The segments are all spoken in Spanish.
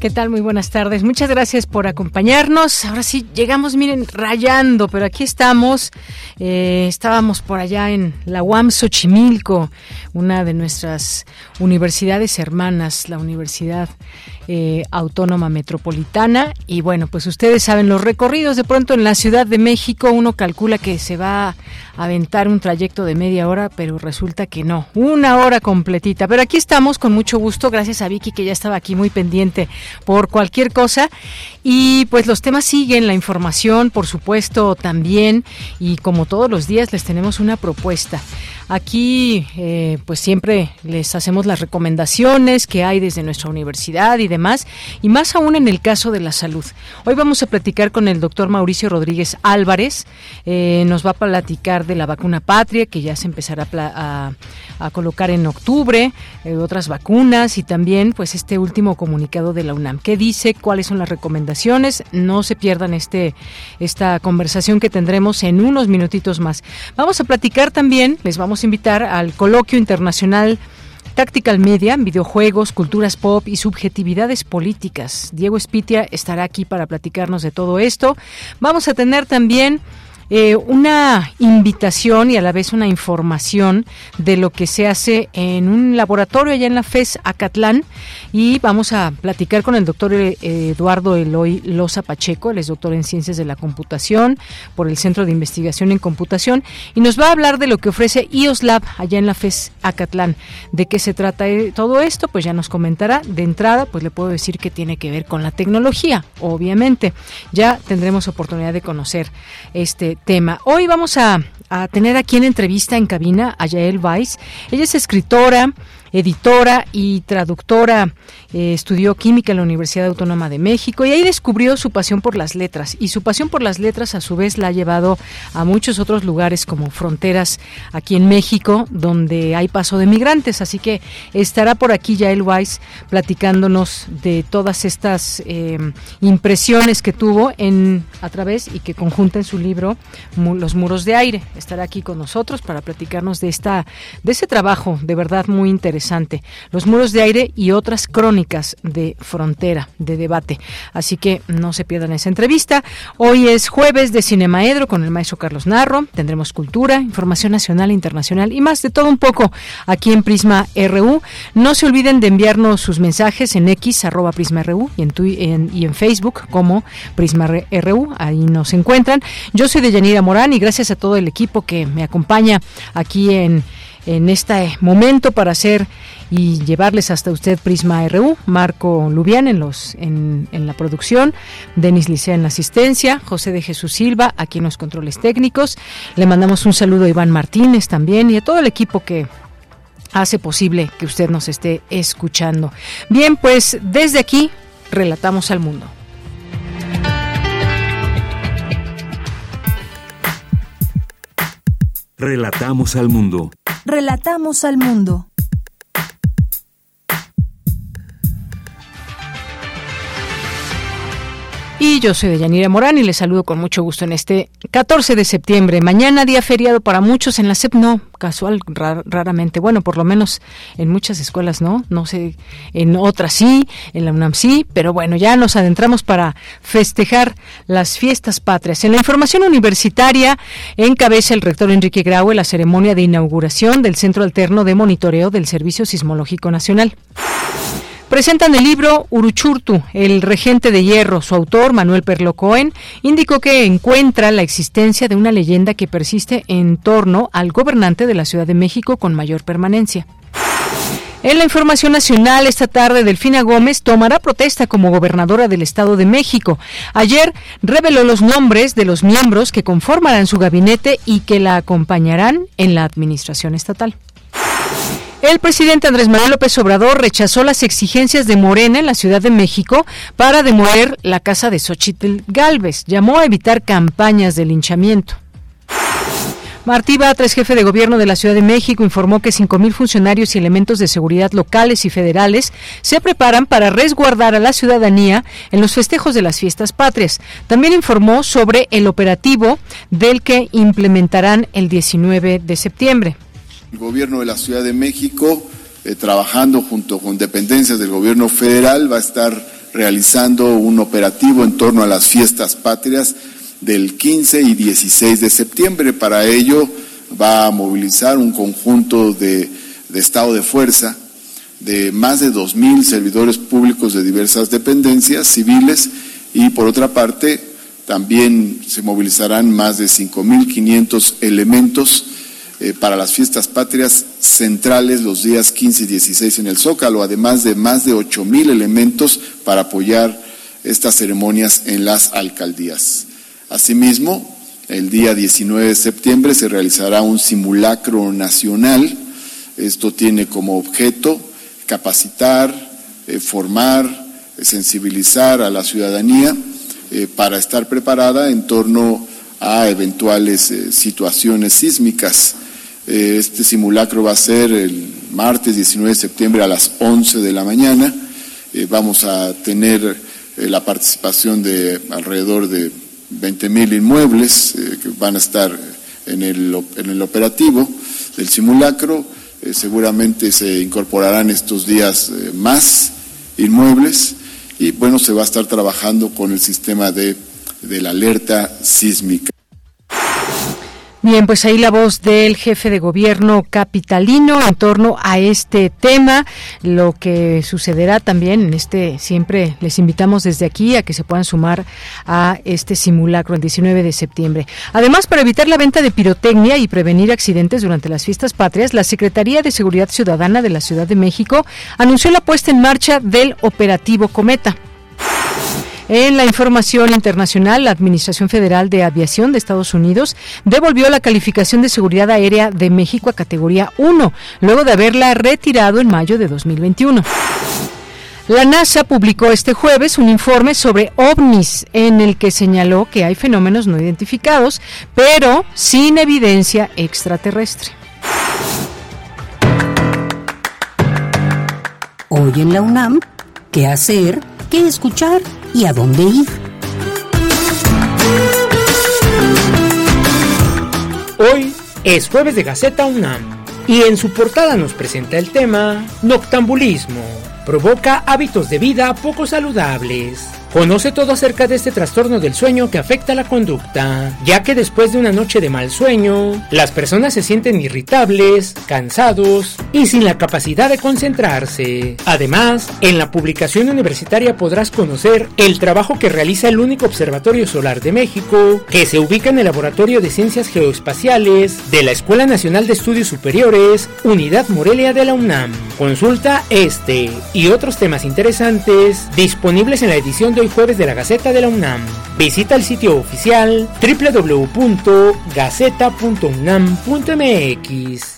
¿Qué tal? Muy buenas tardes. Muchas gracias por acompañarnos. Ahora sí, llegamos, miren, rayando, pero aquí estamos. Eh, estábamos por allá en la UAM Xochimilco, una de nuestras universidades hermanas, la Universidad eh, Autónoma Metropolitana. Y bueno, pues ustedes saben, los recorridos de pronto en la Ciudad de México, uno calcula que se va a aventar un trayecto de media hora, pero resulta que no, una hora completita. Pero aquí estamos con mucho gusto, gracias a Vicky que ya estaba aquí muy pendiente por cualquier cosa. Y pues los temas siguen, la información, por supuesto, también. Y como todos los días les tenemos una propuesta. Aquí, eh, pues siempre les hacemos las recomendaciones que hay desde nuestra universidad y demás, y más aún en el caso de la salud. Hoy vamos a platicar con el doctor Mauricio Rodríguez Álvarez. Eh, nos va a platicar de la vacuna patria, que ya se empezará a, colocar en octubre, eh, otras vacunas y también, pues, este último comunicado de la UNAM. ¿Qué dice? ¿Cuáles son las recomendaciones? No se pierdan este esta conversación que tendremos en unos minutitos más. Vamos a platicar también, les vamos invitar al coloquio internacional Tactical Media, videojuegos, culturas pop y subjetividades políticas. Diego Espitia estará aquí para platicarnos de todo esto. Vamos a tener también eh, una invitación y a la vez una información de lo que se hace en un laboratorio allá en la FES Acatlán y vamos a platicar con el doctor eh, Eduardo Eloy Loza Pacheco, él es doctor en Ciencias de la Computación por el Centro de Investigación en Computación y nos va a hablar de lo que ofrece IOS Lab allá en la FES Acatlán. ¿De qué se trata eh, todo esto? Pues ya nos comentará. De entrada, pues le puedo decir que tiene que ver con la tecnología, obviamente. Ya tendremos oportunidad de conocer este tema. Hoy vamos a, tener aquí en entrevista en cabina a Yael Weiss. Ella es escritora, editora y traductora. Eh, estudió química en la Universidad Autónoma de México y ahí descubrió su pasión por las letras. Y su pasión por las letras a su vez la ha llevado a muchos otros lugares como fronteras aquí en México, donde hay paso de migrantes. Así que estará por aquí Yael Weiss platicándonos de todas estas eh, impresiones que tuvo en a través y que conjunta en su libro Los muros de aire. Estará aquí con nosotros para platicarnos de esta de ese trabajo de verdad muy interesante los muros de aire y otras crónicas de frontera, de debate. Así que no se pierdan esa entrevista. Hoy es jueves de Cinemaedro con el maestro Carlos Narro. Tendremos cultura, información nacional e internacional y más de todo un poco aquí en Prisma RU. No se olviden de enviarnos sus mensajes en X, arroba y en, y en Facebook como Prisma RU. Ahí nos encuentran. Yo soy de Yanira Morán y gracias a todo el equipo que me acompaña aquí en en este momento para hacer y llevarles hasta usted Prisma RU, Marco Lubián en los en, en la producción, Denis Licea en la asistencia, José de Jesús Silva aquí en los controles técnicos. Le mandamos un saludo a Iván Martínez también y a todo el equipo que hace posible que usted nos esté escuchando. Bien, pues desde aquí relatamos al mundo. Relatamos al mundo. Relatamos al mundo. Y yo soy Deyanira Morán y les saludo con mucho gusto en este 14 de septiembre. Mañana día feriado para muchos en la SEP, no, casual, raramente. Bueno, por lo menos en muchas escuelas no, no sé, en otras sí, en la UNAM sí, pero bueno, ya nos adentramos para festejar las fiestas patrias. En la información universitaria encabeza el rector Enrique Graue la ceremonia de inauguración del Centro Alterno de Monitoreo del Servicio Sismológico Nacional. Presentan el libro Uruchurtu, el regente de hierro. Su autor, Manuel Perlo Cohen, indicó que encuentra la existencia de una leyenda que persiste en torno al gobernante de la Ciudad de México con mayor permanencia. En la información nacional, esta tarde, Delfina Gómez tomará protesta como gobernadora del Estado de México. Ayer reveló los nombres de los miembros que conformarán su gabinete y que la acompañarán en la administración estatal. El presidente Andrés Manuel López Obrador rechazó las exigencias de Morena en la Ciudad de México para demoler la casa de Xochitl Galvez. Llamó a evitar campañas de linchamiento. Martí Batres, jefe de gobierno de la Ciudad de México, informó que 5.000 funcionarios y elementos de seguridad locales y federales se preparan para resguardar a la ciudadanía en los festejos de las fiestas patrias. También informó sobre el operativo del que implementarán el 19 de septiembre. El gobierno de la Ciudad de México, eh, trabajando junto con dependencias del gobierno federal, va a estar realizando un operativo en torno a las fiestas patrias del 15 y 16 de septiembre. Para ello va a movilizar un conjunto de, estado de fuerza de más de 2.000 servidores públicos de diversas dependencias civiles y por otra parte también se movilizarán más de 5.500 elementos eh, para las fiestas patrias centrales los días 15 y 16 en el Zócalo, además de más de 8.000 elementos para apoyar estas ceremonias en las alcaldías. Asimismo, el día 19 de septiembre se realizará un simulacro nacional. Esto tiene como objeto capacitar, eh, formar, eh, sensibilizar a la ciudadanía para estar preparada en torno a eventuales situaciones sísmicas. Este simulacro va a ser el martes 19 de septiembre a las 11 de la mañana. Vamos a tener la participación de alrededor de 20.000 inmuebles eh, que van a estar en el, en el operativo del simulacro. Eh, seguramente se incorporarán estos días eh, más inmuebles y bueno, se va a estar trabajando con el sistema de, de la alerta sísmica. Bien, pues ahí la voz del jefe de gobierno capitalino en torno a este tema, lo que sucederá también en este, siempre les invitamos desde aquí a que se puedan sumar a este simulacro el 19 de septiembre. Además, para evitar la venta de pirotecnia y prevenir accidentes durante las fiestas patrias, la Secretaría de Seguridad Ciudadana de la Ciudad de México anunció la puesta en marcha del operativo Cometa. En la información internacional, la Administración Federal de Aviación de Estados Unidos devolvió la calificación de seguridad aérea de México a categoría 1, luego de haberla retirado en mayo de 2021. La NASA publicó este jueves un informe sobre ovnis en el que señaló que hay fenómenos no identificados, pero sin evidencia extraterrestre. Hoy en la UNAM, ¿qué hacer? ¿Qué escuchar? y a dónde ir. Hoy es jueves de Gaceta UNAM y en su portada nos presenta el tema Noctambulismo. Provoca hábitos de vida poco saludables. Conoce todo acerca de este trastorno del sueño que afecta la conducta, ya que después de una noche de mal sueño, las personas se sienten irritables, cansados y sin la capacidad de concentrarse. Además, en la publicación universitaria podrás conocer el trabajo que realiza el único observatorio solar de México, que se ubica en el Laboratorio de Ciencias Geoespaciales de la Escuela Nacional de Estudios Superiores, Unidad Morelia de la UNAM. Consulta este y otros temas interesantes disponibles en la edición de hoy jueves de la Gaceta de la UNAM. Visita el sitio oficial www.gaceta.unam.mx.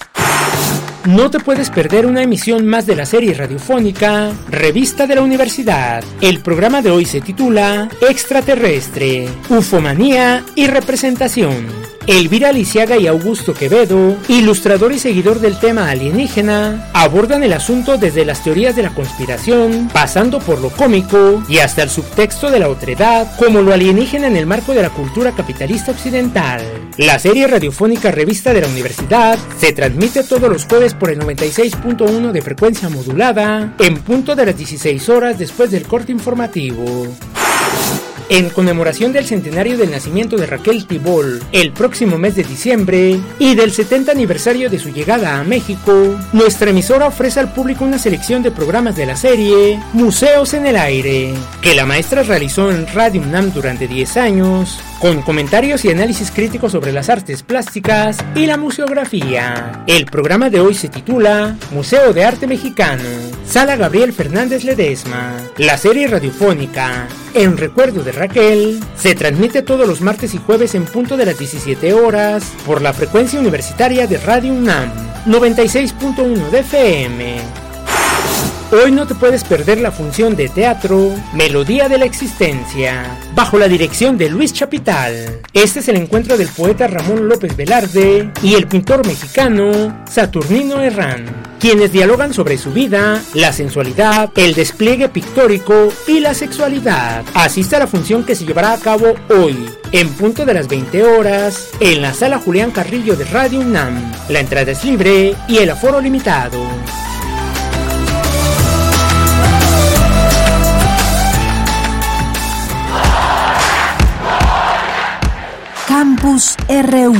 No te puedes perder una emisión más de la serie radiofónica Revista de la Universidad. El programa de hoy se titula Extraterrestre, Ufomanía y Representación. Elvira Lisiaga y Augusto Quevedo, ilustrador y seguidor del tema alienígena, abordan el asunto desde las teorías de la conspiración, pasando por lo cómico y hasta el subtexto de la otredad, como lo alienígena en el marco de la cultura capitalista occidental. La serie radiofónica Revista de la Universidad se transmite todos los jueves por el 96.1 de frecuencia modulada, en punto de las 16 horas después del corte informativo. En conmemoración del centenario del nacimiento de Raquel Tibol el próximo mes de diciembre y del 70 aniversario de su llegada a México, nuestra emisora ofrece al público una selección de programas de la serie Museos en el Aire, que la maestra realizó en Radio UNAM durante 10 años, con comentarios y análisis críticos sobre las artes plásticas y la museografía. El programa de hoy se titula Museo de Arte Mexicano, Sala Gabriel Fernández Ledesma. La serie radiofónica En Recuerdo de Raquel se transmite todos los martes y jueves en punto de las 17 horas por la frecuencia universitaria de Radio UNAM 96.1 de FM. Hoy no te puedes perder la función de teatro Melodía de la Existencia, bajo la dirección de Luis Chapital. Este es el encuentro del poeta Ramón López Velarde y el pintor mexicano Saturnino Herrán, quienes dialogan sobre su vida, la sensualidad, el despliegue pictórico y la sexualidad. Asiste a la función que se llevará a cabo hoy, en punto de las 20 horas, en la sala Julián Carrillo de Radio UNAM. La entrada es libre y el aforo limitado. Campus RU.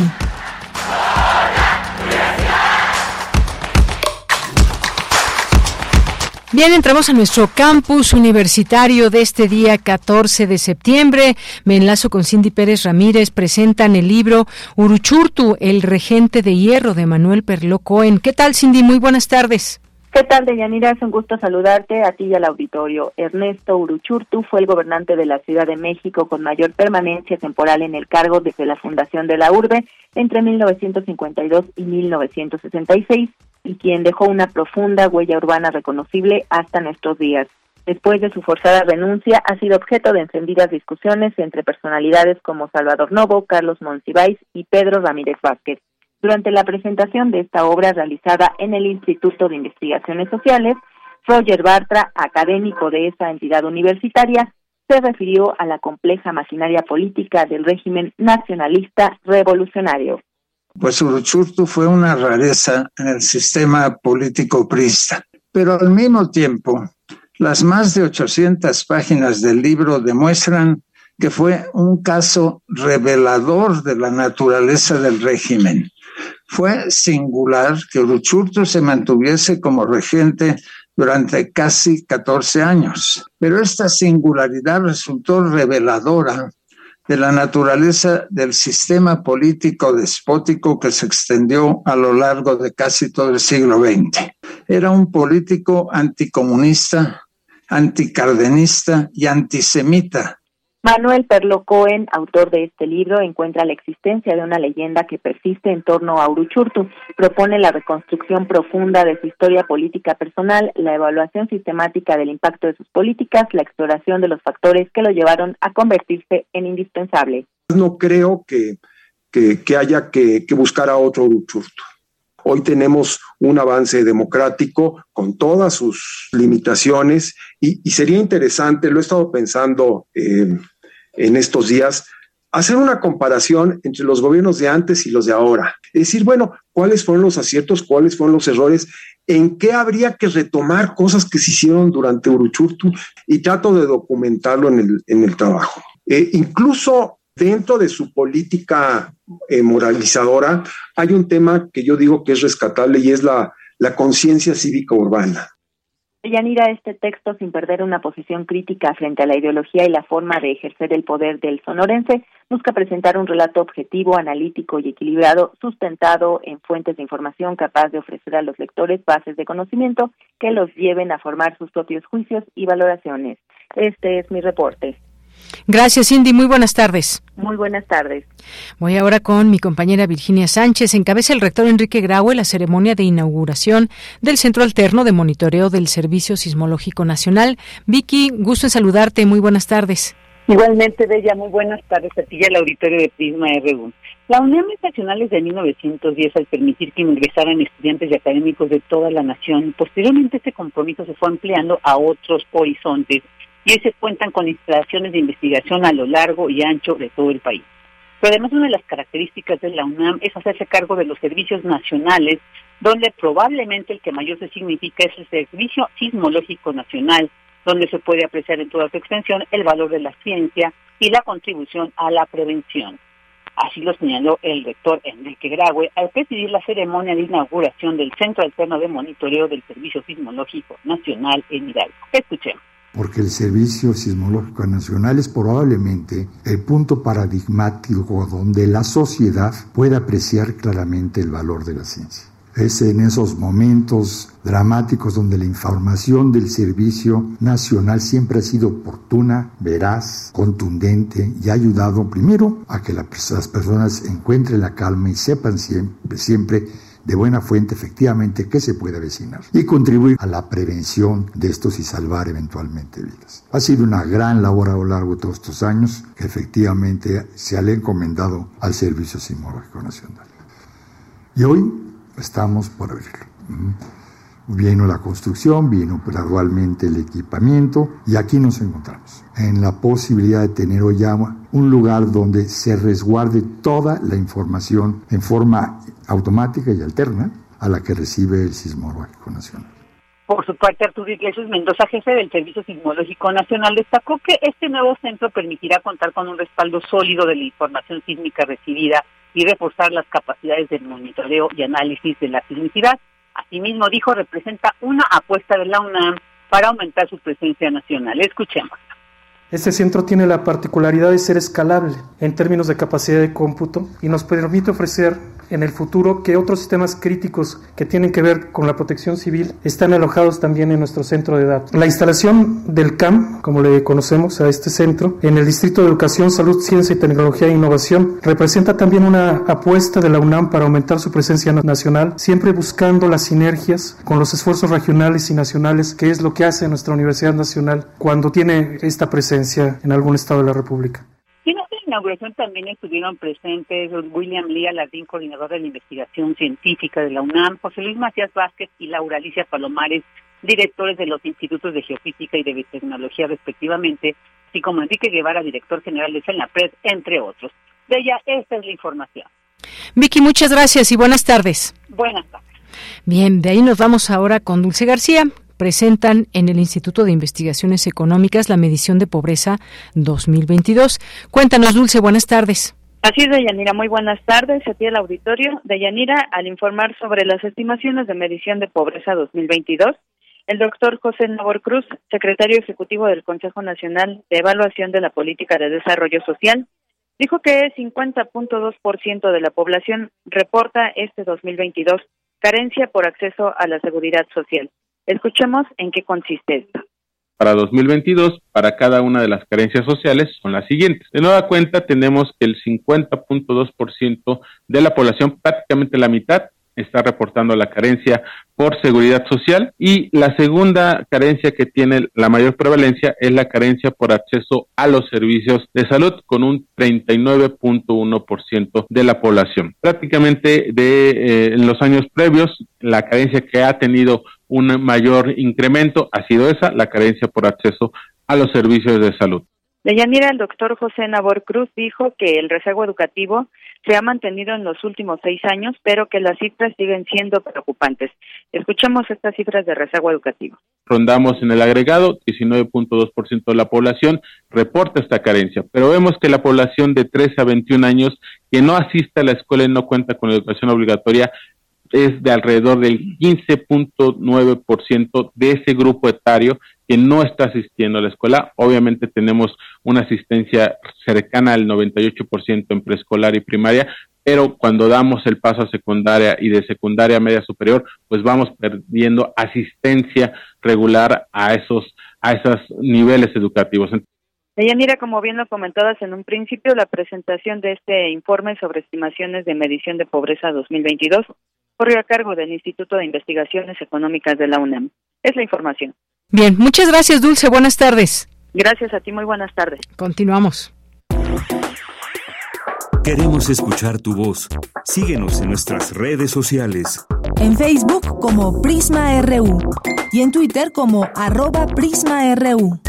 Bien, entramos a nuestro campus universitario de este día 14 de septiembre. Me enlazo con Cindy Pérez Ramírez. Presentan el libro Uruchurtu, el regente de hierro de Manuel Perlo Cohen. ¿Qué tal, Cindy? Muy buenas tardes. ¿Qué tal, Deyanira? Es un gusto saludarte a ti y al auditorio. Ernesto Uruchurtu fue el gobernante de la Ciudad de México con mayor permanencia temporal en el cargo desde la fundación de la urbe entre 1952 y 1966 y quien dejó una profunda huella urbana reconocible hasta nuestros días. Después de su forzada renuncia, ha sido objeto de encendidas discusiones entre personalidades como Salvador Novo, Carlos Monsiváis y Pedro Ramírez Vázquez durante la presentación de esta obra realizada en el Instituto de Investigaciones Sociales, Roger Bartra, académico de esa entidad universitaria, se refirió a la compleja maquinaria política del régimen nacionalista revolucionario. Pues Uruchurtu fue una rareza en el sistema político prista, pero al mismo tiempo, las más de 800 páginas del libro demuestran que fue un caso revelador de la naturaleza del régimen fue singular que Uruchurtu se mantuviese como regente durante casi 14 años, pero esta singularidad resultó reveladora de la naturaleza del sistema político despótico que se extendió a lo largo de casi todo el siglo XX. Era un político anticomunista, anticardenista y antisemita, Manuel Perlo Cohen, autor de este libro, encuentra la existencia de una leyenda que persiste en torno a Uruchurtu, propone la reconstrucción profunda de su historia política personal, la evaluación sistemática del impacto de sus políticas, la exploración de los factores que lo llevaron a convertirse en indispensable. No creo que, que, haya que, buscar a otro Uruchurtu. Hoy tenemos un avance democrático con todas sus limitaciones y, sería interesante, lo he estado pensando eh, en estos días, hacer una comparación entre los gobiernos de antes y los de ahora. Es decir, bueno, cuáles fueron los aciertos, cuáles fueron los errores, en qué habría que retomar cosas que se hicieron durante Uruchurtu y trato de documentarlo en el, en el trabajo. Eh, incluso dentro de su política eh, moralizadora hay un tema que yo digo que es rescatable y es la, la conciencia cívica urbana. Yanira, este texto, sin perder una posición crítica frente a la ideología y la forma de ejercer el poder del sonorense, busca presentar un relato objetivo, analítico y equilibrado, sustentado en fuentes de información capaz de ofrecer a los lectores bases de conocimiento que los lleven a formar sus propios juicios y valoraciones. Este es mi reporte. Gracias, Cindy. Muy buenas tardes. Muy buenas tardes. Voy ahora con mi compañera Virginia Sánchez. Encabeza el rector Enrique Graue la ceremonia de inauguración del Centro Alterno de Monitoreo del Servicio Sismológico Nacional. Vicky, gusto en saludarte. Muy buenas tardes. Igualmente, Bella, muy buenas tardes a ti y al auditorio de Prisma RU. La Unión es Nacional de 1910 al permitir que ingresaran estudiantes y académicos de toda la nación. Posteriormente, este compromiso se fue ampliando a otros horizontes y hoy cuentan con instalaciones de investigación a lo largo y ancho de todo el país. Pero además una de las características de la UNAM es hacerse cargo de los servicios nacionales, donde probablemente el que mayor se significa es el Servicio Sismológico Nacional, donde se puede apreciar en toda su extensión el valor de la ciencia y la contribución a la prevención. Así lo señaló el rector Enrique Graue al presidir la ceremonia de inauguración del Centro Alterno de Monitoreo del Servicio Sismológico Nacional en Hidalgo. Escuchemos porque el Servicio Sismológico Nacional es probablemente el punto paradigmático donde la sociedad puede apreciar claramente el valor de la ciencia. Es en esos momentos dramáticos donde la información del Servicio Nacional siempre ha sido oportuna, veraz, contundente y ha ayudado primero a que las personas encuentren la calma y sepan siempre, siempre de buena fuente efectivamente que se puede avecinar y contribuir a la prevención de estos y salvar eventualmente vidas. Ha sido una gran labor a lo largo de todos estos años que efectivamente se ha encomendado al Servicio Sismológico Nacional. Y hoy estamos por abrirlo. Vino la construcción, vino gradualmente el equipamiento y aquí nos encontramos, en la posibilidad de tener hoy ya un lugar donde se resguarde toda la información en forma automática y alterna a la que recibe el Sismológico Nacional. Por su parte, Arturo Iglesias Mendoza, jefe del Servicio Sismológico Nacional, destacó que este nuevo centro permitirá contar con un respaldo sólido de la información sísmica recibida y reforzar las capacidades de monitoreo y análisis de la sismicidad. Asimismo, dijo, representa una apuesta de la UNAM para aumentar su presencia nacional. Escuchemos. Este centro tiene la particularidad de ser escalable en términos de capacidad de cómputo y nos permite ofrecer en el futuro que otros sistemas críticos que tienen que ver con la protección civil están alojados también en nuestro centro de datos. La instalación del CAM, como le conocemos a este centro, en el Distrito de Educación, Salud, Ciencia y Tecnología e Innovación, representa también una apuesta de la UNAM para aumentar su presencia nacional, siempre buscando las sinergias con los esfuerzos regionales y nacionales, que es lo que hace nuestra Universidad Nacional cuando tiene esta presencia en algún estado de la República inauguración también estuvieron presentes William Lee Alardín, coordinador de la investigación científica de la UNAM, José Luis Macías Vázquez y Laura Alicia Palomares, directores de los institutos de geofísica y de biotecnología respectivamente, así como Enrique Guevara, director general de CENAPRED, entre otros. De ella, esta es la información. Vicky, muchas gracias y buenas tardes. Buenas tardes. Bien, de ahí nos vamos ahora con Dulce García, presentan en el Instituto de Investigaciones Económicas la medición de pobreza 2022. Cuéntanos, Dulce, buenas tardes. Así es, Deyanira. Muy buenas tardes. A ti el auditorio. Deyanira, al informar sobre las estimaciones de medición de pobreza 2022, el doctor José Nabor Cruz, secretario ejecutivo del Consejo Nacional de Evaluación de la Política de Desarrollo Social, dijo que 50.2% de la población reporta este 2022 carencia por acceso a la seguridad social. Escuchemos en qué consiste esto. Para 2022, para cada una de las carencias sociales son las siguientes. De nueva cuenta, tenemos que el 50.2% de la población, prácticamente la mitad, está reportando la carencia por seguridad social y la segunda carencia que tiene la mayor prevalencia es la carencia por acceso a los servicios de salud con un 39.1% de la población. Prácticamente de eh, en los años previos la carencia que ha tenido un mayor incremento ha sido esa, la carencia por acceso a los servicios de salud. De Yanira, el doctor José Nabor Cruz dijo que el rezago educativo se ha mantenido en los últimos seis años, pero que las cifras siguen siendo preocupantes. Escuchemos estas cifras de rezago educativo. Rondamos en el agregado, 19.2% de la población reporta esta carencia, pero vemos que la población de 3 a 21 años que no asiste a la escuela y no cuenta con educación obligatoria es de alrededor del 15.9% de ese grupo etario que no está asistiendo a la escuela. Obviamente tenemos una asistencia cercana al 98% en preescolar y primaria, pero cuando damos el paso a secundaria y de secundaria a media superior, pues vamos perdiendo asistencia regular a esos a esos niveles educativos. Deyanira, como bien lo comentabas en un principio, la presentación de este informe sobre estimaciones de medición de pobreza 2022 corrió a cargo del Instituto de Investigaciones Económicas de la UNAM. Es la información. Bien, muchas gracias, Dulce. Buenas tardes. Gracias a ti, muy buenas tardes. Continuamos. Queremos escuchar tu voz. Síguenos en nuestras redes sociales. En Facebook como Prisma RU y en Twitter como arroba PrismaRU.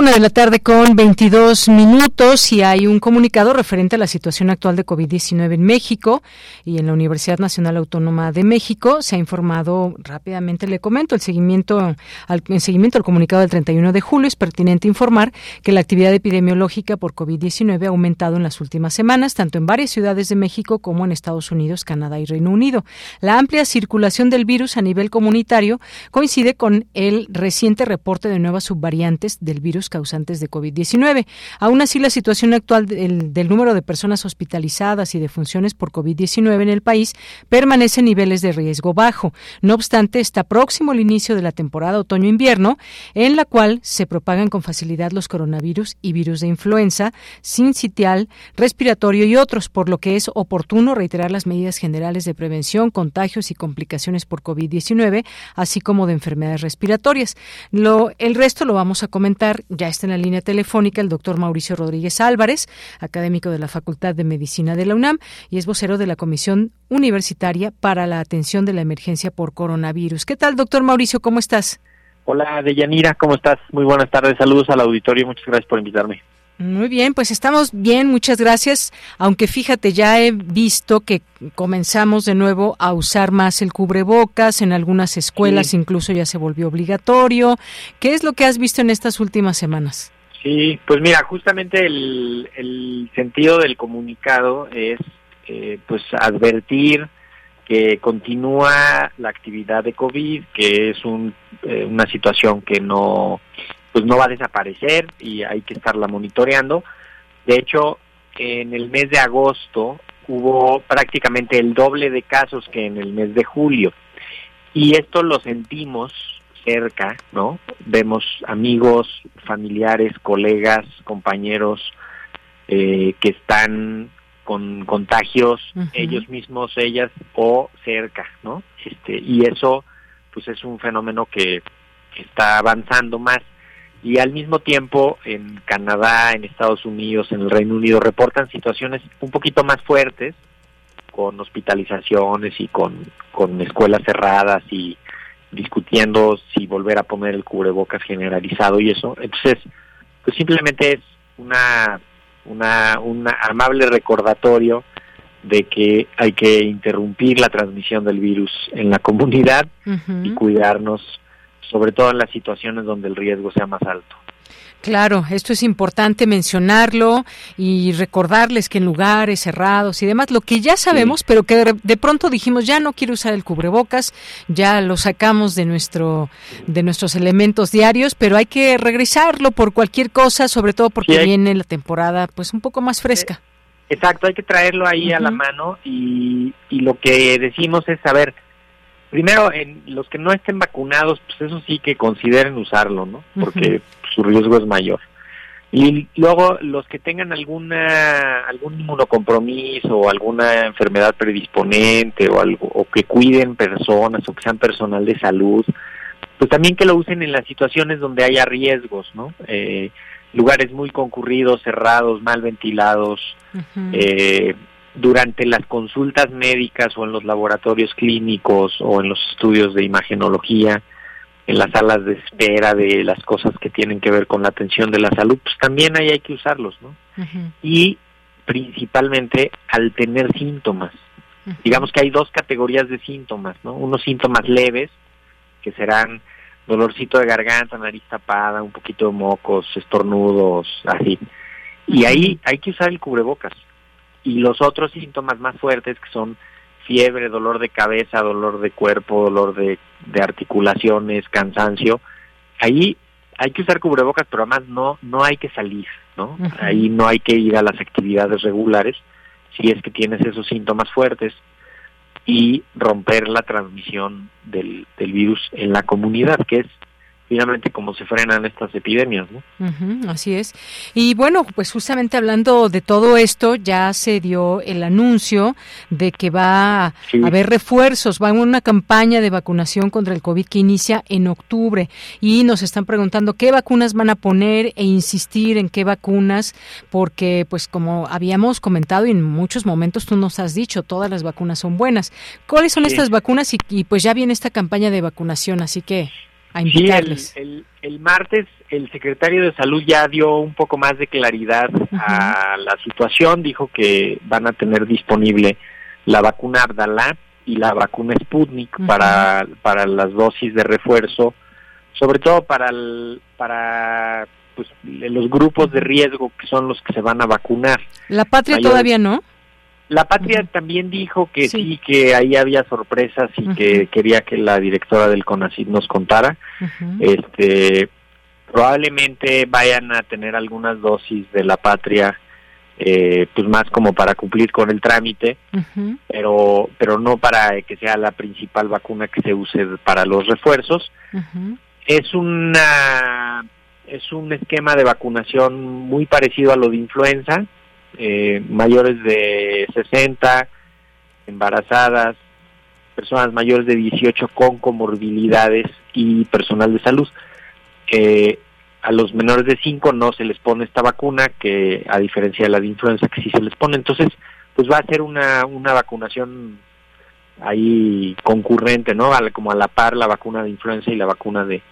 Una de la tarde con 22 minutos y hay un comunicado referente a la situación actual de COVID-19 en México y en la Universidad Nacional Autónoma de México. Se ha informado rápidamente, le comento, el seguimiento al, en seguimiento al comunicado del 31 de julio es pertinente informar que la actividad epidemiológica por COVID-19 ha aumentado en las últimas semanas, tanto en varias ciudades de México como en Estados Unidos, Canadá y Reino Unido. La amplia circulación del virus a nivel comunitario coincide con el reciente reporte de nuevas subvariantes del virus causantes de COVID-19. Aún así, la situación actual del, número de personas hospitalizadas y de funciones por COVID-19 en el país permanece en niveles de riesgo bajo. No obstante, está próximo el inicio de la temporada otoño-invierno, en la cual se propagan con facilidad los coronavirus y virus de influenza, sincitial, respiratorio y otros, por lo que es oportuno reiterar las medidas generales de prevención, contagios y complicaciones por COVID-19, así como de enfermedades respiratorias. El resto lo vamos a comentar ya está en la línea telefónica el doctor Mauricio Rodríguez Álvarez, académico de la Facultad de Medicina de la UNAM y es vocero de la Comisión Universitaria para la Atención de la Emergencia por Coronavirus. ¿Qué tal, doctor Mauricio? ¿Cómo estás? Hola, Deyanira, ¿cómo estás? Muy buenas tardes, saludos al auditorio, muchas gracias por invitarme. Muy bien, pues estamos bien, muchas gracias. Aunque fíjate, ya he visto que comenzamos de nuevo a usar más el cubrebocas, en algunas escuelas sí. incluso ya se volvió obligatorio. ¿Qué es lo que has visto en estas últimas semanas? Sí, pues mira, justamente el, el sentido del comunicado es eh, pues advertir que continúa la actividad de COVID, que es un, eh, una situación que no pues no va a desaparecer y hay que estarla monitoreando. De hecho, en el mes de agosto hubo prácticamente el doble de casos que en el mes de julio. Y esto lo sentimos cerca, ¿no? Vemos amigos, familiares, colegas, compañeros eh, que están con contagios uh -huh. ellos mismos, ellas o cerca, ¿no? Este, y eso pues es un fenómeno que, que está avanzando más y al mismo tiempo en Canadá, en Estados Unidos, en el Reino Unido reportan situaciones un poquito más fuertes con hospitalizaciones y con, con escuelas cerradas y discutiendo si volver a poner el cubrebocas generalizado y eso. Entonces, pues simplemente es una, una, un amable recordatorio de que hay que interrumpir la transmisión del virus en la comunidad uh -huh. y cuidarnos sobre todo en las situaciones donde el riesgo sea más alto. Claro, esto es importante mencionarlo y recordarles que en lugares cerrados y demás, lo que ya sabemos, sí. pero que de, pronto dijimos ya no quiero usar el cubrebocas, ya lo sacamos de nuestro de nuestros elementos diarios, pero hay que regresarlo por cualquier cosa, sobre todo porque sí, hay... viene la temporada pues un poco más fresca. Exacto, hay que traerlo ahí uh -huh. a la mano y, y lo que decimos es saber primero, en los que no estén vacunados, pues eso sí que consideren usarlo, ¿no? Porque uh -huh. su riesgo es mayor. Y luego los que tengan alguna algún inmunocompromiso o alguna enfermedad predisponente o algo o que cuiden personas o que sean personal de salud, pues también que lo usen en las situaciones donde haya riesgos, ¿no? Eh, lugares muy concurridos, cerrados, mal ventilados, uh -huh. eh, durante las consultas médicas o en los laboratorios clínicos o en los estudios de imagenología, en las salas de espera de las cosas que tienen que ver con la atención de la salud, pues también ahí hay que usarlos, ¿no? Uh -huh. Y principalmente al tener síntomas. Uh -huh. Digamos que hay dos categorías de síntomas, ¿no? Unos síntomas leves, que serán dolorcito de garganta, nariz tapada, un poquito de mocos, estornudos, así. Y ahí hay que usar el cubrebocas y los otros síntomas más fuertes que son fiebre, dolor de cabeza, dolor de cuerpo, dolor de, de articulaciones, cansancio, ahí hay que usar cubrebocas, pero además no no hay que salir, ¿no? Uh -huh. Ahí no hay que ir a las actividades regulares si es que tienes esos síntomas fuertes y romper la transmisión del, del virus en la comunidad, que es finalmente cómo se frenan estas epidemias, ¿no? Uh -huh, así es. Y bueno, pues justamente hablando de todo esto, ya se dio el anuncio de que va sí. a haber refuerzos, va a haber una campaña de vacunación contra el COVID que inicia en octubre y nos están preguntando qué vacunas van a poner e insistir en qué vacunas, porque pues como habíamos comentado y en muchos momentos tú nos has dicho, todas las vacunas son buenas. ¿Cuáles son sí. estas vacunas? Y, y pues ya viene esta campaña de vacunación, así que a. Sí, el, el, martes el secretario de Salud ya dio un poco más de claridad a la situación, dijo que van a tener disponible la vacuna Abdalá y la vacuna Sputnik para, para las dosis de refuerzo, sobre todo para, el, para pues, los grupos de riesgo que son los que se van a vacunar. La patria todavía no. La Patria también dijo que sí. que ahí había sorpresas y que quería que la directora del CONACYT nos contara. Este probablemente vayan a tener algunas dosis de la Patria eh, pues más como para cumplir con el trámite, pero pero no para que sea la principal vacuna que se use para los refuerzos. Es una es un esquema de vacunación muy parecido a lo de influenza, eh, mayores de 60, embarazadas, personas mayores de 18 con comorbilidades y personal de salud. Eh, a los menores de 5 no se les pone esta vacuna, que a diferencia de la de influenza que sí se les pone. Entonces, pues va a ser una, una vacunación ahí concurrente, ¿no? Como a la par la vacuna de influenza y la vacuna de,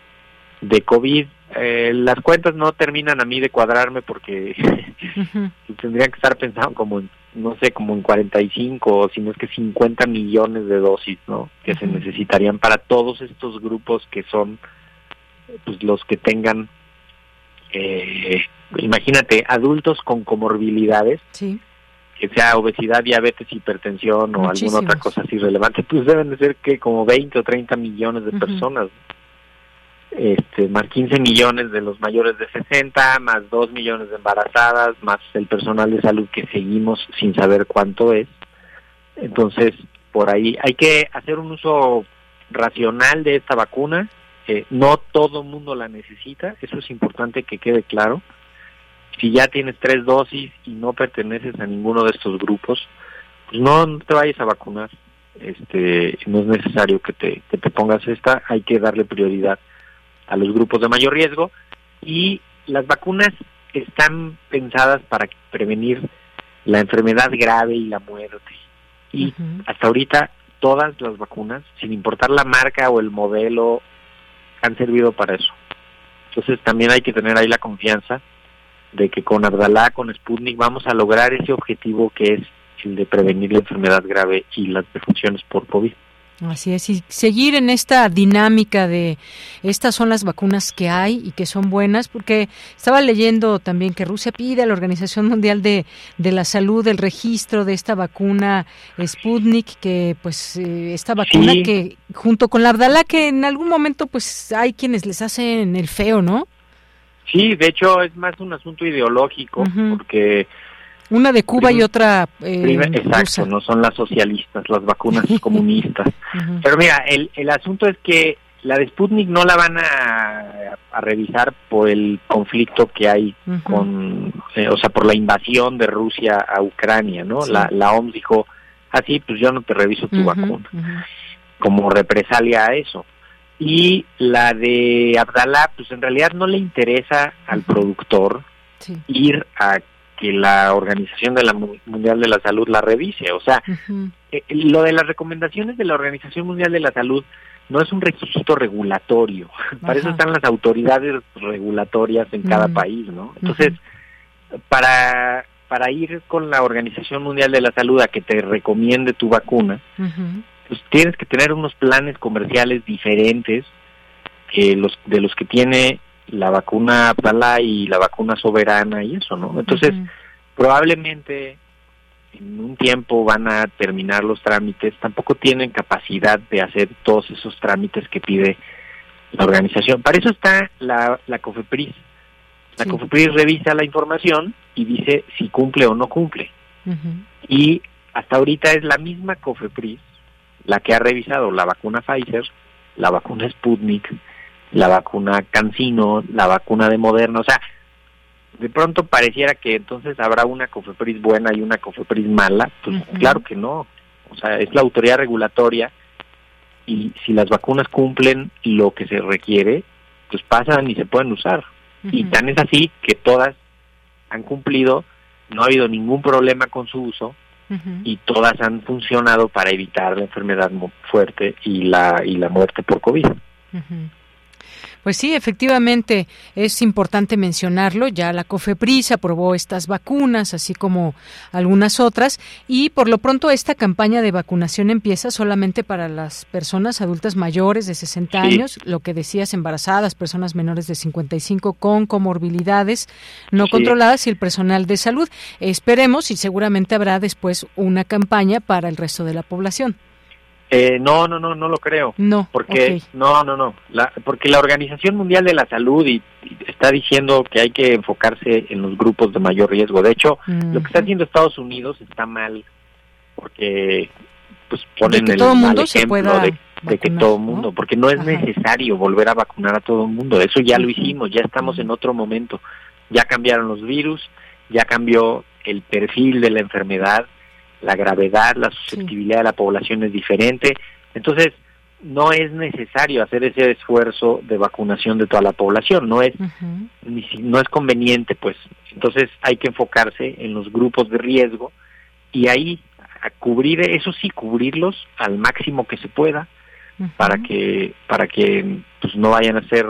de COVID. Eh, las cuentas no terminan a mí de cuadrarme porque tendrían que estar pensando como en, no sé, como en 45 o si no es que 50 millones de dosis, ¿no? Que se necesitarían para todos estos grupos que son pues los que tengan eh, imagínate, adultos con comorbilidades, que sea obesidad, diabetes, hipertensión o alguna otra cosa así relevante, pues deben de ser que como 20 o 30 millones de personas este, más 15 millones de los mayores de 60, más 2 millones de embarazadas, más el personal de salud que seguimos sin saber cuánto es. Entonces, por ahí hay que hacer un uso racional de esta vacuna. No todo mundo la necesita, eso es importante que quede claro. Si ya tienes tres dosis y no perteneces a ninguno de estos grupos, pues no, no te vayas a vacunar. Este, no es necesario que te, que te pongas esta, hay que darle prioridad a los grupos de mayor riesgo y las vacunas están pensadas para prevenir la enfermedad grave y la muerte. Y hasta ahorita todas las vacunas, sin importar la marca o el modelo, han servido para eso. Entonces también hay que tener ahí la confianza de que con Abdalá, con Sputnik, vamos a lograr ese objetivo que es el de prevenir la enfermedad grave y las defunciones por COVID. Así es, y seguir en esta dinámica de estas son las vacunas que hay y que son buenas, porque estaba leyendo también que Rusia pide a la Organización Mundial de, de la Salud el registro de esta vacuna Sputnik, que pues eh, esta vacuna que junto con la Abdala, que en algún momento pues hay quienes les hacen el feo, ¿no? Sí, de hecho es más un asunto ideológico, porque una de Cuba y otra eh, Exacto, no son las socialistas, las vacunas comunistas. Pero mira, el, el asunto es que la de Sputnik no la van a, a revisar por el conflicto que hay con, eh, o sea, por la invasión de Rusia a Ucrania, ¿no? La, la OMS dijo, así, ah, pues yo no te reviso tu vacuna, como represalia a eso. Y la de Abdalá, pues en realidad no le interesa al productor ir a que la Organización de la Mundial de la Salud la revise. O sea, eh, lo de las recomendaciones de la Organización Mundial de la Salud no es un requisito regulatorio. Para eso están las autoridades regulatorias en cada país, ¿no? Entonces, para para ir con la Organización Mundial de la Salud a que te recomiende tu vacuna, pues tienes que tener unos planes comerciales diferentes que los de los que tiene la vacuna Abdala y la vacuna soberana y eso, ¿no? Entonces, probablemente en un tiempo van a terminar los trámites, tampoco tienen capacidad de hacer todos esos trámites que pide la organización. Para eso está la, la COFEPRIS. La COFEPRIS revisa la información y dice si cumple o no cumple. Y hasta ahorita es la misma COFEPRIS la que ha revisado la vacuna Pfizer, la vacuna Sputnik, la vacuna Cancino, la vacuna de Moderna, o sea, de pronto pareciera que entonces habrá una COFEPRIS buena y una COFEPRIS mala, pues claro que no, o sea, es la autoridad regulatoria y si las vacunas cumplen lo que se requiere, pues pasan y se pueden usar. Y tan es así que todas han cumplido, no ha habido ningún problema con su uso y todas han funcionado para evitar la enfermedad fuerte y la y la muerte por COVID. Pues sí, efectivamente es importante mencionarlo. Ya la COFEPRIS aprobó estas vacunas, así como algunas otras, y por lo pronto esta campaña de vacunación empieza solamente para las personas adultas mayores de 60 años, lo que decías, embarazadas, personas menores de 55 con comorbilidades no controladas y el personal de salud. Esperemos y seguramente habrá después una campaña para el resto de la población. Eh, no, no, no, no lo creo. No. Porque, no, no, no. La, porque la Organización Mundial de la Salud y, está diciendo que hay que enfocarse en los grupos de mayor riesgo. De hecho, lo que está haciendo Estados Unidos está mal porque pues ponen el mal ejemplo de, que todo el mundo, porque no es necesario volver a vacunar a todo el mundo. Eso ya lo hicimos, ya estamos en otro momento. Ya cambiaron los virus, ya cambió el perfil de la enfermedad la gravedad, la susceptibilidad de la población es diferente. Entonces, no es necesario hacer ese esfuerzo de vacunación de toda la población, no es no es conveniente, pues. Entonces, hay que enfocarse en los grupos de riesgo y ahí a cubrir eso sí cubrirlos al máximo que se pueda para que para que pues no vayan a ser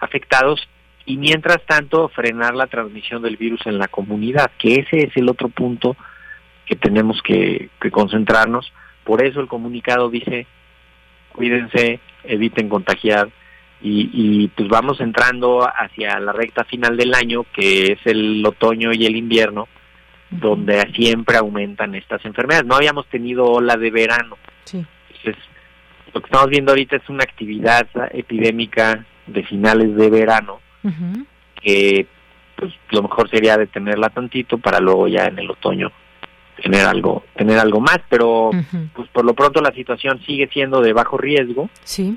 afectados y mientras tanto frenar la transmisión del virus en la comunidad, que ese es el otro punto que tenemos que, concentrarnos. Por eso el comunicado dice, cuídense, eviten contagiar y, y, pues vamos entrando hacia la recta final del año, que es el otoño y el invierno, donde siempre aumentan estas enfermedades. No habíamos tenido ola de verano. Sí. Entonces, lo que estamos viendo ahorita es una actividad epidémica de finales de verano, que pues lo mejor sería detenerla tantito para luego ya en el otoño tener algo tener algo más pero pues por lo pronto la situación sigue siendo de bajo riesgo. Sí.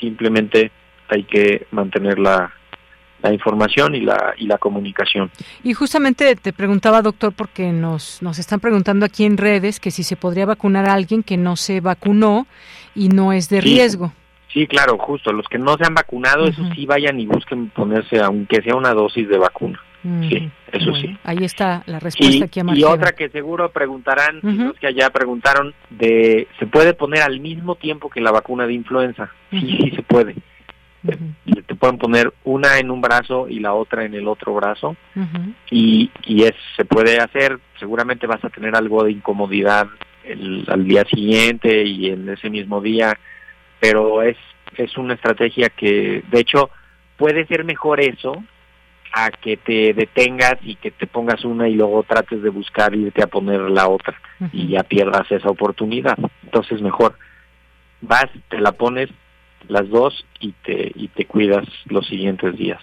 Simplemente hay que mantener la, la información y la y la comunicación. Y justamente te preguntaba doctor porque nos nos están preguntando aquí en redes que si se podría vacunar a alguien que no se vacunó y no es de riesgo. Sí, claro, justo. Los que no se han vacunado, eso sí vayan y busquen ponerse, aunque sea una dosis de vacuna. Sí, eso sí. Ahí está la respuesta aquí a Y otra que seguro preguntarán, los que allá preguntaron, de ¿se puede poner al mismo tiempo que la vacuna de influenza? Sí, sí se puede. Te pueden poner una en un brazo y la otra en el otro brazo y, y es, se puede hacer, seguramente vas a tener algo de incomodidad el, al día siguiente y en ese mismo día, pero es, es una estrategia que de hecho puede ser mejor eso a que te detengas y que te pongas una y luego trates de buscar irte a poner la otra y ya pierdas esa oportunidad. Entonces mejor vas, te la pones las dos y te y te cuidas los siguientes días.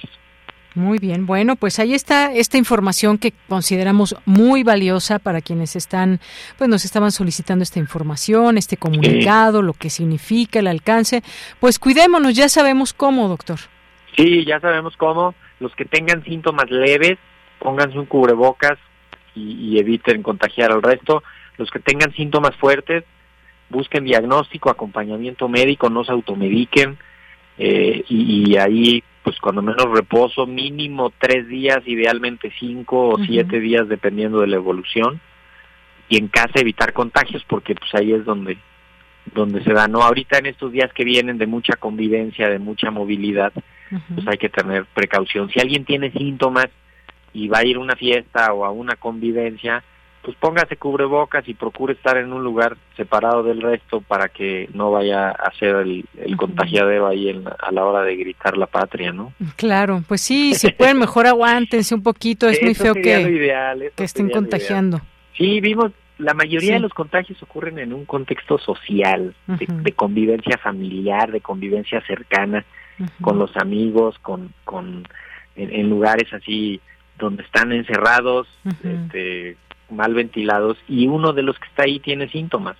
Muy bien, bueno, pues ahí está esta información que consideramos muy valiosa para quienes están, pues nos estaban solicitando esta información, este comunicado, lo que significa el alcance. Pues cuidémonos, ya sabemos cómo, doctor. Sí, ya sabemos cómo los que tengan síntomas leves, pónganse un cubrebocas y, eviten contagiar al resto. Los que tengan síntomas fuertes, busquen diagnóstico, acompañamiento médico, no se automediquen eh, y, ahí, pues cuando menos reposo, mínimo tres días, idealmente cinco o siete días, dependiendo de la evolución. Y en casa evitar contagios, porque pues ahí es donde donde se da, ¿no? Ahorita en estos días que vienen de mucha convivencia, de mucha movilidad, pues hay que tener precaución. Si alguien tiene síntomas y va a ir a una fiesta o a una convivencia, pues póngase cubrebocas y procure estar en un lugar separado del resto para que no vaya a ser el, el contagiadero ahí en, a la hora de gritar la patria, ¿no? Claro, pues sí, si pueden mejor aguántense un poquito, es muy feo que, que estén contagiando. Sí, vimos, la mayoría de los contagios ocurren en un contexto social, de, convivencia familiar, de convivencia cercana con los amigos, con, con en, lugares así donde están encerrados, este, mal ventilados, y uno de los que está ahí tiene síntomas.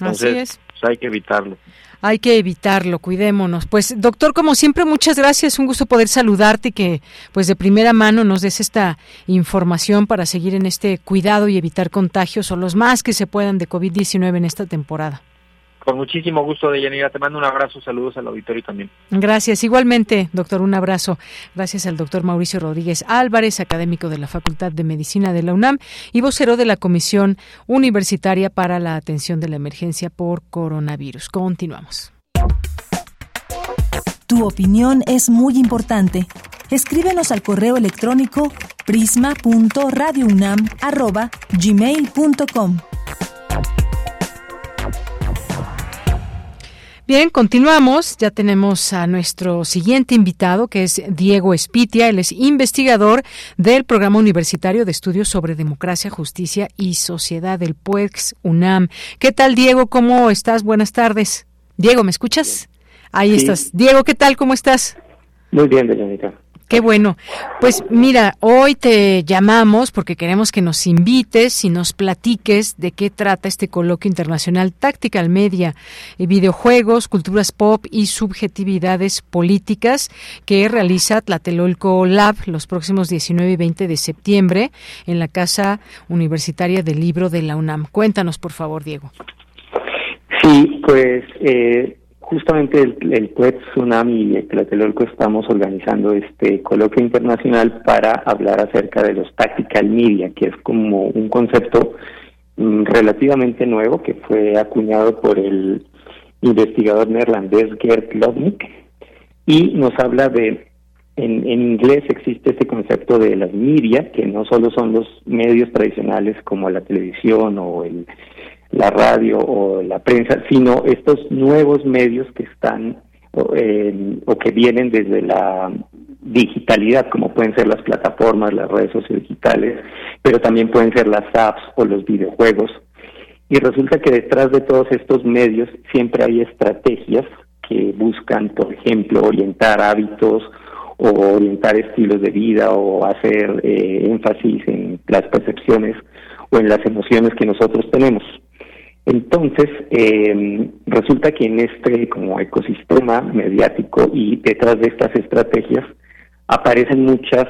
así es. Pues, hay que evitarlo. Hay que evitarlo, cuidémonos. Pues doctor, como siempre, muchas gracias, un gusto poder saludarte y que pues de primera mano nos des esta información para seguir en este cuidado y evitar contagios o los más que se puedan de COVID-19 en esta temporada. Con muchísimo gusto, Deyanira. Te mando un abrazo, saludos al auditorio también. Gracias. Igualmente, doctor, un abrazo. Gracias al doctor Mauricio Rodríguez Álvarez, académico de la Facultad de Medicina de la UNAM y vocero de la Comisión Universitaria para la Atención de la Emergencia por Coronavirus. Continuamos. Tu opinión es muy importante. Escríbenos al correo electrónico prisma.radiounam@gmail.com. Bien, continuamos. Ya tenemos a nuestro siguiente invitado, que es Diego Espitia. Él es investigador del Programa Universitario de Estudios sobre Democracia, Justicia y Sociedad del PUEX UNAM. ¿Qué tal, Diego? ¿Cómo estás? Buenas tardes. Diego, ¿me escuchas? Ahí estás. Diego, ¿qué tal? ¿Cómo estás? Muy bien, Verónica. Qué bueno. Pues mira, hoy te llamamos porque queremos que nos invites y nos platiques de qué trata este coloquio internacional Tactical Media, eh, videojuegos, culturas pop y subjetividades políticas que realiza Tlatelolco Lab los próximos 19 y 20 de septiembre en la Casa Universitaria del Libro de la UNAM. Cuéntanos, por favor, Diego. Sí, pues eh, justamente el, el Tsunami y el Tlatelolco estamos organizando este coloquio internacional para hablar acerca de los tactical media, que es como un concepto mm, relativamente nuevo que fue acuñado por el investigador neerlandés Gert Lodnik. Y nos habla de en, en, inglés existe este concepto de las media, que no solo son los medios tradicionales como la televisión o el, la radio o la prensa, sino estos nuevos medios que están o que vienen desde la digitalidad, como pueden ser las plataformas, las redes sociales digitales, pero también pueden ser las apps o los videojuegos. Y resulta que detrás de todos estos medios siempre hay estrategias que buscan, por ejemplo, orientar hábitos o orientar estilos de vida o hacer eh, énfasis en las percepciones o en las emociones que nosotros tenemos. Entonces, eh, resulta que en este como ecosistema mediático y detrás de estas estrategias aparecen muchas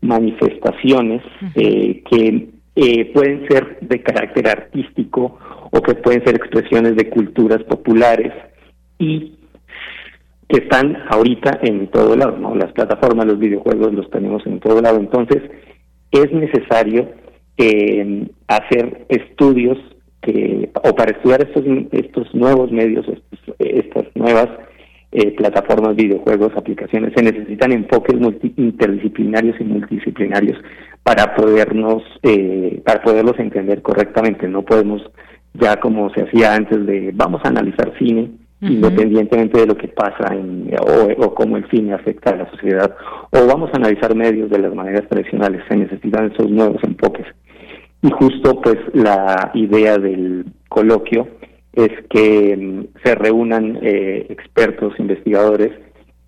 manifestaciones eh, que eh, pueden ser de carácter artístico o que pueden ser expresiones de culturas populares y que están ahorita en todo lado, ¿no? Las plataformas, los videojuegos los tenemos en todo lado. Entonces, es necesario hacer estudios o para estudiar estos, estos nuevos medios, estas nuevas eh, plataformas, videojuegos, aplicaciones, se necesitan enfoques interdisciplinarios y multidisciplinarios para podernos, eh, para poderlos entender correctamente. No podemos ya como se hacía antes de vamos a analizar cine independientemente de lo que pasa en, o, o cómo el cine afecta a la sociedad, o vamos a analizar medios de las maneras tradicionales. Se necesitan esos nuevos enfoques. Y justo pues la idea del coloquio es que mm, se reúnan eh, expertos, investigadores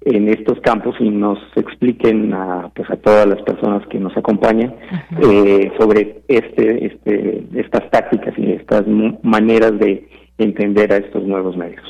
en estos campos y nos expliquen a, pues a todas las personas que nos acompañan eh, sobre este, este, estas tácticas y estas maneras de entender a estos nuevos medios.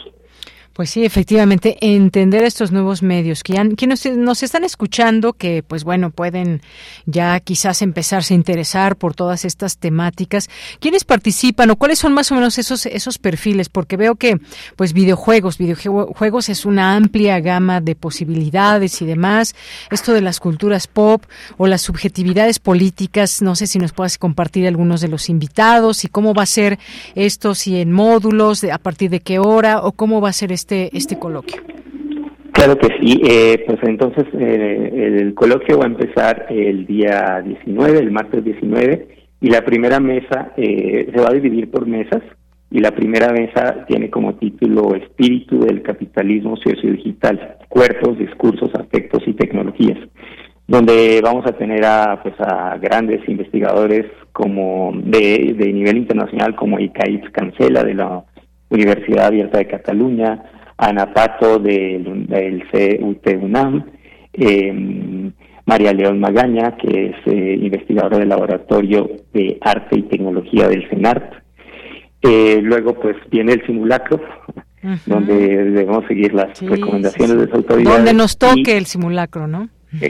Pues sí, efectivamente, entender estos nuevos medios que, ya, que nos, están escuchando, que pues bueno, pueden ya quizás empezarse a interesar por todas estas temáticas. ¿Quiénes participan o cuáles son más o menos esos, esos perfiles? Porque veo que pues videojuegos, videojuegos es una amplia gama de posibilidades y demás. Esto de las culturas pop o las subjetividades políticas, no sé si nos puedas compartir algunos de los invitados y cómo va a ser esto, si en módulos, a partir de qué hora o cómo va a ser este este, este coloquio? Claro que sí, eh, pues entonces eh, el coloquio va a empezar el día 19, el martes 19, y la primera mesa eh, se va a dividir por mesas, y la primera mesa tiene como título Espíritu del capitalismo socio-digital, cuerpos, discursos, afectos y tecnologías, donde vamos a tener a, pues, a grandes investigadores como de, de nivel internacional como Icaiz Cancela de la Universidad Abierta de Cataluña, Ana Pato del, del CUT UNAM, eh, María León Magaña, que es eh, investigadora del Laboratorio de Arte y Tecnología del CENART. Eh, luego, pues, viene el simulacro, donde debemos seguir las recomendaciones de las autoridades. Donde nos toque el simulacro, ¿no?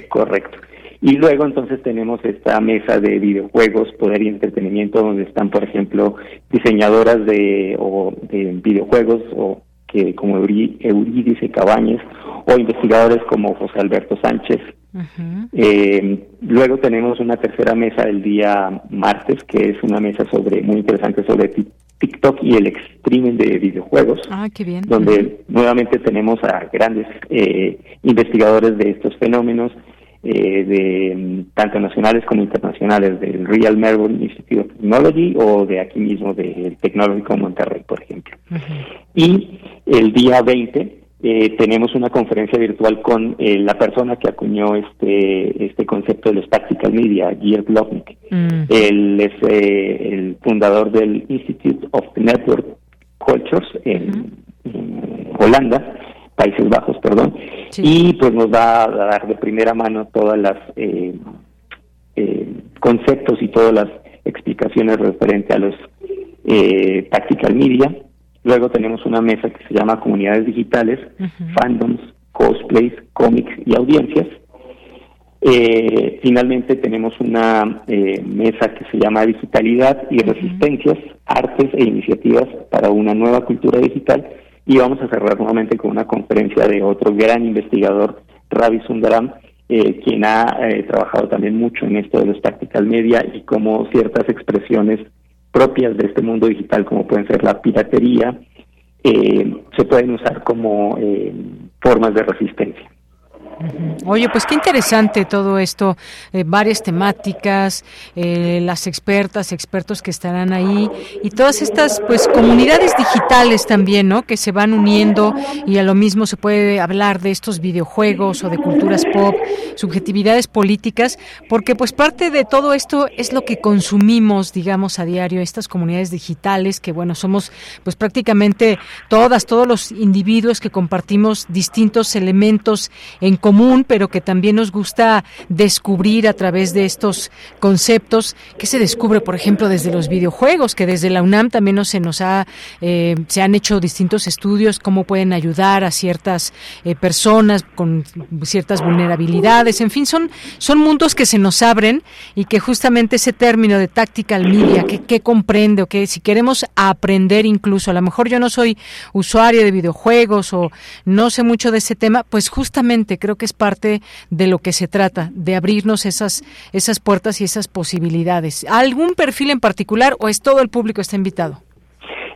correcto. Y luego entonces tenemos esta mesa de videojuegos, poder y entretenimiento, donde están, por ejemplo, diseñadoras de, o de videojuegos o que como Eurídice Cabañez o investigadores como José Alberto Sánchez. eh, luego tenemos una tercera mesa el día martes, que es una mesa sobre muy interesante sobre TikTok y el streaming de videojuegos. Ah, qué bien. Donde nuevamente tenemos a grandes investigadores de estos fenómenos, de mm, tanto nacionales como internacionales, del Real Melbourne Institute of Technology o de aquí mismo del Tecnológico Monterrey, por ejemplo. Y el día 20 eh, tenemos una conferencia virtual con eh, la persona que acuñó este este concepto de los tactical media, Geert Lopnik. Mm. Él es eh, el fundador del Institute of Network Cultures en, Holanda, Países Bajos, perdón, y pues nos va a dar de primera mano todas las conceptos y todas las explicaciones referente a los tactical media. Luego tenemos una mesa que se llama Comunidades Digitales, Fandoms, Cosplays, Cómics y Audiencias. Eh, finalmente tenemos una eh, mesa que se llama Digitalidad y Resistencias, Artes e Iniciativas para una nueva cultura digital. Y vamos a cerrar nuevamente con una conferencia de otro gran investigador, Ravi Sundaram, eh, quien ha trabajado también mucho en esto de los tactical media y cómo ciertas expresiones propias de este mundo digital, como pueden ser la piratería, eh, se pueden usar como eh, formas de resistencia. Oye, pues qué interesante todo esto, eh, varias temáticas, eh, las expertas, expertos que estarán ahí y todas estas pues comunidades digitales también, ¿no? Que se van uniendo y a lo mismo se puede hablar de estos videojuegos o de culturas pop, subjetividades políticas, porque pues parte de todo esto es lo que consumimos, digamos, a diario, estas comunidades digitales que bueno, somos pues prácticamente todas, todos los individuos que compartimos distintos elementos en común, pero que también nos gusta descubrir a través de estos conceptos que se descubre, por ejemplo, desde los videojuegos, que desde la UNAM también no se nos ha, eh, se han hecho distintos estudios cómo pueden ayudar a ciertas eh, personas con ciertas vulnerabilidades, en fin, son, son mundos que se nos abren y que justamente ese término de tactical media, que, comprende o que si queremos aprender incluso, a lo mejor yo no soy usuario de videojuegos o no sé mucho de ese tema, pues justamente creo que es parte de lo que se trata, de abrirnos esas, esas puertas y esas posibilidades. ¿Algún perfil en particular o es todo el público está invitado?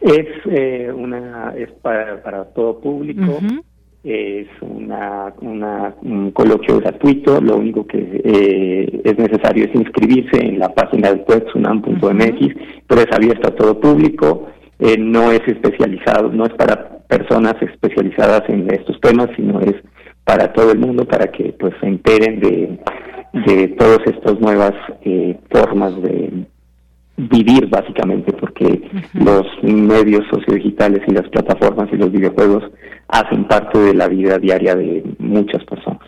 Es eh, una es para, para todo público. Es una, una, un coloquio gratuito, lo único que eh, es necesario es inscribirse en la página del web sunam.mx, pero es abierto a todo público, eh, no es especializado, no es para personas especializadas en estos temas, sino es para todo el mundo, para que pues se enteren de, de todas estas nuevas eh, formas de vivir básicamente, porque los medios sociodigitales y las plataformas y los videojuegos hacen parte de la vida diaria de muchas personas.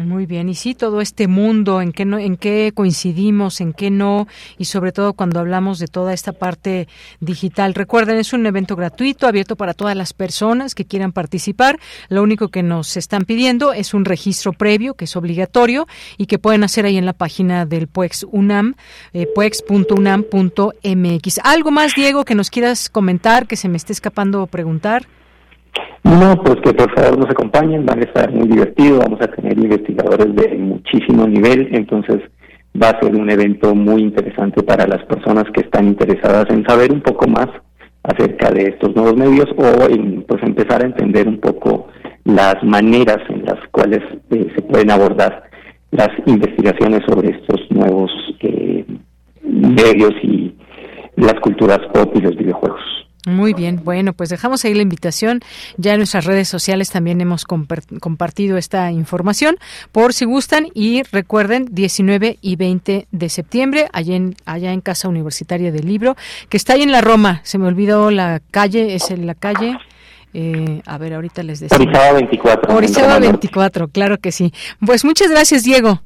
Muy bien, y sí, todo este mundo, en qué, no, en qué coincidimos, en qué no, y sobre todo cuando hablamos de toda esta parte digital. Recuerden, es un evento gratuito, abierto para todas las personas que quieran participar. Lo único que nos están pidiendo es un registro previo, que es obligatorio, y que pueden hacer ahí en la página del PUEX UNAM, eh, puex.unam.mx. ¿Algo más, Diego, que nos quieras comentar, que se me esté escapando preguntar? No, pues que por favor nos acompañen, van a estar muy divertidos, vamos a tener investigadores de muchísimo nivel, entonces va a ser un evento muy interesante para las personas que están interesadas en saber un poco más acerca de estos nuevos medios o en, pues empezar a entender un poco las maneras en las cuales eh, se pueden abordar las investigaciones sobre estos nuevos eh, medios y las culturas pop y los videojuegos. Muy bien, bueno, pues dejamos ahí la invitación. Ya en nuestras redes sociales también hemos compartido esta información por si gustan y recuerden 19 y 20 de septiembre allá en, allá en Casa Universitaria del Libro, que está ahí en la Roma. Se me olvidó la calle, es en la calle. Eh, a ver, ahorita les decía. Orizaba 24. Orizaba 24, claro que sí. Pues muchas gracias, Diego.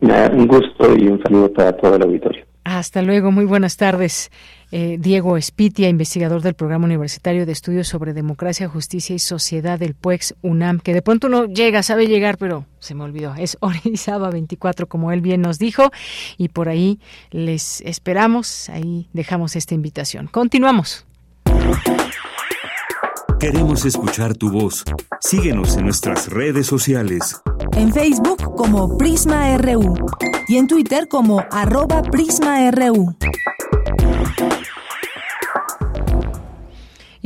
Un gusto y un saludo para todo el auditorio. Hasta luego, muy buenas tardes. Eh, Diego Espitia, investigador del Programa Universitario de Estudios sobre Democracia, Justicia y Sociedad del PUEX UNAM, que de pronto no llega, sabe llegar, pero se me olvidó. Es Orizaba 24, como él bien nos dijo, y por ahí les esperamos, ahí dejamos esta invitación. Continuamos. Queremos escuchar tu voz. Síguenos en nuestras redes sociales. En Facebook como Prisma RU y en Twitter como arroba PrismaRU.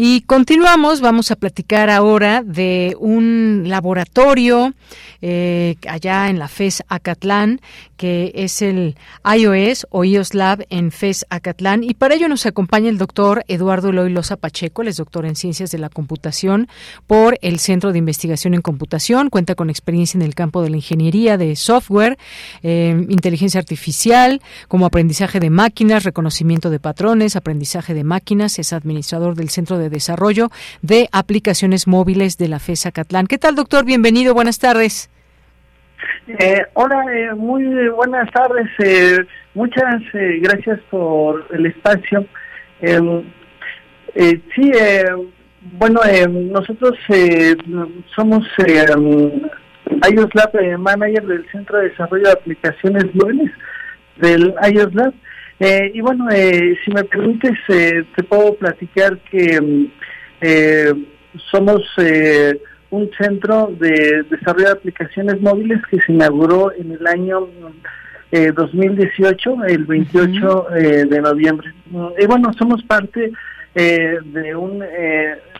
Y continuamos, vamos a platicar ahora de un laboratorio eh, allá en la FES Acatlán, que es el iOS o iOS Lab en FES Acatlán. Y para ello nos acompaña el doctor Eduardo Eloy Loza Pacheco, él es doctor en Ciencias de la Computación por el Centro de Investigación en Computación, cuenta con experiencia en el campo de la ingeniería de software, eh, inteligencia artificial, como aprendizaje de máquinas, reconocimiento de patrones, aprendizaje de máquinas, es administrador del Centro de Desarrollo de Aplicaciones Móviles de la FES Catlán. ¿Qué tal, doctor? Bienvenido, buenas tardes. Eh, hola, eh, muy buenas tardes. Eh, muchas gracias por el espacio. Em, sí, bueno, nosotros somos iOS Lab Manager del Centro de Desarrollo de Aplicaciones Móviles del iOS Lab. Y bueno, si me permites, te puedo platicar que em, somos un centro de desarrollo de aplicaciones móviles que se inauguró en el año 2018, eh, el 28 eh, de noviembre. Y bueno, somos parte eh, de un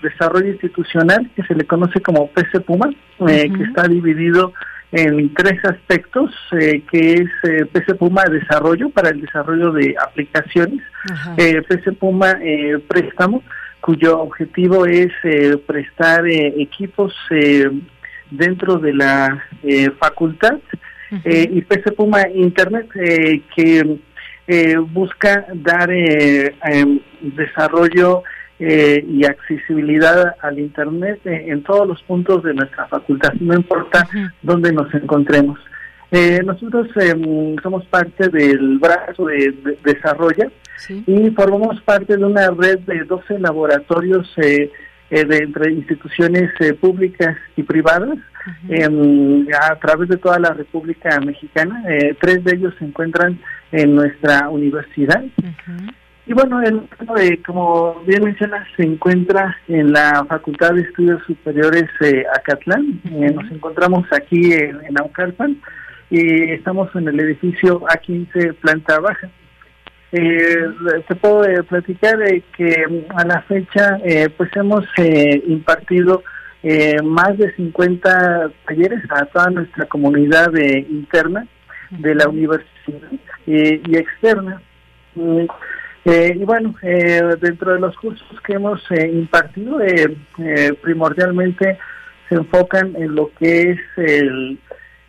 desarrollo institucional que se le conoce como PC Puma, que está dividido en tres aspectos, que es PC Puma Desarrollo para el desarrollo de aplicaciones, PC Puma Préstamo, cuyo objetivo es eh, prestar eh, equipos eh, dentro de la facultad y PC Puma Internet que busca dar em, desarrollo y accesibilidad al Internet en todos los puntos de nuestra facultad, no importa dónde nos encontremos. nosotros em, somos parte del brazo de, de Desarrolla, y formamos parte de una red de 12 laboratorios eh, eh, de entre instituciones eh, públicas y privadas a través de toda la República Mexicana. tres de ellos se encuentran en nuestra universidad. Y bueno, el, como bien mencionas, se encuentra en la Facultad de Estudios Superiores Acatlán. nos encontramos aquí en, en Aucalpan y estamos en el edificio A15, planta baja. Eh, te puedo eh, platicar que mm, a la fecha eh, pues hemos eh, impartido más de 50 talleres a toda nuestra comunidad interna de la universidad y externa. Mm, y bueno, dentro de los cursos que hemos impartido, primordialmente se enfocan en lo que es el,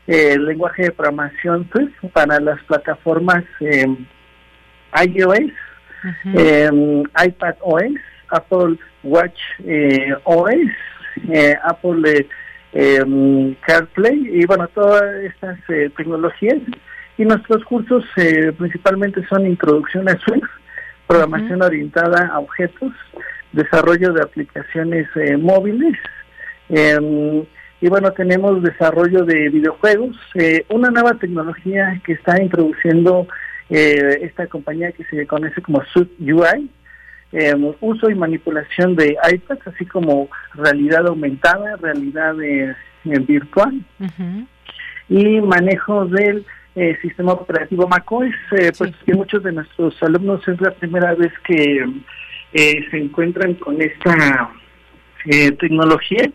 lenguaje de programación para las plataformas iOS, em, iPad OS, Apple Watch eh, OS, eh, Apple em, CarPlay y bueno, todas estas eh, tecnologías. Y nuestros cursos principalmente son introducción a Swift, programación orientada a objetos, desarrollo de aplicaciones móviles. Em, y bueno, tenemos desarrollo de videojuegos, una nueva tecnología que está introduciendo eh, esta compañía que se conoce como Sud UI, eh, uso y manipulación de iPads, así como realidad aumentada, realidad eh, virtual y manejo del sistema operativo macOS, pues que muchos de nuestros alumnos es la primera vez que se encuentran con esta tecnología.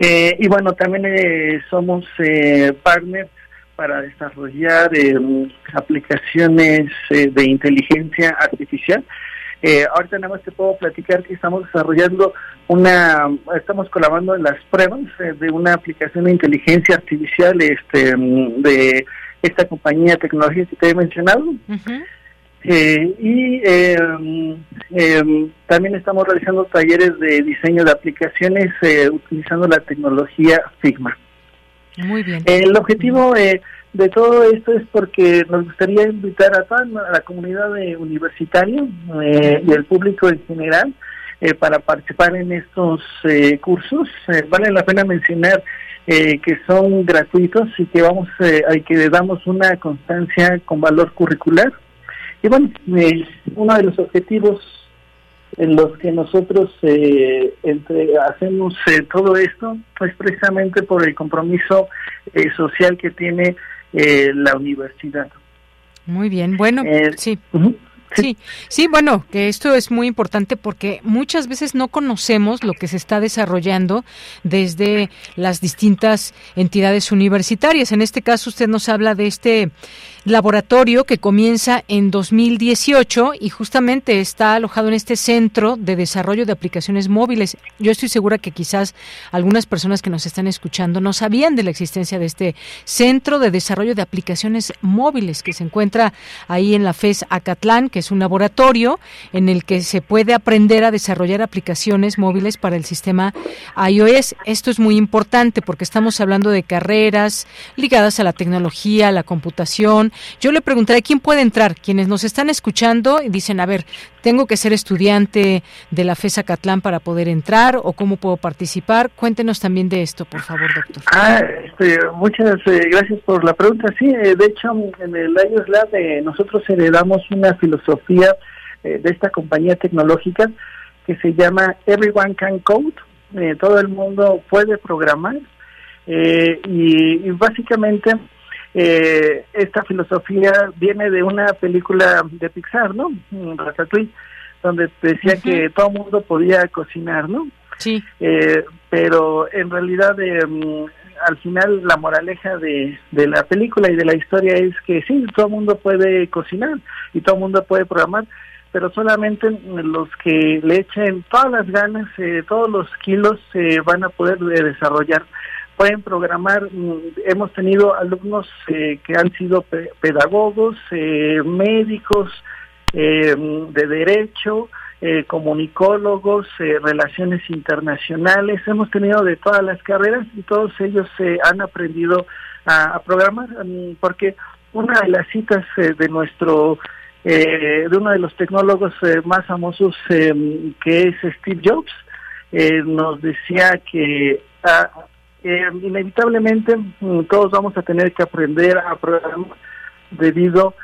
y bueno, también somos partners para desarrollar eh, aplicaciones eh, de inteligencia artificial. Eh, ahorita nada más te puedo platicar que estamos desarrollando una, estamos colaborando en las pruebas de una aplicación de inteligencia artificial este, de esta compañía de tecnología que te he mencionado. y también estamos realizando talleres de diseño de aplicaciones utilizando la tecnología Figma. Muy bien. El objetivo eh, de todo esto es porque nos gustaría invitar a toda la comunidad universitaria eh, y el público en general eh, para participar en estos cursos. vale la pena mencionar que son gratuitos y que vamos a que damos una constancia con valor curricular. Y bueno, uno de los objetivos en los que nosotros eh, entre, hacemos eh, todo esto es precisamente por el compromiso eh, social que tiene la universidad. Muy bien, bueno, sí. Sí, sí, bueno, que esto es muy importante porque muchas veces no conocemos lo que se está desarrollando desde las distintas entidades universitarias. En este caso, usted nos habla de este laboratorio que comienza en 2018 y justamente está alojado en este centro de desarrollo de aplicaciones móviles. Yo estoy segura que quizás algunas personas que nos están escuchando no sabían de la existencia de este centro de desarrollo de aplicaciones móviles que se encuentra ahí en la FES Acatlán, que es un laboratorio en el que se puede aprender a desarrollar aplicaciones móviles para el sistema iOS. Esto es muy importante porque estamos hablando de carreras ligadas a la tecnología, a la computación, yo le preguntaré quién puede entrar. Quienes nos están escuchando dicen, a ver, tengo que ser estudiante de la FESA Catlán para poder entrar o cómo puedo participar. Cuéntenos también de esto, por favor, doctor. Ah, este, muchas eh, gracias por la pregunta. Sí, eh, de hecho, en el iOS Lab eh, nosotros heredamos una filosofía de esta compañía tecnológica que se llama Everyone Can Code. todo el mundo puede programar. y, básicamente eh, esta filosofía viene de una película de Pixar, ¿no? Ratatouille, donde decía que todo mundo podía cocinar, ¿no? Sí. Eh, pero en realidad, eh, al final, la moraleja de, de la película y de la historia es que sí, todo mundo puede cocinar y todo mundo puede programar, pero solamente los que le echen todas las ganas, eh, todos los kilos, se van a poder desarrollar pueden programar. Mm, hemos tenido alumnos eh, que han sido pedagogos, eh, médicos eh, de derecho, comunicólogos, relaciones internacionales. Hemos tenido de todas las carreras y todos ellos han aprendido a, programar, mm, porque una de las citas de nuestro de uno de los tecnólogos más famosos que es Steve Jobs nos decía que ah, eh, inevitablemente mm, todos vamos a tener que aprender a programar debido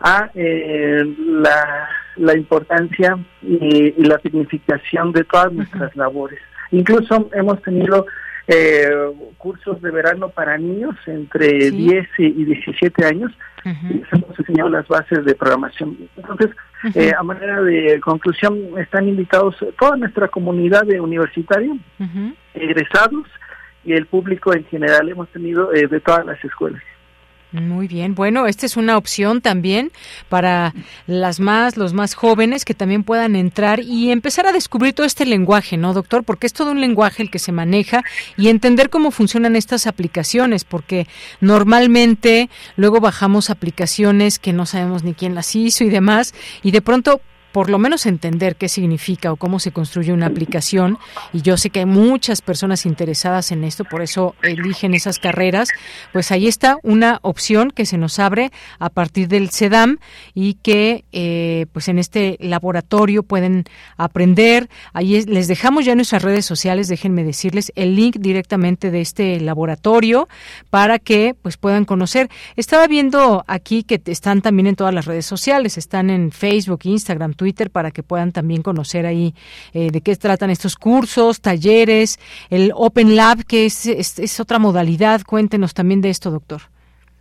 a eh, la, la, importancia y, la significación de todas nuestras labores. Incluso hemos tenido eh, cursos de verano para niños entre 10 y 17 años y hemos enseñado las bases de programación. Entonces, eh, a manera de conclusión, están invitados toda nuestra comunidad de universitarios, egresados, y el público en general hemos tenido eh, de todas las escuelas. Muy bien, bueno, esta es una opción también para las más, los más jóvenes que también puedan entrar y empezar a descubrir todo este lenguaje, ¿no, doctor? Porque es todo un lenguaje el que se maneja y entender cómo funcionan estas aplicaciones, porque normalmente luego bajamos aplicaciones que no sabemos ni quién las hizo y demás, y de pronto por lo menos entender qué significa o cómo se construye una aplicación. Y yo sé que hay muchas personas interesadas en esto, por eso eligen esas carreras. Pues ahí está una opción que se nos abre a partir del CEDAM y que eh, pues en este laboratorio pueden aprender. Ahí les dejamos ya en nuestras redes sociales, déjenme decirles el link directamente de este laboratorio para que pues puedan conocer. Estaba viendo aquí que están también en todas las redes sociales, están en Facebook, Instagram, Twitter para que puedan también conocer ahí eh, de qué tratan estos cursos, talleres, el Open Lab, que es, es, otra modalidad. Cuéntenos también de esto, doctor.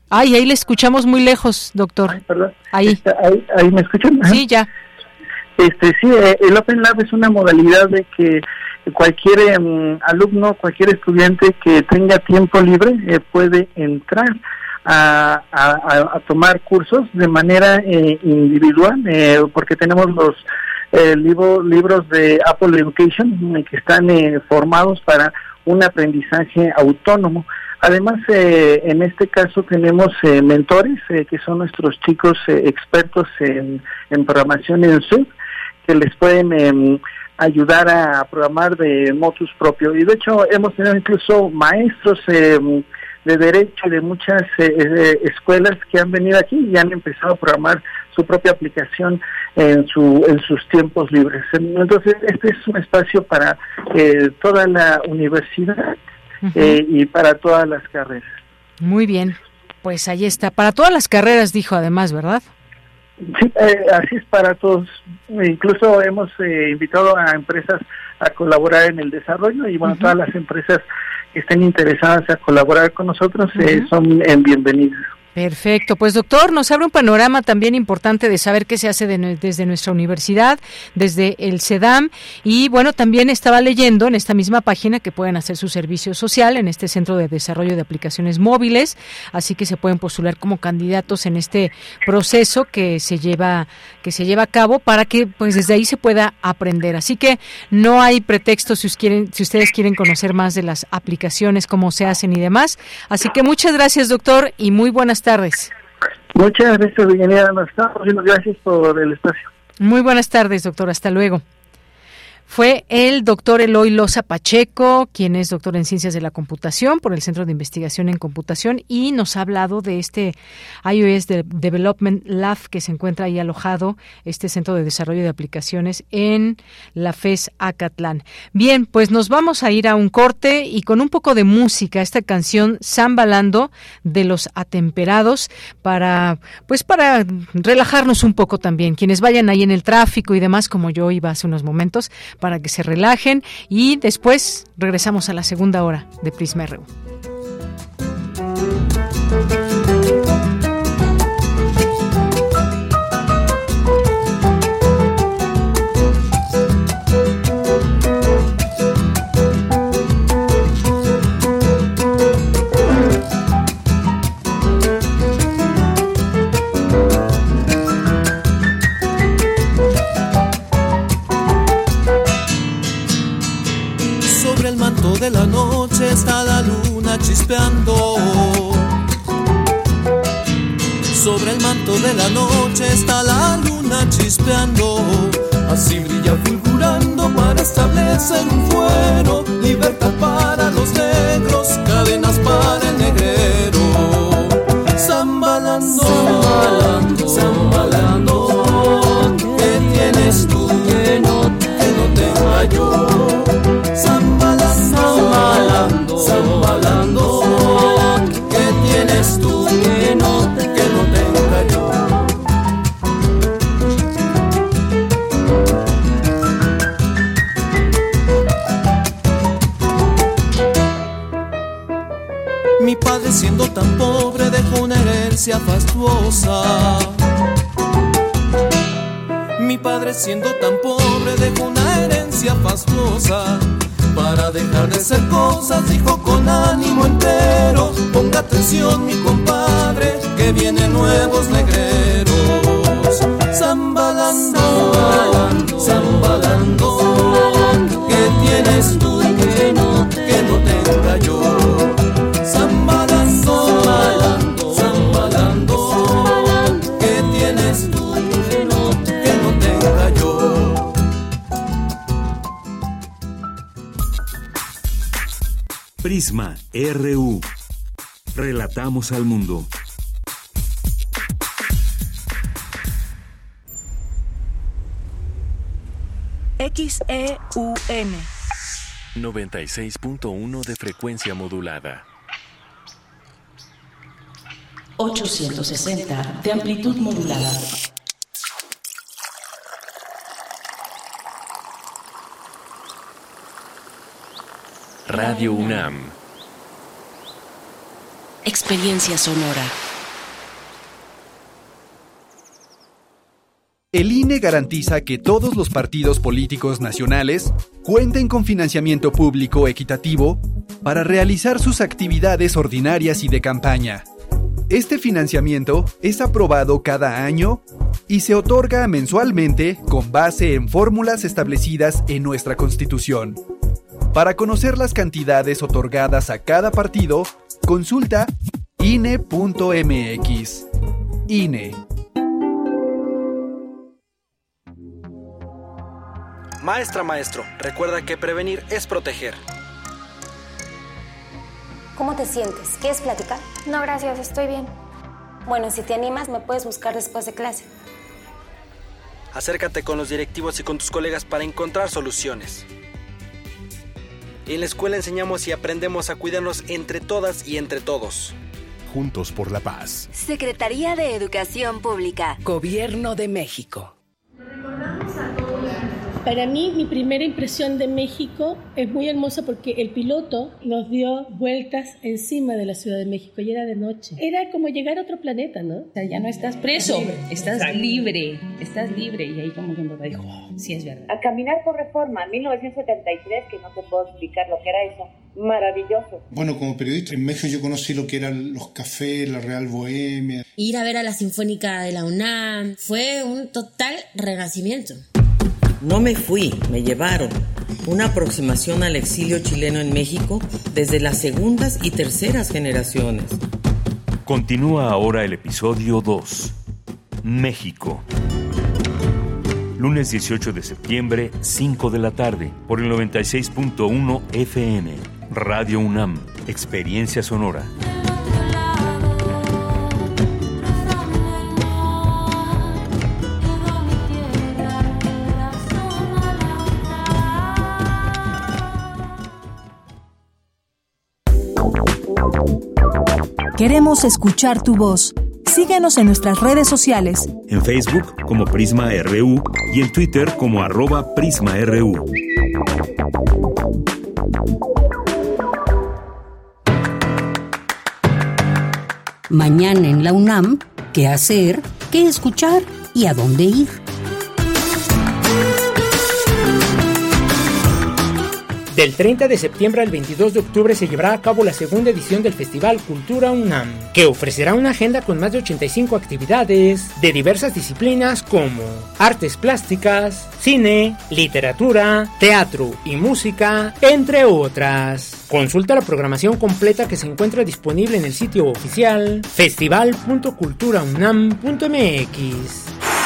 Ay, ahí le escuchamos muy lejos, doctor. Ahí. ahí. me escuchan. Sí, ya. Este, sí, eh, el Open Lab es una modalidad de que cualquier em, alumno, cualquier estudiante que tenga tiempo libre eh, puede entrar a, a, tomar cursos de manera eh, individual, eh, porque tenemos los eh, libros de Apple Education que están formados para un aprendizaje autónomo. Además, en este caso tenemos mentores, que son nuestros chicos expertos en, en programación en SUB, que les pueden em, ayudar a programar de motus propio. Y de hecho hemos tenido incluso maestros em, de derecho y de muchas eh, eh, escuelas que han venido aquí y han empezado a programar su propia aplicación en su en sus tiempos libres. Entonces, este es un espacio para eh, toda la universidad y para todas las carreras. Muy bien, pues ahí está. Para todas las carreras, dijo además, ¿verdad? Sí, así es para todos. Incluso hemos invitado a empresas a colaborar en el desarrollo y bueno, todas las empresas que estén interesadas a colaborar con nosotros eh, son bienvenidas. Perfecto, pues doctor, nos abre un panorama también importante de saber qué se hace desde nuestra universidad, desde el CEDAM y bueno, también estaba leyendo en esta misma página que pueden hacer su servicio social en este Centro de Desarrollo de Aplicaciones Móviles, así que se pueden postular como candidatos en este proceso que se lleva que se lleva a cabo para que pues desde ahí se pueda aprender. Así que no hay pretexto si, quieren, si ustedes quieren conocer más de las aplicaciones, cómo se hacen y demás. Así que muchas gracias, doctor, y muy buenas tardes. Muchas gracias. Nos estamos viendo. Gracias por el espacio. Muy buenas tardes, doctor. Hasta luego fue el doctor Eloy Loza Pacheco, quien es doctor en Ciencias de la Computación por el Centro de Investigación en Computación y nos ha hablado de este iOS Development Lab que se encuentra ahí alojado, este Centro de Desarrollo de Aplicaciones en la FES Acatlán. Bien, pues nos vamos a ir a un corte y con un poco de música, esta canción Zambalando de los Atemperados para pues para relajarnos un poco también. Quienes vayan ahí en el tráfico y demás, como yo iba hace unos momentos, para que se relajen y después regresamos a la segunda hora de Prisma RU. Está la luna chispeando. Sobre el manto de la noche está la luna chispeando. Así brilla fulgurando para establecer un fuero. Libertad para los negros, cadenas para el negrero. Siendo tan pobre dejó una herencia fastuosa. Mi padre siendo tan pobre dejó una herencia fastuosa. Para dejar de ser cosas dijo con ánimo entero, ponga atención mi compadre, que vienen nuevos negreros. Zambalando, zambalando, zambalando, ¿qué tienes tú no, que no tenga yo? Prisma RU. Relatamos al mundo. XEUN 96.1 de frecuencia modulada. 860 de amplitud modulada. Radio UNAM. Experiencia sonora. El INE garantiza que todos los partidos políticos nacionales cuenten con financiamiento público equitativo para realizar sus actividades ordinarias y de campaña. Este financiamiento es aprobado cada año y se otorga mensualmente con base en fórmulas establecidas en nuestra Constitución. Para conocer las cantidades otorgadas a cada partido, consulta INE.mx. INE. Maestra, maestro, recuerda que prevenir es proteger. ¿Cómo te sientes? ¿Quieres platicar? No, gracias, estoy bien. Bueno, si te animas, me puedes buscar después de clase. Acércate con los directivos y con tus colegas para encontrar soluciones. En la escuela enseñamos y aprendemos a cuidarnos entre todas y entre todos. Juntos por la paz. Secretaría de Educación Pública. Gobierno de México. Recordamos a todos Para mí, mi primera impresión de México es muy hermosa porque el piloto nos dio vueltas encima de la Ciudad de México y era de noche. Era como llegar a otro planeta, ¿no? O sea, ya no estás preso, estás libre, estás libre. Y ahí como que me dijo, oh, sí es verdad. A caminar por reforma, en 1973, que no te puedo explicar lo que era eso, maravilloso. Bueno, como periodista en México yo conocí lo que eran los cafés, la Real Bohemia. Ir a ver a la Sinfónica de la UNAM fue un total renacimiento. No me fui, me llevaron. Una aproximación al exilio chileno en México desde las segundas y terceras generaciones. Continúa ahora el episodio 2. México. Lunes 18 de septiembre, 5 de la tarde, por el 96.1 FM. Radio UNAM, Experiencia Sonora. Queremos escuchar tu voz. Síguenos en nuestras redes sociales. En Facebook como Prisma RU y en Twitter como arroba PrismaRU. Mañana en la UNAM, ¿qué hacer? ¿Qué escuchar? ¿Y a dónde ir? Del 30 de septiembre al 22 de octubre se llevará a cabo la segunda edición del Festival Cultura UNAM, que ofrecerá una agenda con más de 85 actividades de diversas disciplinas como artes plásticas, cine, literatura, teatro y música, entre otras. Consulta la programación completa que se encuentra disponible en el sitio oficial festival.culturaunam.mx.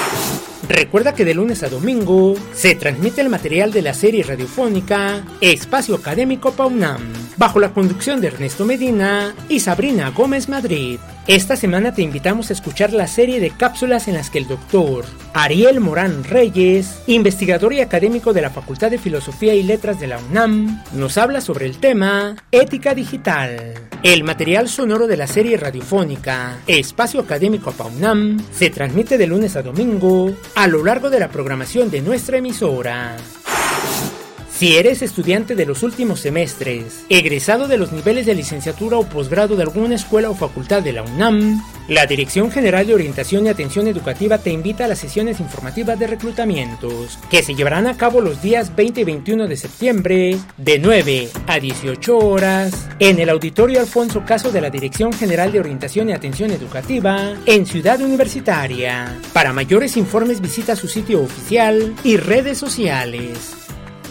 Recuerda que de lunes a domingo se transmite el material de la serie radiofónica Espacio Académico PAUNAM, bajo la conducción de Ernesto Medina y Sabrina Gómez Madrid. Esta semana te invitamos a escuchar la serie de cápsulas en las que el doctor Ariel Morán Reyes, investigador y académico de la Facultad de Filosofía y Letras de la UNAM, nos habla sobre el tema ética digital. El material sonoro de la serie radiofónica Espacio Académico PAUNAM se transmite de lunes a domingo a lo largo de la programación de nuestra emisora. Si eres estudiante de los últimos semestres, egresado de los niveles de licenciatura o posgrado de alguna escuela o facultad de la UNAM, la Dirección General de Orientación y Atención Educativa te invita a las sesiones informativas de reclutamientos, que se llevarán a cabo los días 20 y 21 de septiembre, de 9 a 18 horas, en el Auditorio Alfonso Caso de la Dirección General de Orientación y Atención Educativa, en Ciudad Universitaria. Para mayores informes visita su sitio oficial y redes sociales.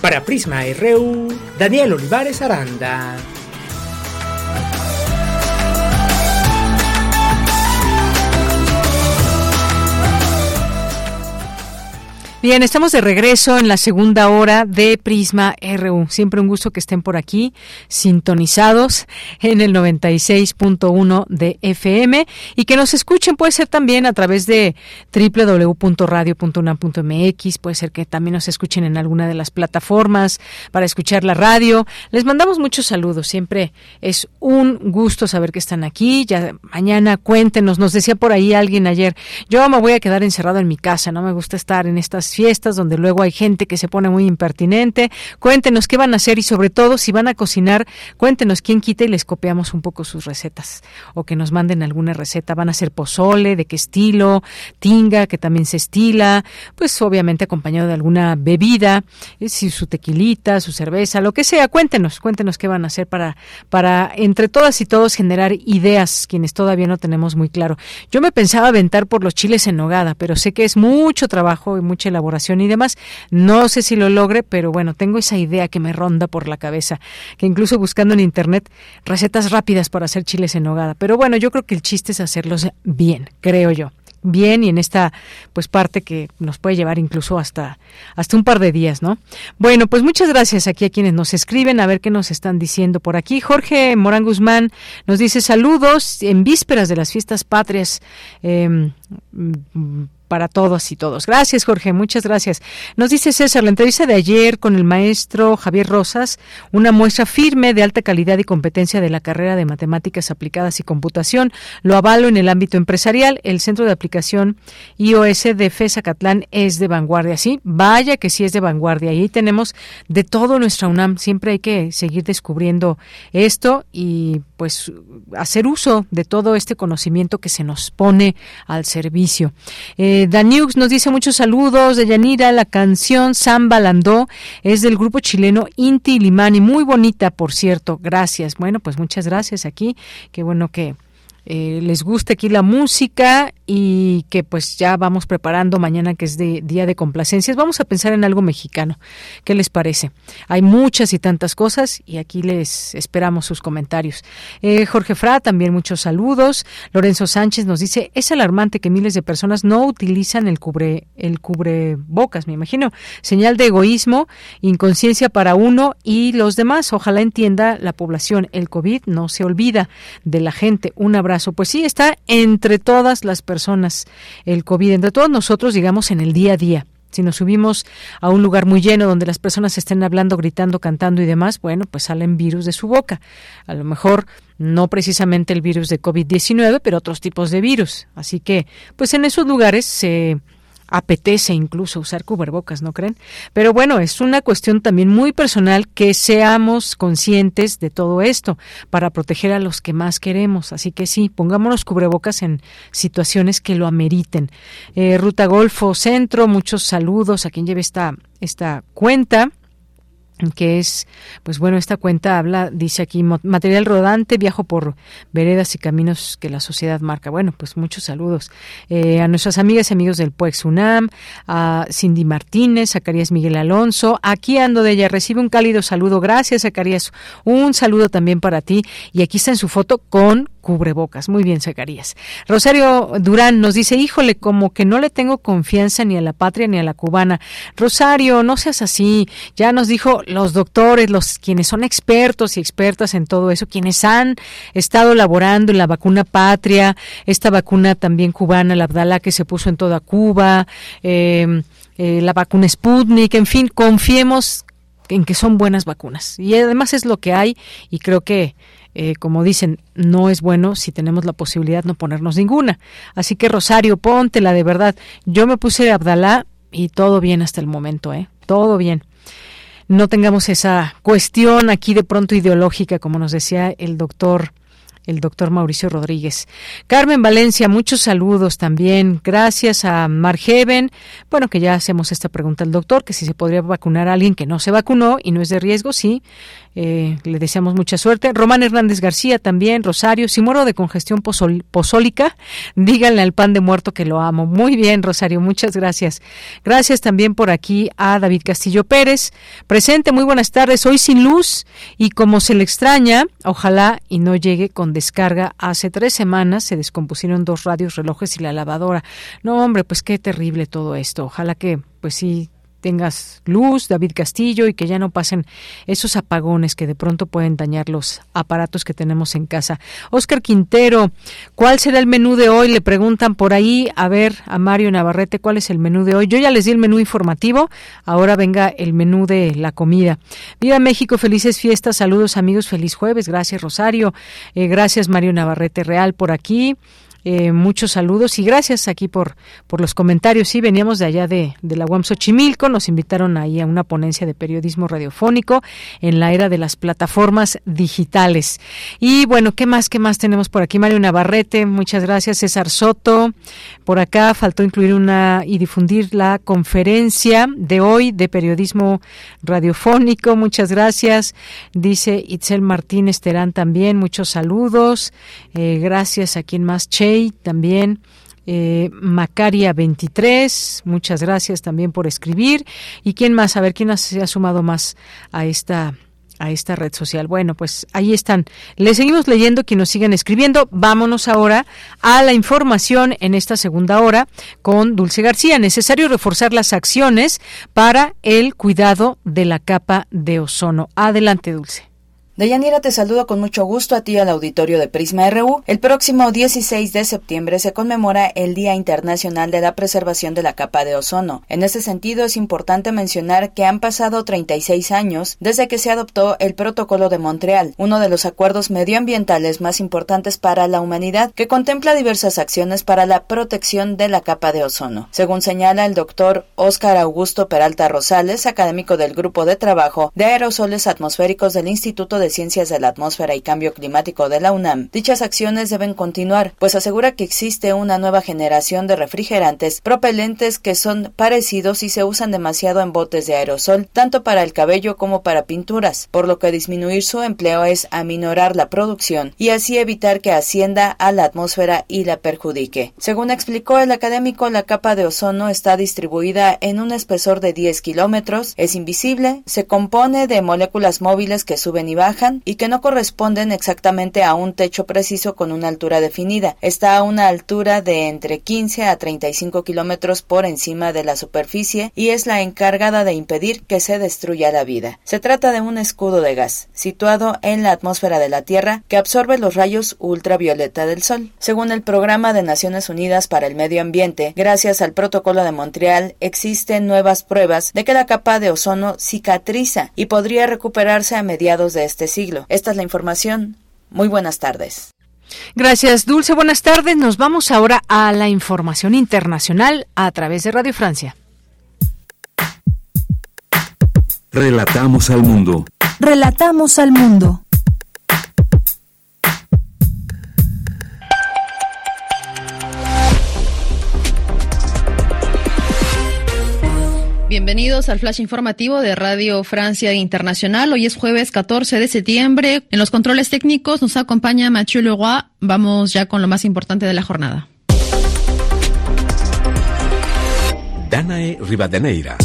Para Prisma RU, Daniel Olivares Aranda. Bien, estamos de regreso en la segunda hora de Prisma RU. Siempre un gusto que estén por aquí, sintonizados en el 96.1 de FM y que nos escuchen, puede ser también a través de www.radio.unam.mx, puede ser que también nos escuchen en alguna de las plataformas para escuchar la radio. Les mandamos muchos saludos, siempre es un gusto saber que están aquí. Ya mañana cuéntenos, nos decía por ahí alguien ayer, yo me voy a quedar encerrado en mi casa, no me gusta estar en estas fiestas donde luego hay gente que se pone muy impertinente. Cuéntenos qué van a hacer y sobre todo si van a cocinar, cuéntenos quién quita y les copiamos un poco sus recetas o que nos manden alguna receta. Van a hacer pozole, de qué estilo, tinga, que también se estila, pues obviamente acompañado de alguna bebida, eh, si su tequilita, su cerveza, lo que sea. Cuéntenos, cuéntenos qué van a hacer para, para entre todas y todos generar ideas, quienes todavía no tenemos muy claro. Yo me pensaba aventar por los chiles en nogada, pero sé que es mucho trabajo y mucha y demás. No sé si lo logre, pero bueno, tengo esa idea que me ronda por la cabeza, que incluso buscando en internet recetas rápidas para hacer chiles en nogada. Pero bueno, yo creo que el chiste es hacerlos bien, creo yo bien y en esta pues parte que nos puede llevar incluso hasta hasta un par de días, ¿no? Bueno, pues muchas gracias aquí a quienes nos escriben a ver qué nos están diciendo por aquí. Jorge Morán Guzmán nos dice saludos en vísperas de las fiestas patrias. Em, para todos y todos. Gracias, Jorge, muchas gracias. Nos dice César, la entrevista de ayer con el maestro Javier Rosas, una muestra firme de alta calidad y competencia de la carrera de Matemáticas Aplicadas y Computación. Lo avalo en el ámbito empresarial. El Centro de Aplicación iOS de FESA Catlán es de vanguardia. Sí, vaya que sí es de vanguardia. Y ahí tenemos de todo nuestra UNAM. Siempre hay que seguir descubriendo esto y pues hacer uso de todo este conocimiento que se nos pone al servicio. Eh, Daniux nos dice muchos saludos de Yanira. La canción Samba Landó es del grupo chileno Inti Limani. Muy bonita, por cierto. Gracias. Bueno, pues muchas gracias aquí. Qué bueno que eh, les guste aquí la música y que pues ya vamos preparando mañana que es de día de complacencias. Vamos a pensar en algo mexicano. ¿Qué les parece? Hay muchas y tantas cosas y aquí les esperamos sus comentarios. Eh, Jorge Fra, también muchos saludos. Lorenzo Sánchez nos dice, es alarmante que miles de personas no utilizan el cubre el cubrebocas, me imagino. Señal de egoísmo, inconsciencia para uno y los demás. Ojalá entienda la población. El COVID no se olvida de la gente. Un abrazo pues sí, está entre todas las personas el COVID, entre todos nosotros, digamos, en el día a día. Si nos subimos a un lugar muy lleno donde las personas estén hablando, gritando, cantando y demás, bueno, pues salen virus de su boca. A lo mejor no precisamente el virus de COVID-19, pero otros tipos de virus. Así que, pues en esos lugares se apetece incluso usar cubrebocas, ¿no creen? Pero bueno, es una cuestión también muy personal que seamos conscientes de todo esto para proteger a los que más queremos. Así que sí, pongámonos cubrebocas en situaciones que lo ameriten. Eh, Ruta Golfo Centro, muchos saludos a quien lleve esta, esta cuenta que es, pues bueno, esta cuenta habla, dice aquí, material rodante, viajo por veredas y caminos que la sociedad marca. Bueno, pues muchos saludos eh, a nuestras amigas y amigos del PUEX UNAM, a Cindy Martínez, Zacarías Miguel Alonso, aquí ando de ella, recibe un cálido saludo, gracias Zacarías, un saludo también para ti, y aquí está en su foto con cubrebocas. Muy bien, Zacarías. Rosario Durán nos dice, híjole, como que no le tengo confianza ni a la patria ni a la cubana. Rosario, no seas así. Ya nos dijo los doctores, los quienes son expertos y expertas en todo eso, quienes han estado laborando en la vacuna patria, esta vacuna también cubana, la Abdala que se puso en toda Cuba, eh, eh, la vacuna Sputnik, en fin, confiemos en que son buenas vacunas. Y además es lo que hay y creo que eh, como dicen, no es bueno si tenemos la posibilidad no ponernos ninguna. Así que Rosario, póntela de verdad. Yo me puse Abdalá y todo bien hasta el momento, ¿eh? Todo bien. No tengamos esa cuestión aquí de pronto ideológica, como nos decía el doctor el doctor Mauricio Rodríguez. Carmen Valencia, muchos saludos también. Gracias a Margeven. Bueno, que ya hacemos esta pregunta al doctor, que si se podría vacunar a alguien que no se vacunó y no es de riesgo, sí. Eh, le deseamos mucha suerte. Román Hernández García también, Rosario. Si muero de congestión pozólica, díganle al pan de muerto que lo amo. Muy bien, Rosario, muchas gracias. Gracias también por aquí a David Castillo Pérez. Presente, muy buenas tardes. Hoy sin luz y como se le extraña, ojalá y no llegue con descarga. Hace tres semanas se descompusieron dos radios, relojes y la lavadora. No, hombre, pues qué terrible todo esto. Ojalá que, pues sí, tengas luz, David Castillo, y que ya no pasen esos apagones que de pronto pueden dañar los aparatos que tenemos en casa. Oscar Quintero, ¿cuál será el menú de hoy? Le preguntan por ahí, a ver, a Mario Navarrete, ¿cuál es el menú de hoy? Yo ya les di el menú informativo, ahora venga el menú de la comida. Viva México, felices fiestas, saludos amigos, feliz jueves, gracias Rosario, eh, gracias Mario Navarrete Real por aquí. Eh, muchos saludos y gracias aquí por, por los comentarios. Sí, veníamos de allá de, de la UAM Xochimilco, nos invitaron ahí a una ponencia de periodismo radiofónico en la era de las plataformas digitales. Y bueno, ¿qué más? ¿Qué más tenemos por aquí? Mario Navarrete, muchas gracias. César Soto, por acá faltó incluir una y difundir la conferencia de hoy de periodismo radiofónico. Muchas gracias. Dice Itzel Martínez Terán también, muchos saludos. Eh, gracias a quien más. Che también. Eh, Macaria 23, muchas gracias también por escribir. ¿Y quién más? A ver, ¿quién se ha sumado más a esta a esta red social. Bueno, pues ahí están. Les seguimos leyendo, que nos siguen escribiendo. Vámonos ahora a la información en esta segunda hora con Dulce García. Necesario reforzar las acciones para el cuidado de la capa de ozono. Adelante, Dulce. Deyanira, te saludo con mucho gusto a ti al auditorio de Prisma RU. El próximo 16 de septiembre se conmemora el Día Internacional de la Preservación de la Capa de Ozono. En este sentido, es importante mencionar que han pasado 36 años desde que se adoptó el Protocolo de Montreal, uno de los acuerdos medioambientales más importantes para la humanidad, que contempla diversas acciones para la protección de la capa de ozono. Según señala el doctor Óscar Augusto Peralta Rosales, académico del Grupo de Trabajo de Aerosoles Atmosféricos del Instituto de Ciencias de la Atmósfera y Cambio Climático de la UNAM, dichas acciones deben continuar, pues asegura que existe una nueva generación de refrigerantes propelentes que son parecidos y se usan demasiado en botes de aerosol, tanto para el cabello como para pinturas, por lo que disminuir su empleo es aminorar la producción y así evitar que ascienda a la atmósfera y la perjudique. Según explicó el académico, la capa de ozono está distribuida en un espesor de 10 kilómetros, es invisible, se compone de moléculas móviles que suben y bajan y que no corresponden exactamente a un techo preciso con una altura definida. Está a una altura de entre 15 a 35 kilómetros por encima de la superficie y es la encargada de impedir que se destruya la vida. Se trata de un escudo de gas situado en la atmósfera de la Tierra que absorbe los rayos ultravioleta del Sol. Según el Programa de Naciones Unidas para el Medio Ambiente, gracias al Protocolo de Montreal, existen nuevas pruebas de que la capa de ozono cicatriza y podría recuperarse a mediados de este siglo. Esta es la información. Muy buenas tardes. Gracias, Dulce. Buenas tardes. Nos vamos ahora a la información internacional a través de Radio Francia. Relatamos al mundo. Relatamos al mundo. Bienvenidos al flash informativo de Radio Francia Internacional. Hoy es jueves 14 de septiembre. En los controles técnicos nos acompaña Mathieu Leroy. Vamos ya con lo más importante de la jornada. Danae Rivadeneira.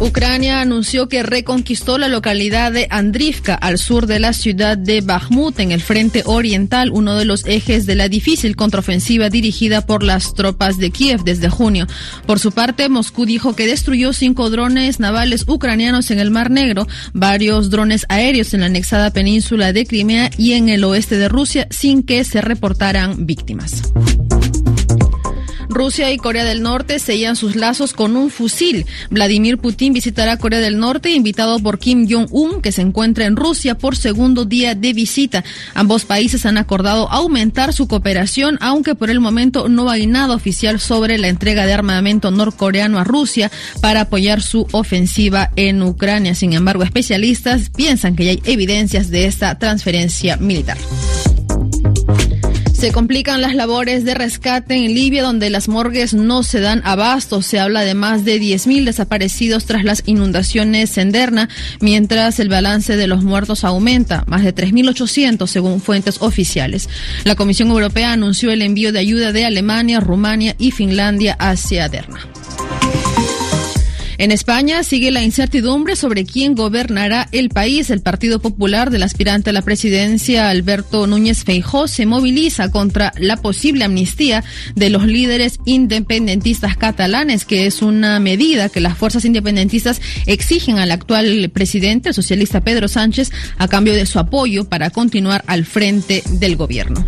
Ucrania anunció que reconquistó la localidad de Andrivka al sur de la ciudad de Bakhmut en el frente oriental, uno de los ejes de la difícil contraofensiva dirigida por las tropas de Kiev desde junio. Por su parte, Moscú dijo que destruyó cinco drones navales ucranianos en el Mar Negro, varios drones aéreos en la anexada península de Crimea y en el oeste de Rusia sin que se reportaran víctimas. Rusia y Corea del Norte sellan sus lazos con un fusil. Vladimir Putin visitará Corea del Norte invitado por Kim Jong-un, que se encuentra en Rusia por segundo día de visita. Ambos países han acordado aumentar su cooperación, aunque por el momento no hay nada oficial sobre la entrega de armamento norcoreano a Rusia para apoyar su ofensiva en Ucrania. Sin embargo, especialistas piensan que ya hay evidencias de esta transferencia militar. Se complican las labores de rescate en Libia, donde las morgues no se dan abasto. Se habla de más de 10.000 desaparecidos tras las inundaciones en Derna, mientras el balance de los muertos aumenta, más de 3.800 según fuentes oficiales. La Comisión Europea anunció el envío de ayuda de Alemania, Rumania y Finlandia hacia Derna. En España sigue la incertidumbre sobre quién gobernará el país. El Partido Popular del aspirante a la presidencia, Alberto Núñez Feijó, se moviliza contra la posible amnistía de los líderes independentistas catalanes, que es una medida que las fuerzas independentistas exigen al actual presidente, el socialista Pedro Sánchez, a cambio de su apoyo para continuar al frente del gobierno.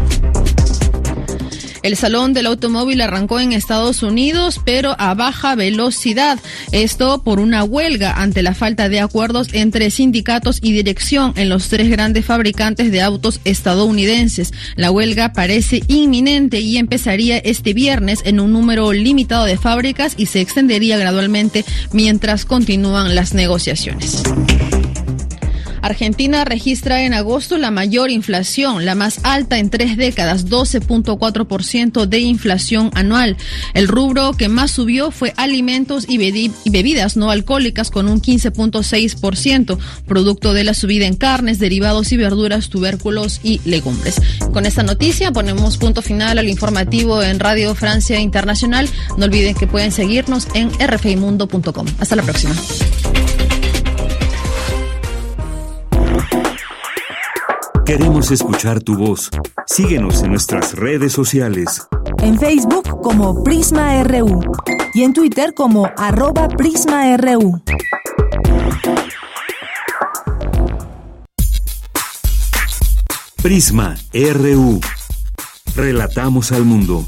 El Salón del Automóvil arrancó en Estados Unidos, pero a baja velocidad. Esto por una huelga ante la falta de acuerdos entre sindicatos y dirección en los tres grandes fabricantes de autos estadounidenses. La huelga parece inminente y empezaría este viernes en un número limitado de fábricas y se extendería gradualmente mientras continúan las negociaciones. Argentina registra en agosto la mayor inflación, la más alta en tres décadas, 12.4% de inflación anual. El rubro que más subió fue alimentos y bebidas no alcohólicas con un 15.6%, producto de la subida en carnes, derivados y verduras, tubérculos y legumbres. Con esta noticia ponemos punto final al informativo en Radio Francia Internacional. No olviden que pueden seguirnos en rfimundo.com. Hasta la próxima. Queremos escuchar tu voz. Síguenos en nuestras redes sociales. En Facebook como Prisma RU y en Twitter como arroba PrismaRU. Prisma RU. Relatamos al mundo.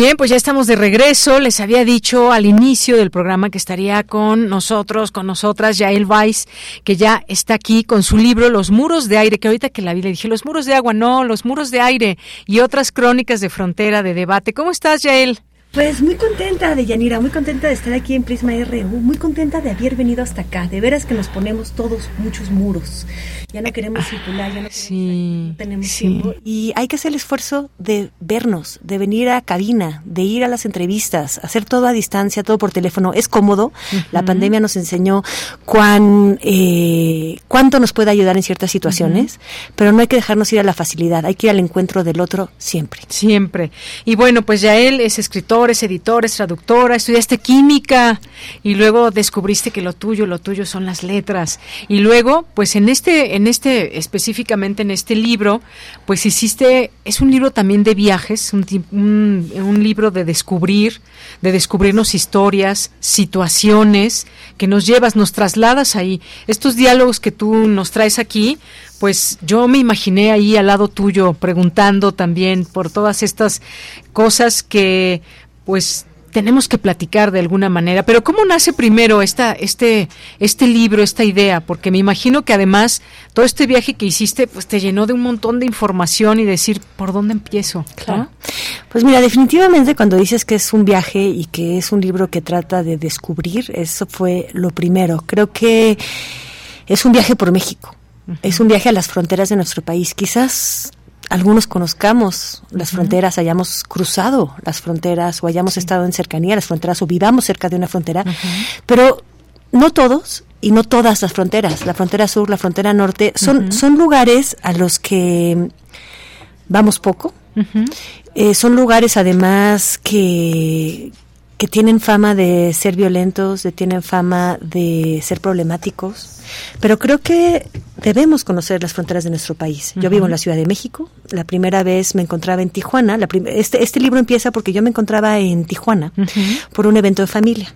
Bien, pues ya estamos de regreso. Les había dicho al inicio del programa que estaría con nosotros, con nosotras, Yael Weiss, que ya está aquí con su libro Los muros de aire, que ahorita que la vi le dije, los muros de agua, no, los muros de aire y otras crónicas de frontera, de debate. ¿Cómo estás, Yael? Pues muy contenta de Yanira, muy contenta de estar aquí en Prisma RU, muy contenta de haber venido hasta acá. De veras que nos ponemos todos muchos muros. Ya no queremos circular, ya no, sí, tenemos tiempo. Y hay que hacer el esfuerzo de vernos, de venir a cabina, de ir a las entrevistas, hacer todo a distancia, todo por teléfono. Es cómodo. La pandemia nos enseñó cuán, eh, cuánto nos puede ayudar en ciertas situaciones, pero no hay que dejarnos ir a la facilidad. Hay que ir al encuentro del otro siempre. Siempre. Y bueno, pues Yael es escritor es editor, es traductora, estudiaste química y luego descubriste que lo tuyo, lo tuyo son las letras. Y luego, pues en este, en este, específicamente en este libro, pues hiciste, es un libro también de viajes, un, un libro de descubrir, de descubrirnos historias, situaciones que nos llevas, nos trasladas ahí. Estos diálogos que tú nos traes aquí, pues yo me imaginé ahí al lado tuyo preguntando también por todas estas cosas que pues tenemos que platicar de alguna manera. Pero ¿cómo nace primero esta, este, este libro, esta idea? Porque me imagino que además todo este viaje que hiciste, pues te llenó de un montón de información y decir, ¿por dónde empiezo? Claro. Pues mira, definitivamente cuando dices que es un viaje y que es un libro que trata de descubrir, eso fue lo primero. Creo que es un viaje por México. Es un viaje a las fronteras de nuestro país. Quizás algunos conozcamos las fronteras, hayamos cruzado las fronteras o hayamos estado en cercanía a las fronteras o vivamos cerca de una frontera, pero no todos y no todas las fronteras, la frontera sur, la frontera norte, son, son lugares a los que vamos poco, eh, son lugares además que, que tienen fama de ser violentos, de tienen fama de ser problemáticos, pero creo que debemos conocer las fronteras de nuestro país. Yo vivo en la Ciudad de México. La primera vez me encontraba en Tijuana. La este, este libro empieza porque yo me encontraba en Tijuana por un evento de familia.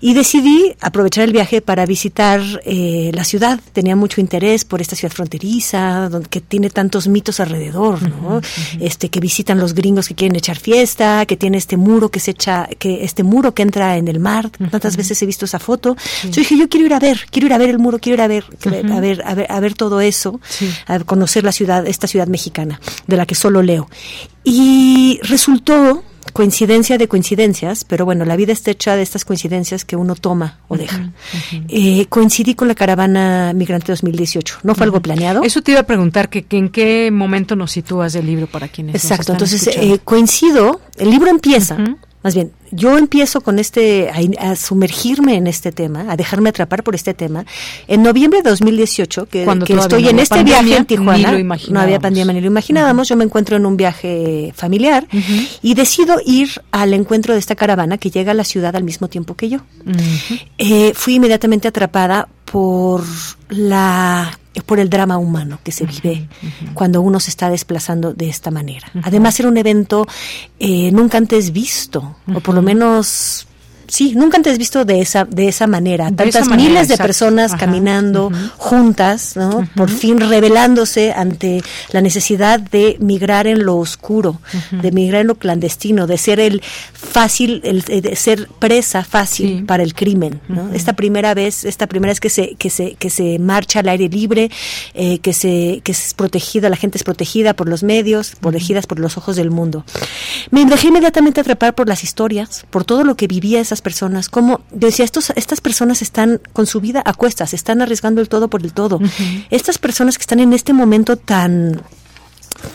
Y decidí aprovechar el viaje para visitar eh, la ciudad. Tenía mucho interés por esta ciudad fronteriza, donde, que tiene tantos mitos alrededor, ¿no? Este que visitan los gringos que quieren echar fiesta, que tiene este muro que se echa, que este muro que entra en el mar. Tantas veces he visto esa foto. Yo dije, yo quiero ir a ver, quiero ir a ver el muro, quiero ir a ver, a ver, a ver, a ver todo eso, a conocer la ciudad, esta ciudad mexicana, de la que solo leo. Y resultó coincidencia de coincidencias, pero bueno, la vida está hecha de estas coincidencias que uno toma o deja. Eh, coincidí con la caravana Migrante 2018, no fue algo planeado. Eso te iba a preguntar, que, en qué momento nos sitúas del libro para quienes Exacto, entonces eh, coincido, el libro empieza más bien, yo empiezo con este, a, sumergirme en este tema, a dejarme atrapar por este tema. En noviembre de 2018, que, que estoy en este viaje en Tijuana, no había pandemia ni lo imaginábamos, yo me encuentro en un viaje familiar y decido ir al encuentro de esta caravana que llega a la ciudad al mismo tiempo que yo. Eh, fui inmediatamente atrapada por la por el drama humano que se vive cuando uno se está desplazando de esta manera. Además era un evento eh, nunca antes visto, o por lo menos sí, nunca antes visto de esa de esa manera, tantas miles de personas caminando juntas, ¿no? Por fin revelándose ante la necesidad de migrar en lo oscuro, de migrar en lo clandestino, de ser el fácil, el, de ser presa fácil para el crimen, ¿no? Esta primera vez, esta primera vez que se que se que se marcha al aire libre, eh, que se que es protegida, la gente es protegida por los medios, protegidas por los ojos del mundo. Me dejé inmediatamente atrapar por las historias, por todo lo que vivía esas personas, como decía, estos, estas personas están con su vida a cuestas, están arriesgando el todo por el todo. Estas personas que están en este momento tan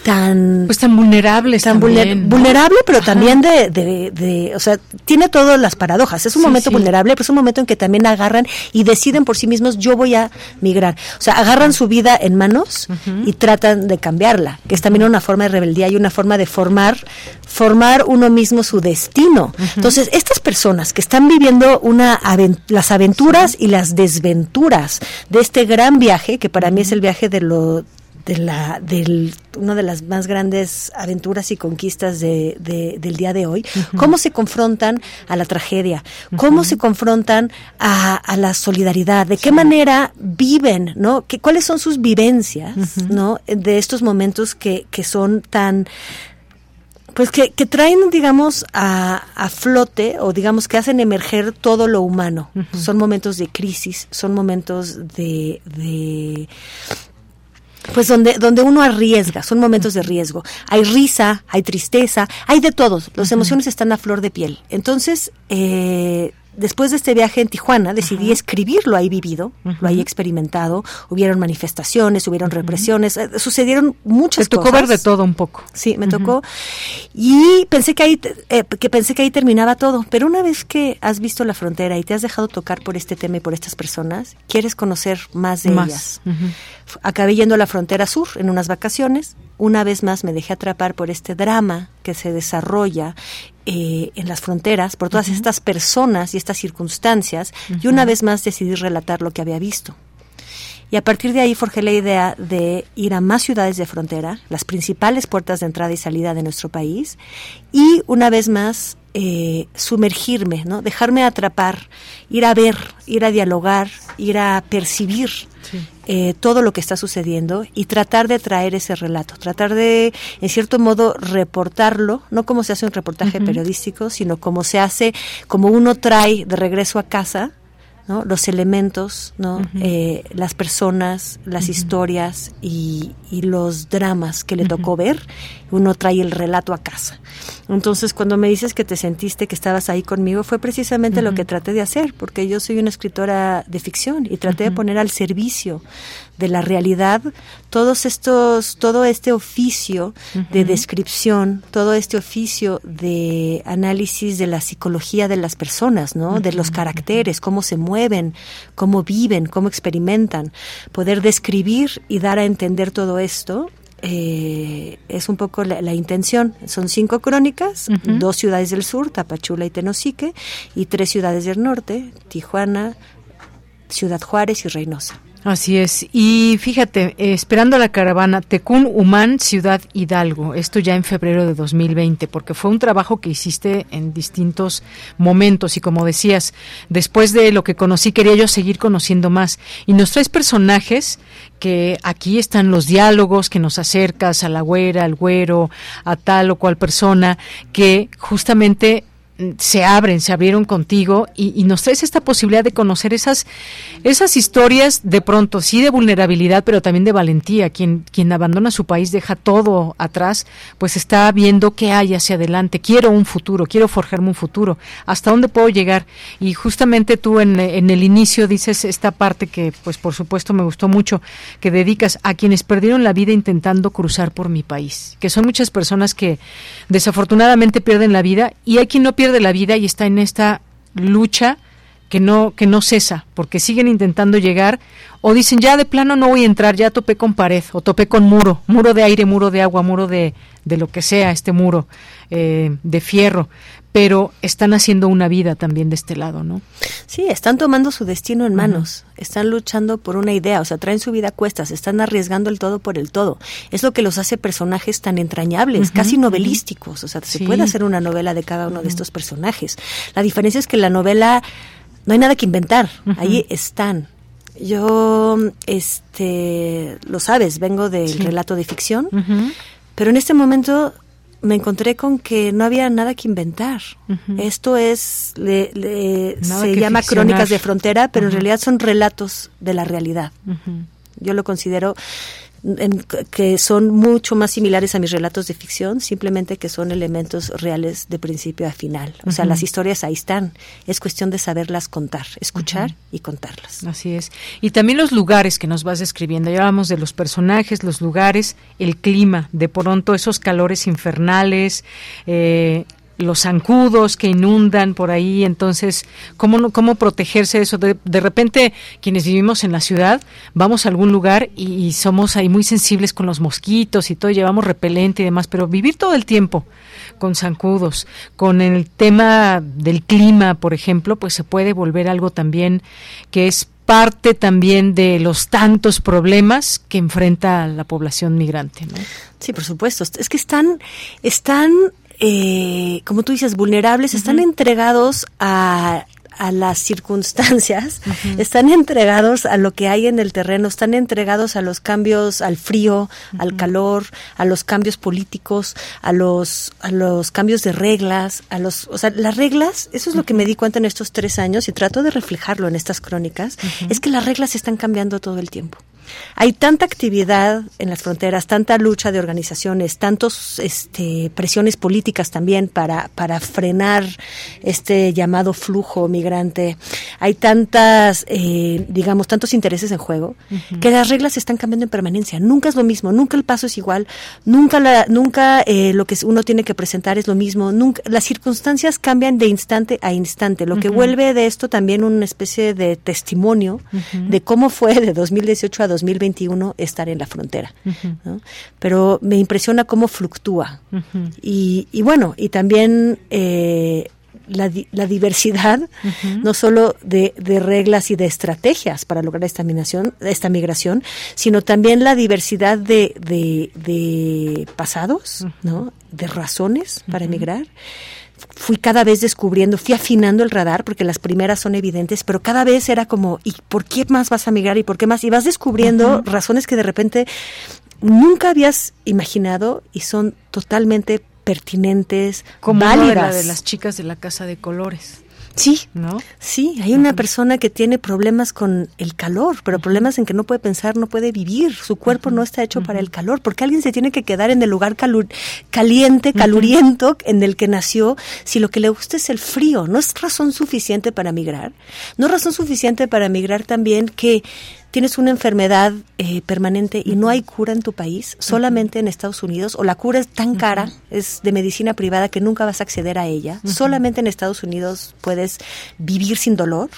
tan pues tan vulnerable tan vulnerable pero también de, de, o sea tiene todas las paradojas. Es un momento vulnerable pero es un momento en que también agarran y deciden por sí mismos yo voy a migrar. O sea agarran su vida en manos y tratan de cambiarla que es también una forma de rebeldía y una forma de formar formar uno mismo su destino. Entonces estas personas que están viviendo una las aventuras y las desventuras de este gran viaje que para mí es el viaje de lo de la del una de las más grandes aventuras y conquistas de, del día de hoy cómo se confrontan a la tragedia cómo se confrontan a, la solidaridad de qué manera viven no ¿Qué, cuáles son sus vivencias no de estos momentos que, que son tan pues que, que traen, digamos, a, a, flote o digamos que hacen emerger todo lo humano. Son momentos de crisis, son momentos de, de pues donde, donde uno arriesga, son momentos de riesgo. Hay risa, hay tristeza, hay de todos. Las emociones están a flor de piel. Entonces, eh, después de este viaje en Tijuana, decidí escribir lo he vivido, lo he experimentado. Hubieron manifestaciones, hubieron represiones, eh, sucedieron muchas cosas. Te tocó ver de todo un poco. Sí, me tocó. Y pensé que ahí, eh, que pensé que ahí terminaba todo. Pero una vez que has visto la frontera y te has dejado tocar por este tema y por estas personas, quieres conocer más de ellas. Acabé yendo a la frontera sur en unas vacaciones. Una vez más me dejé atrapar por este drama que se desarrolla eh, en las fronteras, por todas estas personas y estas circunstancias, y una vez más decidí relatar lo que había visto. Y a partir de ahí forjé la idea de ir a más ciudades de frontera, las principales puertas de entrada y salida de nuestro país, y una vez más eh, sumergirme, ¿no? dejarme atrapar, ir a ver, ir a dialogar, ir a percibir eh, todo lo que está sucediendo y tratar de traer ese relato, tratar de, en cierto modo, reportarlo, no como se hace un reportaje periodístico, sino como se hace, como uno trae de regreso a casa ¿no? los elementos, ¿no? Eh, las personas, las historias y, los dramas que le tocó ver, uno trae el relato a casa. Entonces, cuando me dices que te sentiste que estabas ahí conmigo, fue precisamente lo que traté de hacer, porque yo soy una escritora de ficción y traté de poner al servicio de la realidad todos estos todo este oficio de descripción todo este oficio de análisis de la psicología de las personas no de los caracteres cómo se mueven cómo viven cómo experimentan poder describir y dar a entender todo esto eh, es un poco la, intención. Son cinco crónicas, dos ciudades del sur, Tapachula y Tenosique, y tres ciudades del norte, Tijuana, Ciudad Juárez y Reynosa. Así es. Y fíjate, esperando la caravana Tecún Humán, Ciudad Hidalgo, esto ya en febrero de 2020, porque fue un trabajo que hiciste en distintos momentos y como decías, después de lo que conocí quería yo seguir conociendo más. Y nos traes personajes que aquí están los diálogos que nos acercas a la güera, al güero, a tal o cual persona, que justamente se abren, se abrieron contigo y, nos traes esta posibilidad de conocer esas, esas historias de pronto, sí de vulnerabilidad, pero también de valentía. Quien, quien abandona su país, deja todo atrás, pues está viendo qué hay hacia adelante. Quiero un futuro, quiero forjarme un futuro. ¿Hasta dónde puedo llegar? Y justamente tú en, en el inicio dices esta parte que, pues por supuesto me gustó mucho, que dedicas a quienes perdieron la vida intentando cruzar por mi país, que son muchas personas que desafortunadamente pierden la vida y hay quien no pierde de la vida y está en esta lucha que no que no cesa porque siguen intentando llegar o dicen ya de plano no voy a entrar ya topé con pared o topé con muro muro de aire muro de agua muro de, de lo que sea este muro eh, de fierro pero están haciendo una vida también de este lado, ¿no? Sí, están tomando su destino en manos, están luchando por una idea, o sea, traen su vida a cuestas, están arriesgando el todo por el todo. Es lo que los hace personajes tan entrañables, casi novelísticos, o sea, se puede hacer una novela de cada uno de estos personajes. La diferencia es que la novela no hay nada que inventar, ahí están. Yo, este, lo sabes, vengo del relato de ficción, pero en este momento me encontré con que no había nada que inventar. Esto es, se llama Crónicas de Frontera, pero en realidad son relatos de la realidad. Yo lo considero que son mucho más similares a mis relatos de ficción, simplemente que son elementos reales de principio a final. O sea, las historias ahí están. Es cuestión de saberlas contar, escuchar y contarlas. Así es. Y también los lugares que nos vas describiendo. Ya hablamos de los personajes, los lugares, el clima, de pronto esos calores infernales, eh, los zancudos que inundan por ahí, entonces, ¿cómo, cómo protegerse de eso? De, repente, quienes vivimos en la ciudad, vamos a algún lugar y, somos ahí muy sensibles con los mosquitos y todo, llevamos repelente y demás, pero vivir todo el tiempo con zancudos, con el tema del clima, por ejemplo, pues se puede volver algo también que es parte también de los tantos problemas que enfrenta la población migrante. ¿no? Sí, por supuesto. Es que están, están eh, como tú dices, vulnerables, están entregados a a las circunstancias, están entregados a lo que hay en el terreno, están entregados a los cambios, al frío, al calor, a los cambios políticos, a los, a los cambios de reglas, a los, o sea, las reglas, eso es lo que me di cuenta en estos tres años y trato de reflejarlo en estas crónicas, es que las reglas están cambiando todo el tiempo. Hay tanta actividad en las fronteras, tanta lucha de organizaciones, tantos este, presiones políticas también para, para frenar este llamado flujo migrante. Hay tantas, eh, digamos, tantos intereses en juego que las reglas están cambiando en permanencia. Nunca es lo mismo, nunca el paso es igual, nunca, la, nunca eh, lo que uno tiene que presentar es lo mismo. Nunca, las circunstancias cambian de instante a instante, lo que vuelve de esto también una especie de testimonio de cómo fue de 2018 a 2021 estar en la frontera. Pero me impresiona cómo fluctúa. y, y, bueno, y también eh, la, la, diversidad, no solo de, de, reglas y de estrategias para lograr esta migración, esta migración sino también la diversidad de, de, de pasados, ¿no? de razones para emigrar fui cada vez descubriendo, fui afinando el radar, porque las primeras son evidentes, pero cada vez era como, ¿y por qué más vas a migrar? ¿Y por qué más? Y vas descubriendo razones que de repente nunca habías imaginado y son totalmente pertinentes, como válidas. la de las chicas de la casa de colores. Sí, ¿no? Sí, hay una persona que tiene problemas con el calor, pero problemas en que no puede pensar, no puede vivir. Su cuerpo no está hecho para el calor, porque alguien se tiene que quedar en el lugar caliente, caluriento en el que nació, si lo que le gusta es el frío. No es razón suficiente para migrar. No es razón suficiente para migrar también que tienes una enfermedad eh, permanente y no hay cura en tu país, solamente en Estados Unidos, o la cura es tan cara, es de medicina privada que nunca vas a acceder a ella, solamente en Estados Unidos puedes vivir sin dolor,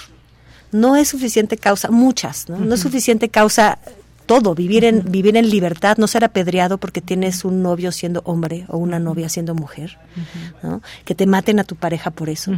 no es suficiente causa, muchas, ¿no? No es suficiente causa todo, vivir en, vivir en libertad, no ser apedreado porque tienes un novio siendo hombre o una novia siendo mujer, ¿no? que te maten a tu pareja por eso.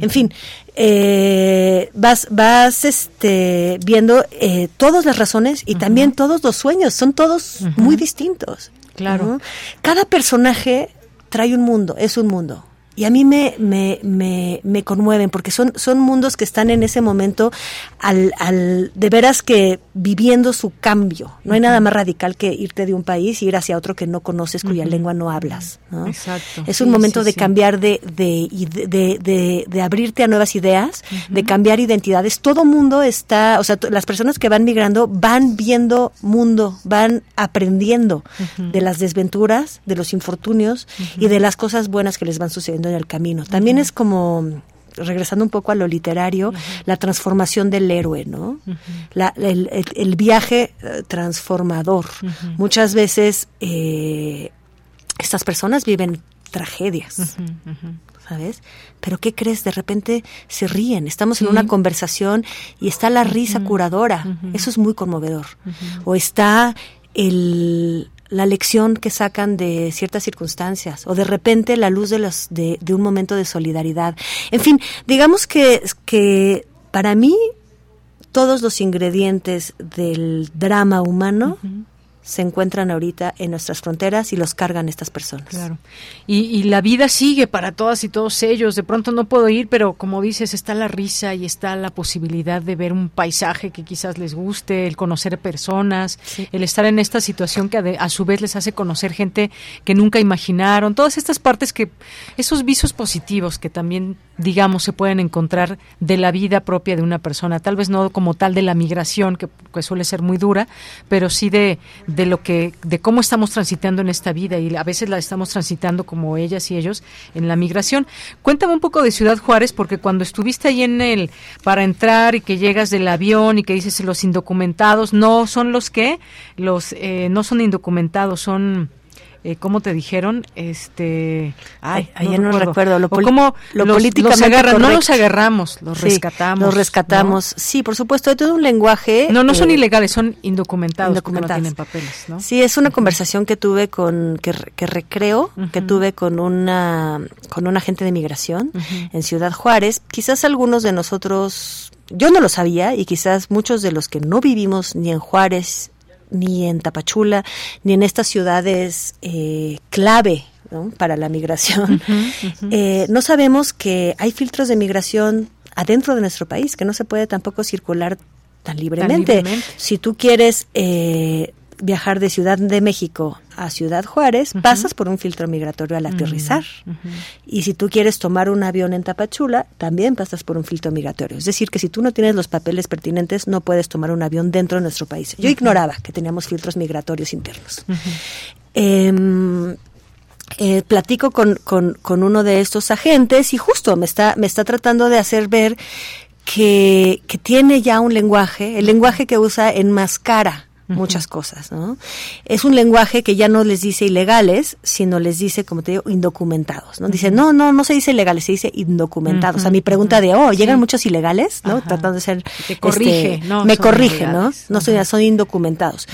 En fin, eh, vas, vas este, viendo eh, todas las razones y también todos los sueños, son todos muy distintos. Claro. Cada personaje trae un mundo, es un mundo y a mí me, me, me, me, conmueven porque son, son mundos que están en ese momento al, al, de veras que viviendo su cambio. No hay nada más radical que irte de un país y ir hacia otro que no conoces, cuya lengua no hablas. ¿no? Exacto. Es un Sí, momento sí, de sí. cambiar, de, de, de, de, de- abrirte a nuevas ideas, de cambiar identidades. Todo mundo está, o sea, las personas que van migrando van viendo mundo, van aprendiendo de las desventuras, de los infortunios y de las cosas buenas que les van sucediendo en el camino. También es como regresando un poco a lo literario, la transformación del héroe, ¿no? La- el, el- el viaje eh, transformador. Muchas veces eh, estas personas viven tragedias. ¿Sabes? Pero ¿qué crees? De repente se ríen. Estamos en una conversación y está la risa curadora. Eso es muy conmovedor. O está el, la lección que sacan de ciertas circunstancias. O de repente la luz de, los, de, de un momento de solidaridad. En fin, digamos que, que para mí todos los ingredientes del drama humano se encuentran ahorita en nuestras fronteras y los cargan estas personas. Claro. Y, y la vida sigue para todas y todos ellos. De pronto no puedo ir, pero como dices, está la risa y está la posibilidad de ver un paisaje que quizás les guste, el conocer personas, el estar en esta situación que a, a su vez les hace conocer gente que nunca imaginaron. Todas estas partes que, esos visos positivos que también, digamos, se pueden encontrar de la vida propia de una persona. Tal vez no como tal de la migración, que, que suele ser muy dura, pero sí de, de lo que, de cómo estamos transitando en esta vida y a veces la estamos transitando como ellas y ellos en la migración. Cuéntame un poco de Ciudad Juárez, porque cuando estuviste ahí en el, para entrar y que llegas del avión y que dices los indocumentados, no son los que, los, eh, no son indocumentados, son eh, ¿cómo te dijeron? Este, ay, no, no recuerdo. Lo, cómo lo los, políticamente no los agarramos, los rescatamos. Los rescatamos. Sí, por supuesto, hay todo un lenguaje. No, no son eh, ilegales, son indocumentados, indocumentados. no tienen papeles, ¿no? Sí, es una conversación que tuve con que, que recreo, que tuve con una con un agente de migración en Ciudad Juárez. Quizás algunos de nosotros yo no lo sabía y quizás muchos de los que no vivimos ni en Juárez ni en Tapachula, ni en estas ciudades eh, clave para la migración. Eh, no sabemos que hay filtros de migración adentro de nuestro país, que no se puede tampoco circular tan libremente. Si tú quieres eh, viajar de Ciudad de México a Ciudad Juárez, pasas por un filtro migratorio al aterrizar. Y si tú quieres tomar un avión en Tapachula, también pasas por un filtro migratorio. Es decir, que si tú no tienes los papeles pertinentes, no puedes tomar un avión dentro de nuestro país. Yo ignoraba que teníamos filtros migratorios internos. Em, eh, platico con, con, con, uno de estos agentes y justo me está, me está tratando de hacer ver que, que tiene ya un lenguaje, el lenguaje que usa enmascara muchas cosas, ¿no? Es un lenguaje que ya no les dice ilegales, sino les dice, como te digo, indocumentados, ¿no? Dice, no, no, no se dice ilegales, se dice indocumentados. A mi pregunta de, oh, llegan muchos ilegales, ¿no? Tratando de ser... Te corrige, este, no, Me corrige, ¿no? No son, son indocumentados.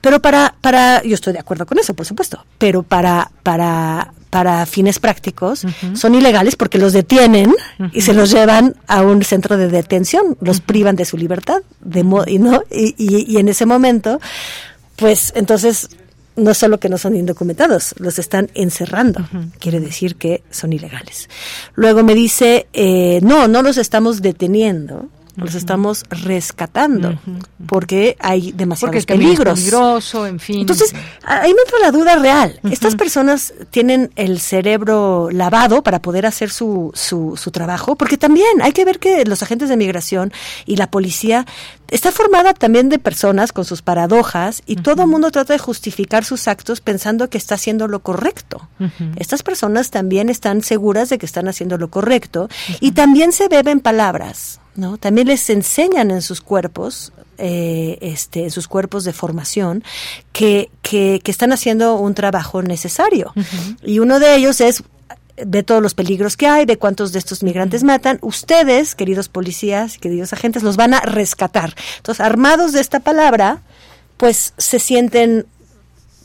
Pero para, para, yo estoy de acuerdo con eso, por supuesto, pero para, para, para fines prácticos son ilegales porque los detienen y se los llevan a un centro de detención, los privan de su libertad, de y, ¿no? Y, y, en ese momento, pues entonces no solo que no son indocumentados, los están encerrando. Quiere decir que son ilegales. Luego me dice, eh, no, no los estamos deteniendo los estamos rescatando porque hay demasiados porque peligros. Es peligroso, en fin. Entonces, ahí me entra la duda real. Estas personas tienen el cerebro lavado para poder hacer su, su, su trabajo, porque también hay que ver que los agentes de migración y la policía está formada también de personas con sus paradojas y todo el mundo trata de justificar sus actos pensando que está haciendo lo correcto. Estas personas también están seguras de que están haciendo lo correcto y también se beben palabras. ¿No? También les enseñan en sus cuerpos, eh, este, en sus cuerpos de formación, que, que, están haciendo un trabajo necesario. Y uno de ellos es ve todos los peligros que hay, ve cuántos de estos migrantes matan. Ustedes, queridos policías, queridos agentes, los van a rescatar. Entonces, armados de esta palabra, pues se sienten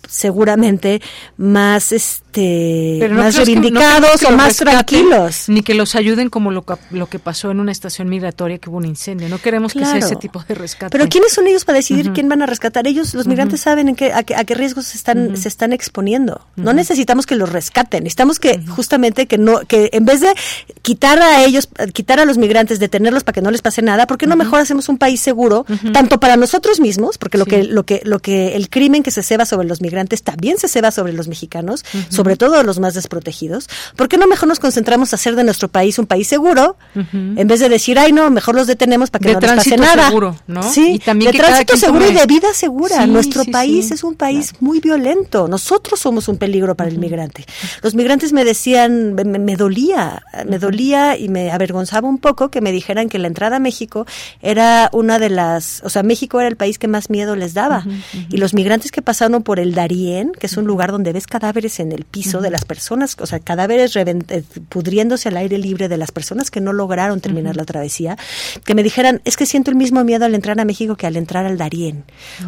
seguramente más este más reivindicados o más tranquilos. ni que los ayuden como lo, lo, que pasó en una estación migratoria que hubo un incendio. No queremos que sea ese tipo de rescate. Pero quiénes son ellos para decidir quién van a rescatar ellos los migrantes saben en qué, a, qué, riesgos se están se están exponiendo. No necesitamos que los rescaten. Necesitamos que justamente que no que en vez de quitar a ellos quitar a los migrantes detenerlos para que no les pase nada por qué no mejor hacemos un país seguro tanto para nosotros mismos porque lo que lo que lo que el crimen que se ceba sobre los migrantes también se ceba sobre los mexicanos, sobre todo los más desprotegidos. ¿Por qué no mejor nos concentramos a hacer de nuestro país un país seguro en vez de decir, ay, no, mejor los detenemos para que no les pase nada? seguro, ¿no? Sí, y también de tránsito seguro y de vida segura. nuestro país es un país muy violento. Nosotros somos un peligro para el migrante. Los migrantes me decían, me, dolía, me dolía y me avergonzaba un poco que me dijeran que la entrada a México era una de las, o sea, México era el país que más miedo les daba. Y los migrantes que pasaron por el Darién, que es un lugar donde ves cadáveres en el piso de las personas, o sea, cadáveres eh, pudriéndose al aire libre de las personas que no lograron terminar la travesía, que me dijeran, es que siento el mismo miedo al entrar a México que al entrar al Darién.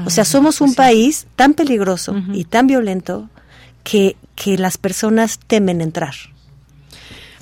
o sea, somos pues un país tan peligroso y tan violento que, que las personas temen entrar.